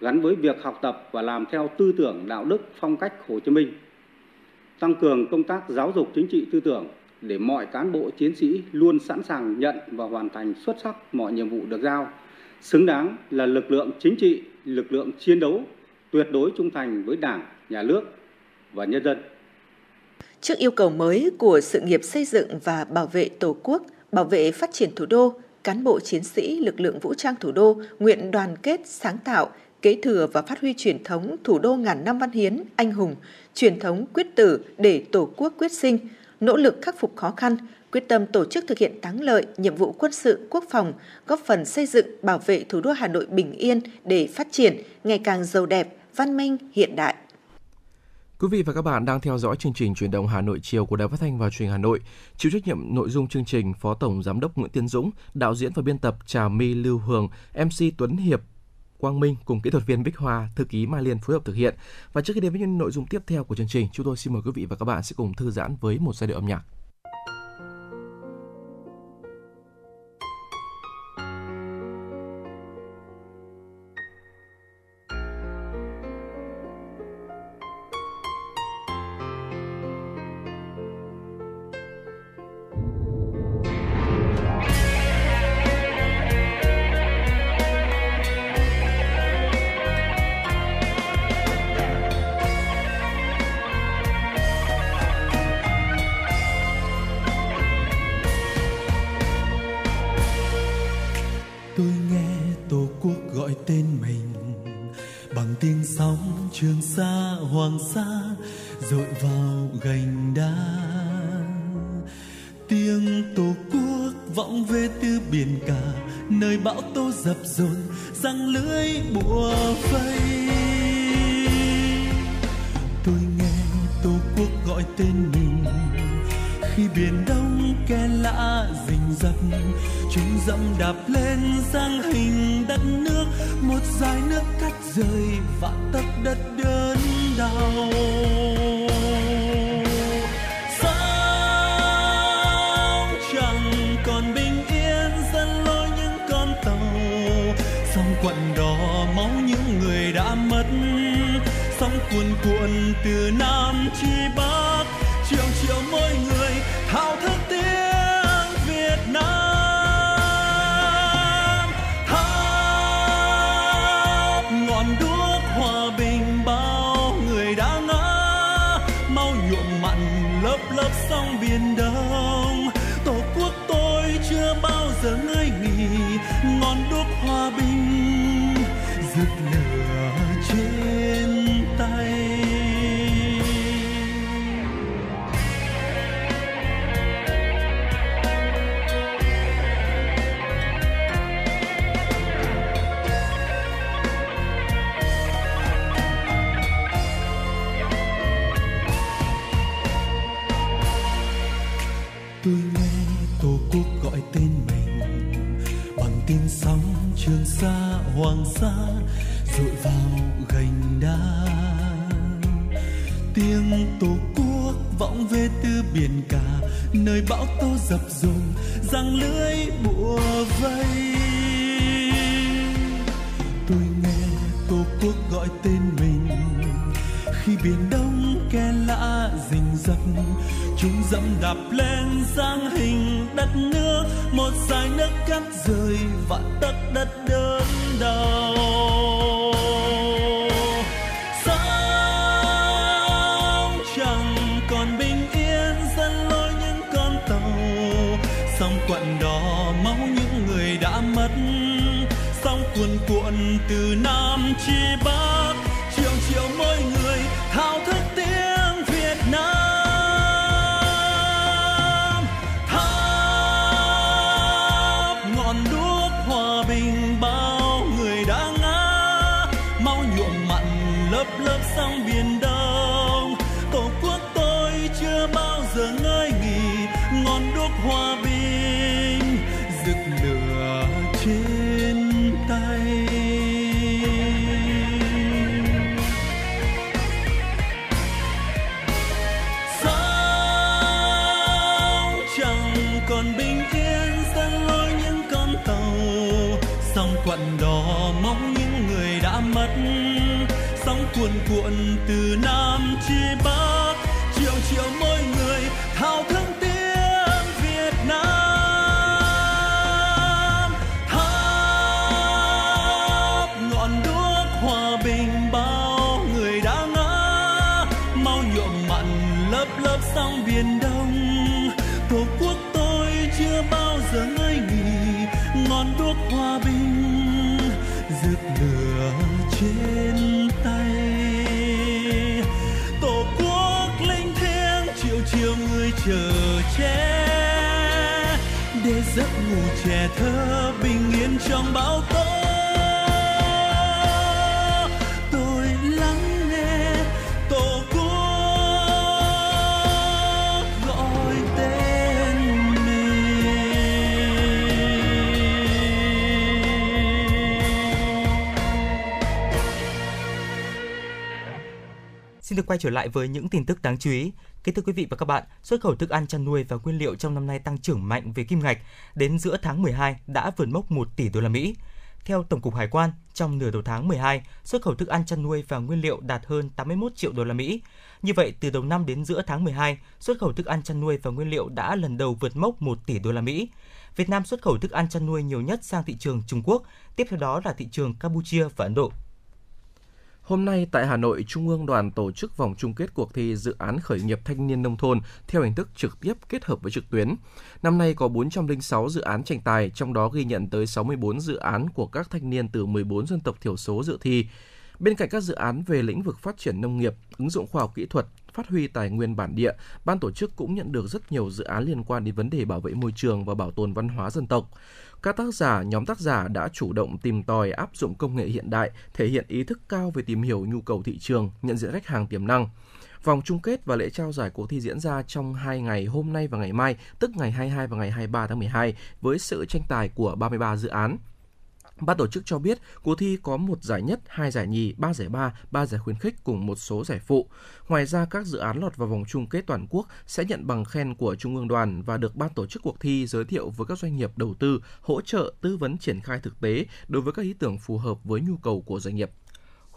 gắn với việc học tập và làm theo tư tưởng đạo đức phong cách Hồ Chí Minh, tăng cường công tác giáo dục chính trị tư tưởng để mọi cán bộ chiến sĩ luôn sẵn sàng nhận và hoàn thành xuất sắc mọi nhiệm vụ được giao, xứng đáng là lực lượng chính trị, lực lượng chiến đấu tuyệt đối trung thành với Đảng, Nhà nước và nhân dân. Trước yêu cầu mới của sự nghiệp xây dựng và bảo vệ Tổ quốc, bảo vệ phát triển thủ đô, cán bộ chiến sĩ lực lượng vũ trang thủ đô nguyện đoàn kết sáng tạo, kế thừa và phát huy truyền thống thủ đô ngàn năm văn hiến, anh hùng, truyền thống quyết tử để Tổ quốc quyết sinh, nỗ lực khắc phục khó khăn, quyết tâm tổ chức thực hiện thắng lợi nhiệm vụ quân sự quốc phòng, góp phần xây dựng bảo vệ thủ đô Hà Nội bình yên để phát triển ngày càng giàu đẹp, văn minh, hiện đại. Quý vị và các bạn đang theo dõi chương trình truyền động Hà Nội chiều của Đài Phát thanh và Truyền hình Hà Nội. Chịu trách nhiệm nội dung chương trình Phó Tổng Giám đốc Nguyễn Tiến Dũng, đạo diễn và biên tập Trà My Lưu Hường, MC Tuấn Hiệp, Quang Minh cùng kỹ thuật viên Bích Hoa, thư ký Mai Liên phối hợp thực hiện. Và trước khi đến với những nội dung tiếp theo của chương trình, chúng tôi xin mời quý vị và các bạn sẽ cùng thư giãn với một giai điệu âm nhạc. Vọng về từ biển cả, nơi bão tố dập dồn, răng lưới bùa vây tôi nghe tổ quốc gọi tên mình, khi biển đông kẻ lạ rình rập, chúng dẫm đạp lên giang hình đất nước, một dải nước cắt rời vạn tấc đất đớn đau. Từ nam chi bắc nơi bão tố dập dồn răng lưới bùa vây. Tôi nghe tổ quốc gọi tên mình. Khi biển đông ke lạ rình rập, chúng dẫm đạp lên dáng hình. Từ nam chi bắc người chờ che để giấc ngủ trẻ thơ bình yên trong bão tố. Được quay trở lại với những tin tức đáng chú ý. Kính thưa quý vị và các bạn, xuất khẩu thức ăn chăn nuôi và nguyên liệu trong năm nay tăng trưởng mạnh về kim ngạch, đến giữa tháng 12 đã vượt mốc 1 tỷ đô la Mỹ. Theo Tổng cục Hải quan, trong nửa đầu tháng 12, xuất khẩu thức ăn chăn nuôi và nguyên liệu đạt hơn 81 triệu đô la Mỹ. Như vậy, từ đầu năm đến giữa tháng 12, xuất khẩu thức ăn chăn nuôi và nguyên liệu đã lần đầu vượt mốc 1 tỷ đô la Mỹ. Việt Nam xuất khẩu thức ăn chăn nuôi nhiều nhất sang thị trường Trung Quốc, tiếp theo đó là thị trường Campuchia và Ấn Độ. Hôm nay tại Hà Nội, Trung ương Đoàn tổ chức vòng chung kết cuộc thi dự án khởi nghiệp thanh niên nông thôn theo hình thức trực tiếp kết hợp với trực tuyến. Năm nay có 406 dự án tranh tài, trong đó ghi nhận tới 64 dự án của các thanh niên từ 14 dân tộc thiểu số dự thi. Bên cạnh các dự án về lĩnh vực phát triển nông nghiệp, ứng dụng khoa học kỹ thuật, phát huy tài nguyên bản địa, ban tổ chức cũng nhận được rất nhiều dự án liên quan đến vấn đề bảo vệ môi trường và bảo tồn văn hóa dân tộc. Các tác giả, nhóm tác giả đã chủ động tìm tòi áp dụng công nghệ hiện đại, thể hiện ý thức cao về tìm hiểu nhu cầu thị trường, nhận diện khách hàng tiềm năng. Vòng chung kết và lễ trao giải cuộc thi diễn ra trong 2 ngày hôm nay và ngày mai, tức ngày 22 và ngày 23 tháng 12, với sự tranh tài của 33 dự án. Ban tổ chức cho biết cuộc thi có một giải nhất, hai giải nhì, ba giải ba, ba giải khuyến khích cùng một số giải phụ. Ngoài ra, các dự án lọt vào vòng chung kết toàn quốc sẽ nhận bằng khen của Trung ương đoàn và được ban tổ chức cuộc thi giới thiệu với các doanh nghiệp đầu tư, hỗ trợ tư vấn triển khai thực tế đối với các ý tưởng phù hợp với nhu cầu của doanh nghiệp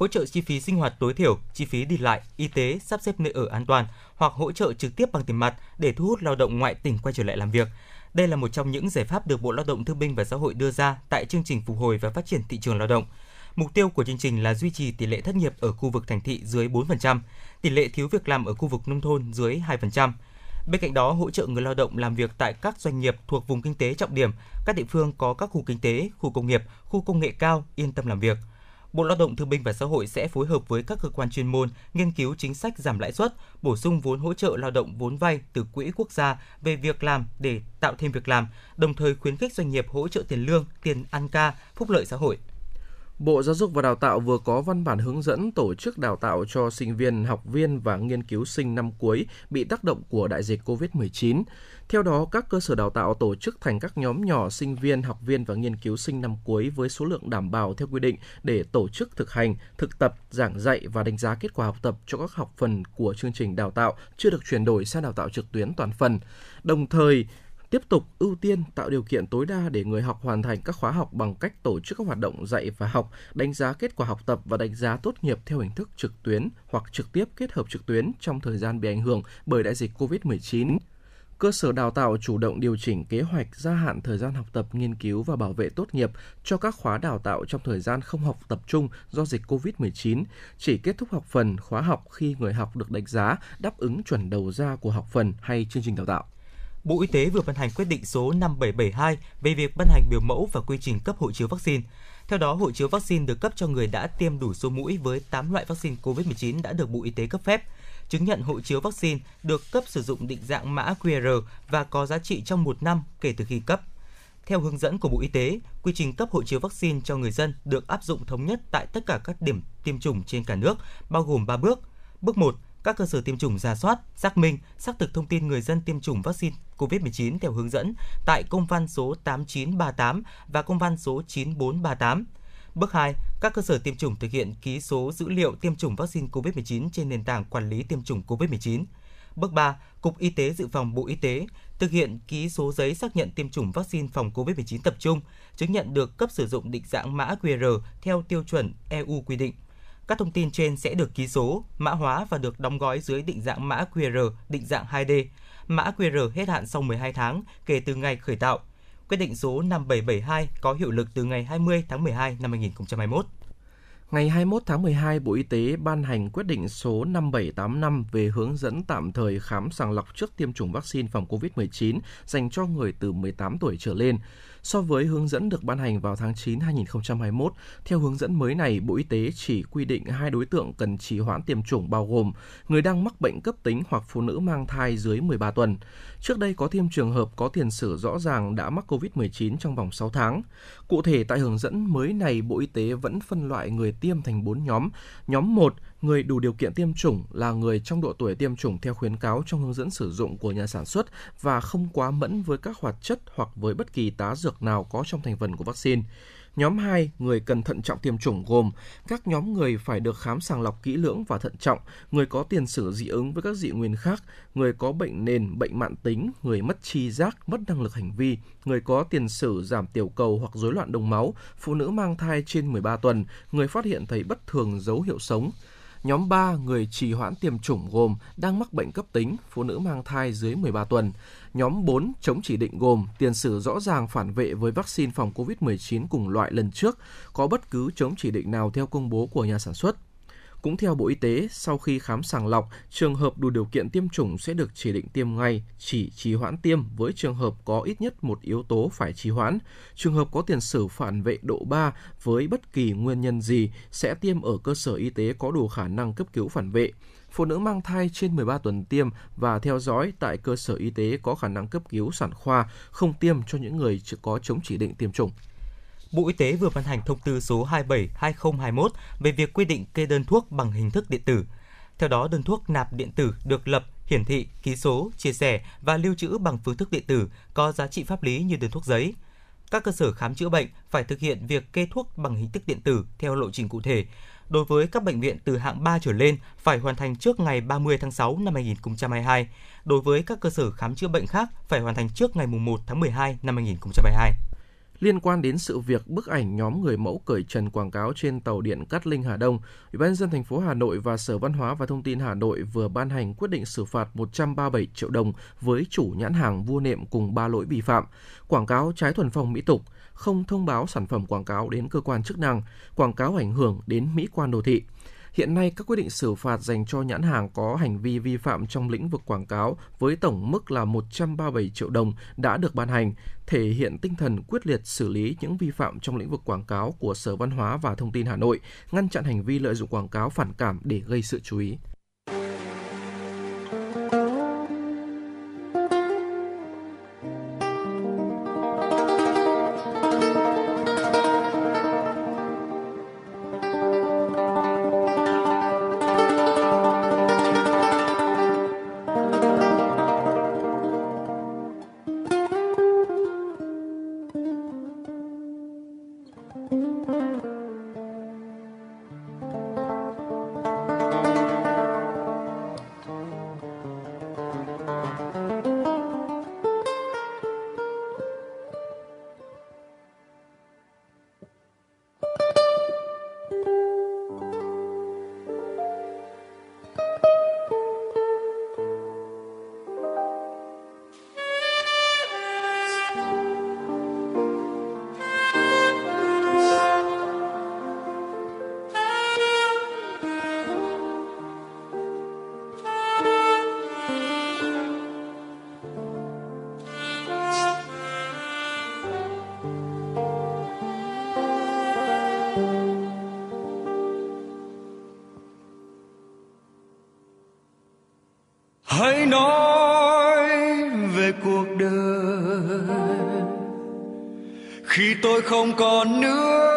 hỗ trợ chi phí sinh hoạt tối thiểu, chi phí đi lại, y tế, sắp xếp nơi ở an toàn hoặc hỗ trợ trực tiếp bằng tiền mặt để thu hút lao động ngoại tỉnh quay trở lại làm việc. Đây là một trong những giải pháp được Bộ Lao động Thương binh và Xã hội đưa ra tại chương trình phục hồi và phát triển thị trường lao động. Mục tiêu của chương trình là duy trì tỷ lệ thất nghiệp ở khu vực thành thị dưới 4%, tỷ lệ thiếu việc làm ở khu vực nông thôn dưới 2%. Bên cạnh đó, hỗ trợ người lao động làm việc tại các doanh nghiệp thuộc vùng kinh tế trọng điểm, các địa phương có các khu kinh tế, khu công nghiệp, khu công nghệ cao yên tâm làm việc – Bộ Lao động Thương binh và Xã hội sẽ phối hợp với các cơ quan chuyên môn nghiên cứu chính sách giảm lãi suất, bổ sung vốn hỗ trợ lao động vốn vay từ quỹ quốc gia về việc làm để tạo thêm việc làm, đồng thời khuyến khích doanh nghiệp hỗ trợ tiền lương, tiền ăn ca, phúc lợi xã hội. Bộ Giáo dục và Đào tạo vừa có văn bản hướng dẫn tổ chức đào tạo cho sinh viên, học viên và nghiên cứu sinh năm cuối bị tác động của đại dịch COVID-19. Theo đó, các cơ sở đào tạo tổ chức thành các nhóm nhỏ sinh viên, học viên và nghiên cứu sinh năm cuối với số lượng đảm bảo theo quy định để tổ chức thực hành, thực tập, giảng dạy và đánh giá kết quả học tập cho các học phần của chương trình đào tạo chưa được chuyển đổi sang đào tạo trực tuyến toàn phần. Đồng thời, tiếp tục ưu tiên tạo điều kiện tối đa để người học hoàn thành các khóa học bằng cách tổ chức các hoạt động dạy và học, đánh giá kết quả học tập và đánh giá tốt nghiệp theo hình thức trực tuyến hoặc trực tiếp kết hợp trực tuyến trong thời gian bị ảnh hưởng bởi đại dịch COVID-19 cơ sở đào tạo chủ động điều chỉnh kế hoạch gia hạn thời gian học tập, nghiên cứu và bảo vệ tốt nghiệp cho các khóa đào tạo trong thời gian không học tập trung do dịch COVID-19, chỉ kết thúc học phần khóa học khi người học được đánh giá đáp ứng chuẩn đầu ra của học phần hay chương trình đào tạo. Bộ Y tế vừa ban hành quyết định số 5772 về việc ban hành biểu mẫu và quy trình cấp hộ chiếu vaccine. Theo đó, hộ chiếu vaccine được cấp cho người đã tiêm đủ số mũi với 8 loại vaccine COVID-19 đã được Bộ Y tế cấp phép chứng nhận hộ chiếu vaccine được cấp sử dụng định dạng mã QR và có giá trị trong một năm kể từ khi cấp. Theo hướng dẫn của Bộ Y tế, quy trình cấp hộ chiếu vaccine cho người dân được áp dụng thống nhất tại tất cả các điểm tiêm chủng trên cả nước, bao gồm 3 bước. Bước 1, các cơ sở tiêm chủng ra soát, xác minh, xác thực thông tin người dân tiêm chủng vaccine COVID-19 theo hướng dẫn tại công văn số 8938 và công văn số 9438. Bước 2, các cơ sở tiêm chủng thực hiện ký số dữ liệu tiêm chủng vaccine COVID-19 trên nền tảng quản lý tiêm chủng COVID-19. Bước 3, Cục Y tế Dự phòng Bộ Y tế thực hiện ký số giấy xác nhận tiêm chủng vaccine phòng COVID-19 tập trung, chứng nhận được cấp sử dụng định dạng mã QR theo tiêu chuẩn EU quy định. Các thông tin trên sẽ được ký số, mã hóa và được đóng gói dưới định dạng mã QR định dạng 2D. Mã QR hết hạn sau 12 tháng kể từ ngày khởi tạo – Quyết định số 5772 có hiệu lực từ ngày 20 tháng 12 năm 2021. Ngày 21 tháng 12, Bộ Y tế ban hành quyết định số 5785 về hướng dẫn tạm thời khám sàng lọc trước tiêm chủng vaccine phòng COVID-19 dành cho người từ 18 tuổi trở lên. So với hướng dẫn được ban hành vào tháng 9 2021, theo hướng dẫn mới này, Bộ Y tế chỉ quy định hai đối tượng cần trì hoãn tiêm chủng bao gồm người đang mắc bệnh cấp tính hoặc phụ nữ mang thai dưới 13 tuần. Trước đây có thêm trường hợp có tiền sử rõ ràng đã mắc COVID-19 trong vòng 6 tháng. Cụ thể tại hướng dẫn mới này, Bộ Y tế vẫn phân loại người tiêm thành 4 nhóm. Nhóm 1, người đủ điều kiện tiêm chủng là người trong độ tuổi tiêm chủng theo khuyến cáo trong hướng dẫn sử dụng của nhà sản xuất và không quá mẫn với các hoạt chất hoặc với bất kỳ tá dược nào có trong thành phần của vaccine. Nhóm 2, người cần thận trọng tiêm chủng gồm các nhóm người phải được khám sàng lọc kỹ lưỡng và thận trọng, người có tiền sử dị ứng với các dị nguyên khác, người có bệnh nền, bệnh mạng tính, người mất chi giác, mất năng lực hành vi, người có tiền sử giảm tiểu cầu hoặc rối loạn đông máu, phụ nữ mang thai trên 13 tuần, người phát hiện thấy bất thường dấu hiệu sống. Nhóm 3, người trì hoãn tiêm chủng gồm đang mắc bệnh cấp tính, phụ nữ mang thai dưới 13 tuần. Nhóm 4 chống chỉ định gồm tiền sử rõ ràng phản vệ với vaccine phòng COVID-19 cùng loại lần trước, có bất cứ chống chỉ định nào theo công bố của nhà sản xuất. Cũng theo Bộ Y tế, sau khi khám sàng lọc, trường hợp đủ điều kiện tiêm chủng sẽ được chỉ định tiêm ngay, chỉ trì hoãn tiêm với trường hợp có ít nhất một yếu tố phải trì hoãn. Trường hợp có tiền sử phản vệ độ 3 với bất kỳ nguyên nhân gì sẽ tiêm ở cơ sở y tế có đủ khả năng cấp cứu phản vệ phụ nữ mang thai trên 13 tuần tiêm và theo dõi tại cơ sở y tế có khả năng cấp cứu sản khoa, không tiêm cho những người chưa có chống chỉ định tiêm chủng. Bộ Y tế vừa ban hành thông tư số 27/2021 về việc quy định kê đơn thuốc bằng hình thức điện tử. Theo đó, đơn thuốc nạp điện tử được lập, hiển thị, ký số, chia sẻ và lưu trữ bằng phương thức điện tử có giá trị pháp lý như đơn thuốc giấy. Các cơ sở khám chữa bệnh phải thực hiện việc kê thuốc bằng hình thức điện tử theo lộ trình cụ thể. Đối với các bệnh viện từ hạng 3 trở lên phải hoàn thành trước ngày 30 tháng 6 năm 2022. Đối với các cơ sở khám chữa bệnh khác phải hoàn thành trước ngày 1 tháng 12 năm 2022 liên quan đến sự việc bức ảnh nhóm người mẫu cởi trần quảng cáo trên tàu điện Cát Linh Hà Đông, Ủy ban dân thành phố Hà Nội và Sở Văn hóa và Thông tin Hà Nội vừa ban hành quyết định xử phạt 137 triệu đồng với chủ nhãn hàng vua nệm cùng ba lỗi vi phạm: quảng cáo trái thuần phong mỹ tục, không thông báo sản phẩm quảng cáo đến cơ quan chức năng, quảng cáo ảnh hưởng đến mỹ quan đô thị. Hiện nay, các quyết định xử phạt dành cho nhãn hàng có hành vi vi phạm trong lĩnh vực quảng cáo với tổng mức là 137 triệu đồng đã được ban hành, thể hiện tinh thần quyết liệt xử lý những vi phạm trong lĩnh vực quảng cáo của Sở Văn hóa và Thông tin Hà Nội, ngăn chặn hành vi lợi dụng quảng cáo phản cảm để gây sự chú ý. Không còn nữa.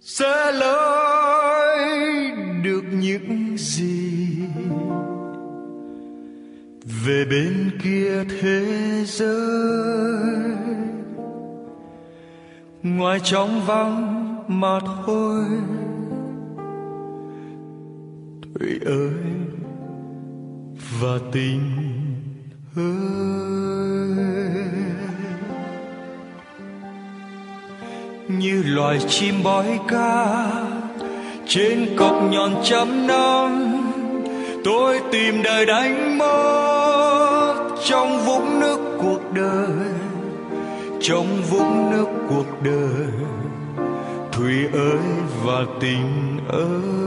Sẽ lấy được những gì về bên kia thế giới. Ngoài trong vắng mà thôi bói ca. Trên cọc nhọn trăm năm tôi tìm đời đánh mất. Trong vũng nước cuộc đời, trong vũng nước cuộc đời thủy ơi và tình ơi.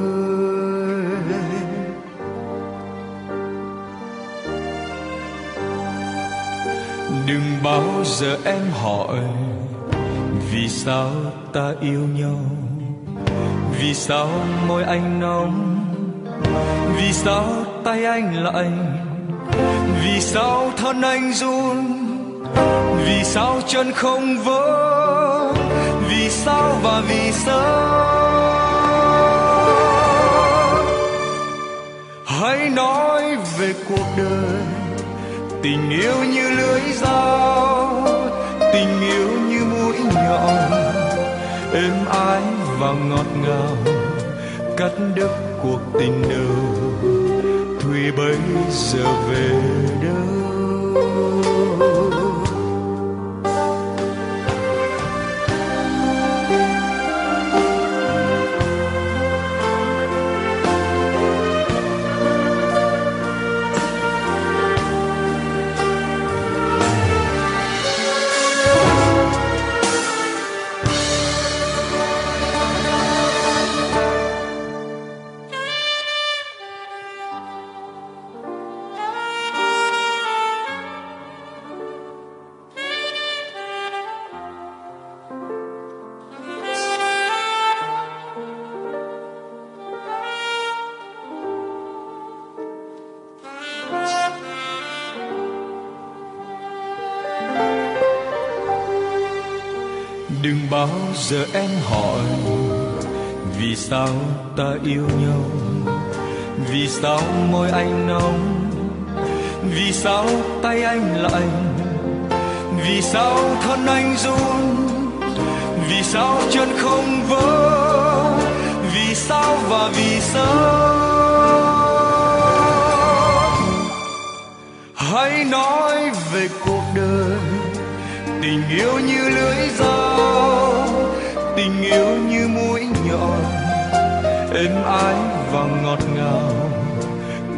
Đừng bao giờ em hỏi vì sao ta yêu nhau? Vì sao môi anh nóng? Vì sao tay anh lạnh? Vì sao thân anh run? Vì sao chân không vỡ? Vì sao và vì sao? Hãy nói về cuộc đời. Tình yêu như lưỡi dao. Tình yêu nhọn êm ái và ngọt ngào, cắt đứt cuộc tình đầu. Thùy bây giờ về đâu? Đừng bao giờ em hỏi vì sao ta yêu nhau, vì sao môi anh nóng, vì sao tay anh lạnh, vì sao thân anh run, vì sao chân không vỡ, vì sao và vì sao? Hãy nói về cuộc đời tình yêu như lưỡi dao tình yêu như mũi nhọn, êm ái và ngọt ngào,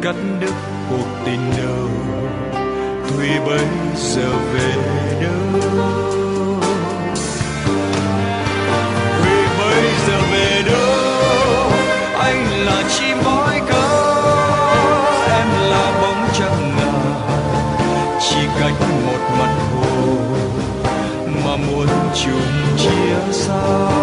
cắt đứt cuộc tình đầu Thùy bây giờ về đâu? Chung chia xa.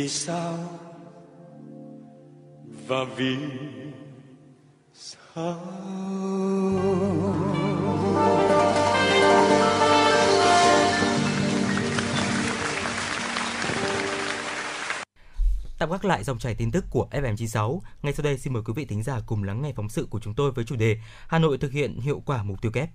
Vì sao và vì sao Tạm gác lại dòng chảy tin tức của FM96. Ngay sau đây xin mời quý vị thính giả cùng lắng nghe phóng sự của chúng tôi với chủ đề Hà Nội thực hiện hiệu quả mục tiêu kép.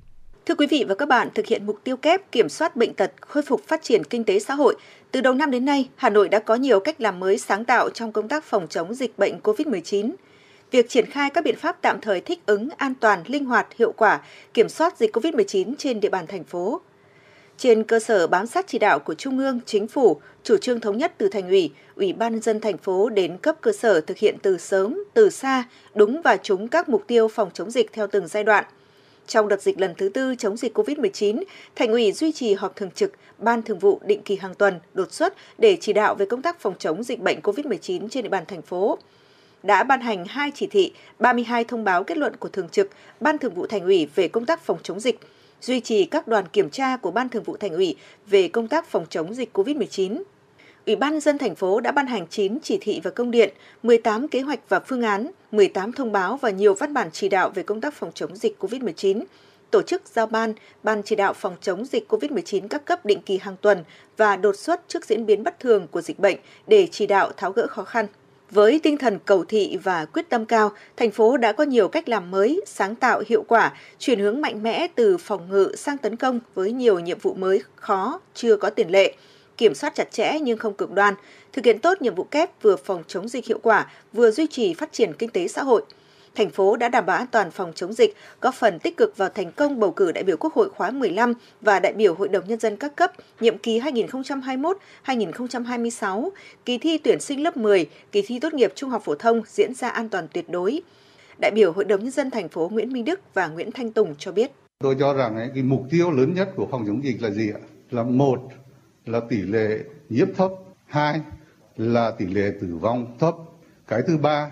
Thưa quý vị và các bạn, thực hiện mục tiêu kép kiểm soát bệnh tật, khôi phục phát triển kinh tế xã hội, từ đầu năm đến nay, Hà Nội đã có nhiều cách làm mới sáng tạo trong công tác phòng chống dịch bệnh COVID-19. Việc triển khai các biện pháp tạm thời thích ứng, an toàn, linh hoạt, hiệu quả, kiểm soát dịch COVID-19 trên địa bàn thành phố. Trên cơ sở bám sát chỉ đạo của Trung ương, Chính phủ, chủ trương thống nhất từ thành ủy, Ủy ban nhân dân thành phố đến cấp cơ sở thực hiện từ sớm, từ xa, đúng và trúng các mục tiêu phòng chống dịch theo từng giai đoạn. Trong đợt dịch lần thứ tư chống dịch COVID-19, Thành ủy duy trì họp thường trực, Ban thường vụ định kỳ hàng tuần, đột xuất để chỉ đạo về công tác phòng chống dịch bệnh COVID-19 trên địa bàn thành phố. Đã ban hành 2 chỉ thị, 32 thông báo kết luận của thường trực, Ban thường vụ Thành ủy về công tác phòng chống dịch, duy trì các đoàn kiểm tra của Ban thường vụ Thành ủy về công tác phòng chống dịch COVID-19. Ủy ban dân thành phố đã ban hành 9 chỉ thị và công điện, 18 kế hoạch và phương án, 18 thông báo và nhiều văn bản chỉ đạo về công tác phòng chống dịch COVID-19, tổ chức giao ban, ban chỉ đạo phòng chống dịch COVID-19 các cấp định kỳ hàng tuần và đột xuất trước diễn biến bất thường của dịch bệnh để chỉ đạo tháo gỡ khó khăn. Với tinh thần cầu thị và quyết tâm cao, thành phố đã có nhiều cách làm mới, sáng tạo, hiệu quả, chuyển hướng mạnh mẽ từ phòng ngự sang tấn công với nhiều nhiệm vụ mới khó, chưa có tiền lệ kiểm soát chặt chẽ nhưng không cực đoan, thực hiện tốt nhiệm vụ kép vừa phòng chống dịch hiệu quả, vừa duy trì phát triển kinh tế xã hội. Thành phố đã đảm bảo an toàn phòng chống dịch, góp phần tích cực vào thành công bầu cử đại biểu Quốc hội khóa 15 và đại biểu Hội đồng Nhân dân các cấp nhiệm kỳ 2021-2026, kỳ thi tuyển sinh lớp 10, kỳ thi tốt nghiệp trung học phổ thông diễn ra an toàn tuyệt đối. Đại biểu Hội đồng Nhân dân thành phố Nguyễn Minh Đức và Nguyễn Thanh Tùng cho biết. Tôi cho rằng ấy, cái mục tiêu lớn nhất của phòng chống dịch là gì ạ? Là một là tỷ lệ nhiễm thấp, hai là tỷ lệ tử vong thấp, cái thứ ba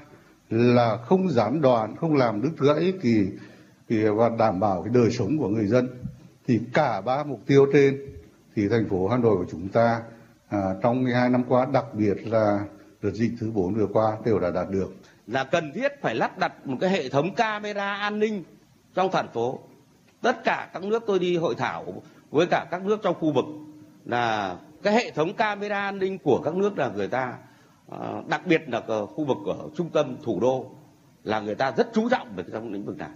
là không gián đoạn, không làm đứt gãy thì thì và đảm bảo cái đời sống của người dân. Thì cả ba mục tiêu trên thì thành phố Hà Nội của chúng ta à, trong 12 năm qua, đặc biệt là đợt dịch thứ 4 vừa qua đều đã đạt được. Là cần thiết phải lắp đặt một cái hệ thống camera an ninh trong thành phố. Tất cả các nước tôi đi hội thảo với cả các nước trong khu vực là cái hệ thống camera an ninh của các nước là người ta ờ, đặc biệt là khu vực ở trung tâm thủ đô là người ta rất chú trọng về trong lĩnh vực này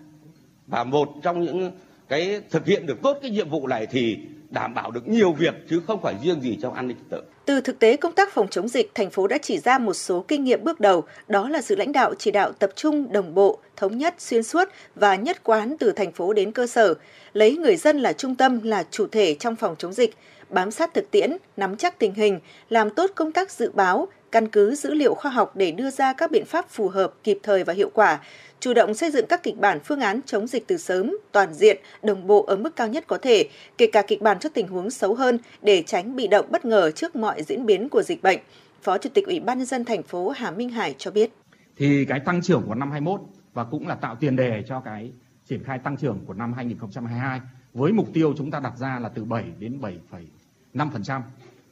và một trong những cái thực hiện được tốt cái nhiệm vụ này thì đảm bảo được nhiều việc chứ không phải riêng gì trong an ninh trật tự. Từ thực tế công tác phòng chống dịch, thành phố đã chỉ ra một số kinh nghiệm bước đầu, đó là sự lãnh đạo chỉ đạo tập trung, đồng bộ, thống nhất, xuyên suốt và nhất quán từ thành phố đến cơ sở, lấy người dân là trung tâm, là chủ thể trong phòng chống dịch, bám sát thực tiễn, nắm chắc tình hình, làm tốt công tác dự báo, căn cứ dữ liệu khoa học để đưa ra các biện pháp phù hợp, kịp thời và hiệu quả, chủ động xây dựng các kịch bản phương án chống dịch từ sớm, toàn diện, đồng bộ ở mức cao nhất có thể, kể cả kịch bản cho tình huống xấu hơn để tránh bị động bất ngờ trước mọi diễn biến của dịch bệnh. Phó Chủ tịch Ủy ban nhân dân thành phố Hà Minh Hải cho biết. Thì cái tăng trưởng của năm 21 và cũng là tạo tiền đề cho cái triển khai tăng trưởng của năm 2022 với mục tiêu chúng ta đặt ra là từ 7 đến 7,5%.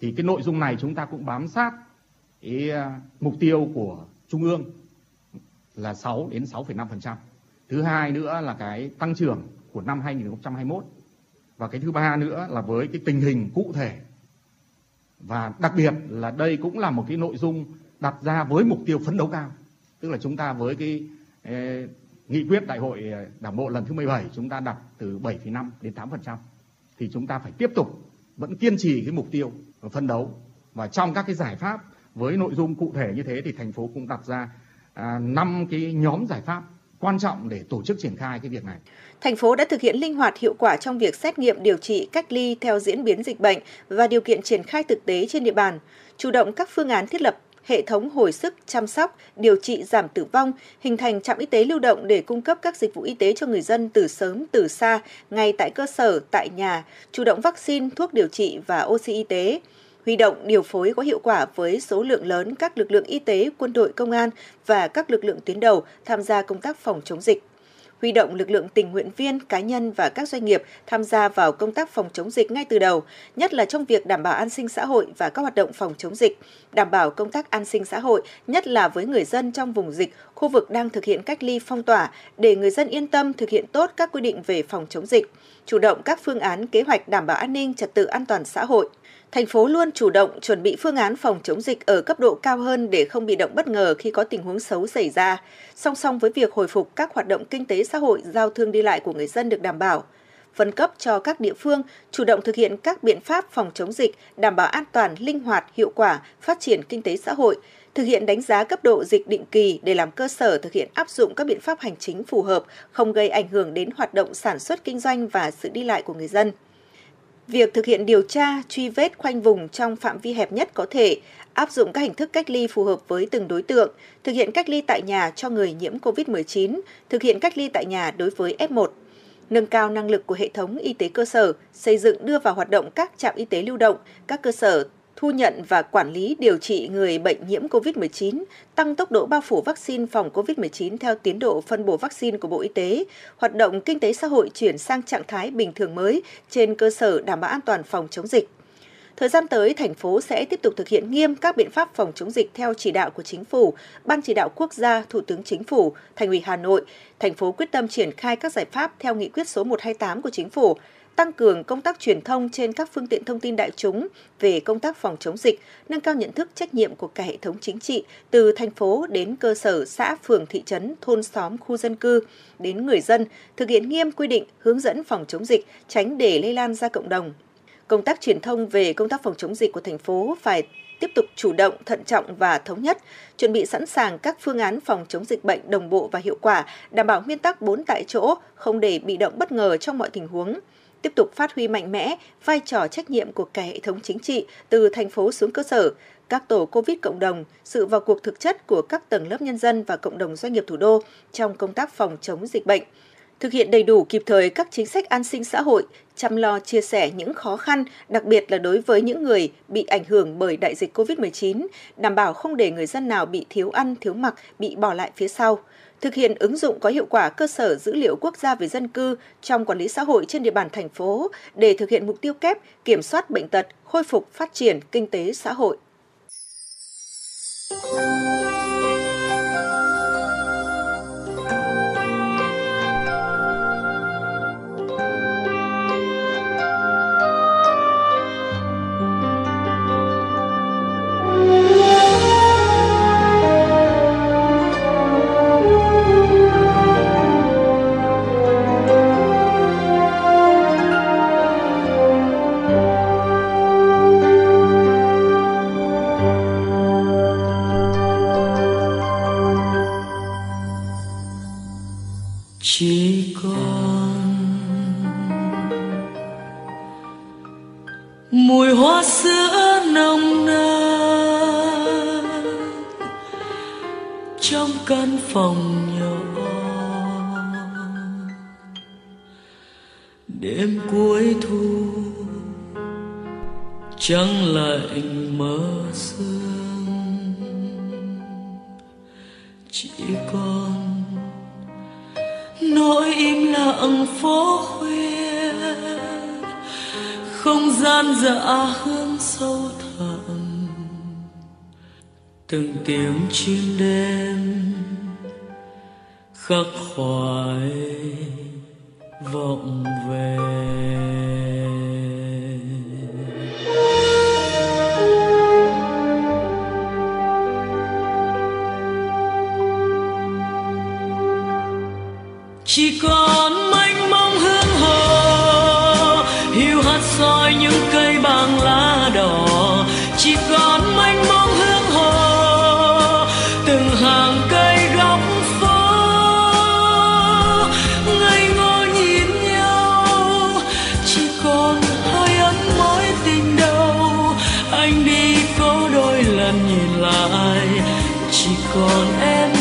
Thì cái nội dung này chúng ta cũng bám sát cái à, mục tiêu của Trung ương là 6 đến 6,5%. Thứ hai nữa là cái tăng trưởng của năm 2021 và cái thứ ba nữa là với cái tình hình cụ thể. Và đặc biệt là đây cũng là một cái nội dung đặt ra với mục tiêu phấn đấu cao. Tức là chúng ta với cái eh, nghị quyết đại hội à, đảng bộ lần thứ 17 chúng ta đặt từ 7,5 đến 8% thì chúng ta phải tiếp tục vẫn kiên trì cái mục tiêu và đấu và trong các cái giải pháp với nội dung cụ thể như thế thì thành phố cũng đặt ra à, cái nhóm giải pháp quan trọng để tổ chức triển khai cái việc này. Thành phố đã thực hiện linh hoạt hiệu quả trong việc xét nghiệm điều trị cách ly theo diễn biến dịch bệnh và điều kiện triển khai thực tế trên địa bàn, chủ động các phương án thiết lập hệ thống hồi sức, chăm sóc, điều trị giảm tử vong, hình thành trạm y tế lưu động để cung cấp các dịch vụ y tế cho người dân từ sớm từ xa, ngay tại cơ sở, tại nhà, chủ động vaccine, thuốc điều trị và oxy y tế huy động điều phối có hiệu quả với số lượng lớn các lực lượng y tế, quân đội, công an và các lực lượng tuyến đầu tham gia công tác phòng chống dịch huy động lực lượng tình nguyện viên, cá nhân và các doanh nghiệp tham gia vào công tác phòng chống dịch ngay từ đầu, nhất là trong việc đảm bảo an sinh xã hội và các hoạt động phòng chống dịch, đảm bảo công tác an sinh xã hội, nhất là với người dân trong vùng dịch, khu vực đang thực hiện cách ly phong tỏa để người dân yên tâm thực hiện tốt các quy định về phòng chống dịch, chủ động các phương án kế hoạch đảm bảo an ninh trật tự an toàn xã hội thành phố luôn chủ động chuẩn bị phương án phòng chống dịch ở cấp độ cao hơn để không bị động bất ngờ khi có tình huống xấu xảy ra, song song với việc hồi phục các hoạt động kinh tế xã hội, giao thương đi lại của người dân được đảm bảo. Phân cấp cho các địa phương chủ động thực hiện các biện pháp phòng chống dịch, đảm bảo an toàn, linh hoạt, hiệu quả, phát triển kinh tế xã hội, thực hiện đánh giá cấp độ dịch định kỳ để làm cơ sở thực hiện áp dụng các biện pháp hành chính phù hợp, không gây ảnh hưởng đến hoạt động sản xuất kinh doanh và sự đi lại của người dân. Việc thực hiện điều tra, truy vết khoanh vùng trong phạm vi hẹp nhất có thể, áp dụng các hình thức cách ly phù hợp với từng đối tượng, thực hiện cách ly tại nhà cho người nhiễm COVID-19, thực hiện cách ly tại nhà đối với F1, nâng cao năng lực của hệ thống y tế cơ sở, xây dựng đưa vào hoạt động các trạm y tế lưu động, các cơ sở thu nhận và quản lý điều trị người bệnh nhiễm COVID-19, tăng tốc độ bao phủ vaccine phòng COVID-19 theo tiến độ phân bổ vaccine của Bộ Y tế, hoạt động kinh tế xã hội chuyển sang trạng thái bình thường mới trên cơ sở đảm bảo an toàn phòng chống dịch. Thời gian tới, thành phố sẽ tiếp tục thực hiện nghiêm các biện pháp phòng chống dịch theo chỉ đạo của Chính phủ, Ban chỉ đạo quốc gia, Thủ tướng Chính phủ, Thành ủy Hà Nội. Thành phố quyết tâm triển khai các giải pháp theo nghị quyết số 128 của Chính phủ, tăng cường công tác truyền thông trên các phương tiện thông tin đại chúng về công tác phòng chống dịch, nâng cao nhận thức trách nhiệm của cả hệ thống chính trị từ thành phố đến cơ sở xã, phường, thị trấn, thôn xóm, khu dân cư đến người dân, thực hiện nghiêm quy định hướng dẫn phòng chống dịch, tránh để lây lan ra cộng đồng. Công tác truyền thông về công tác phòng chống dịch của thành phố phải tiếp tục chủ động, thận trọng và thống nhất, chuẩn bị sẵn sàng các phương án phòng chống dịch bệnh đồng bộ và hiệu quả, đảm bảo nguyên tắc 4 tại chỗ, không để bị động bất ngờ trong mọi tình huống tiếp tục phát huy mạnh mẽ vai trò trách nhiệm của cả hệ thống chính trị từ thành phố xuống cơ sở, các tổ COVID cộng đồng, sự vào cuộc thực chất của các tầng lớp nhân dân và cộng đồng doanh nghiệp thủ đô trong công tác phòng chống dịch bệnh. Thực hiện đầy đủ kịp thời các chính sách an sinh xã hội, chăm lo chia sẻ những khó khăn, đặc biệt là đối với những người bị ảnh hưởng bởi đại dịch COVID-19, đảm bảo không để người dân nào bị thiếu ăn, thiếu mặc, bị bỏ lại phía sau – thực hiện ứng dụng có hiệu quả cơ sở dữ liệu quốc gia về dân cư trong quản lý xã hội trên địa bàn thành phố để thực hiện mục tiêu kép kiểm soát bệnh tật, khôi phục phát triển kinh tế xã hội. Căn phòng nhỏ. Đêm cuối thu trắng lạnh mơ sương. Chỉ còn nỗi im lặng phố khuya, không gian dạ hương từng tiếng chim đêm khắc khoải vọng về. Chỉ có chỉ còn em còn em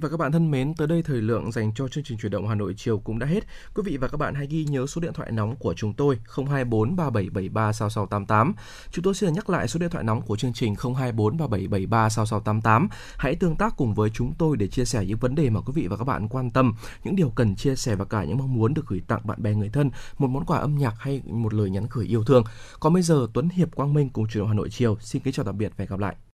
và các bạn thân mến, tới đây thời lượng dành cho chương trình chuyển động Hà Nội chiều cũng đã hết. Quý vị và các bạn hãy ghi nhớ số điện thoại nóng của chúng tôi 024 3773 6688. Chúng tôi xin nhắc lại số điện thoại nóng của chương trình 024 3773 6688. Hãy tương tác cùng với chúng tôi để chia sẻ những vấn đề mà quý vị và các bạn quan tâm, những điều cần chia sẻ và cả những mong muốn được gửi tặng bạn bè người thân, một món quà âm nhạc hay một lời nhắn gửi yêu thương. Còn bây giờ Tuấn Hiệp Quang Minh cùng chuyển động Hà Nội chiều xin kính chào tạm biệt và hẹn gặp lại.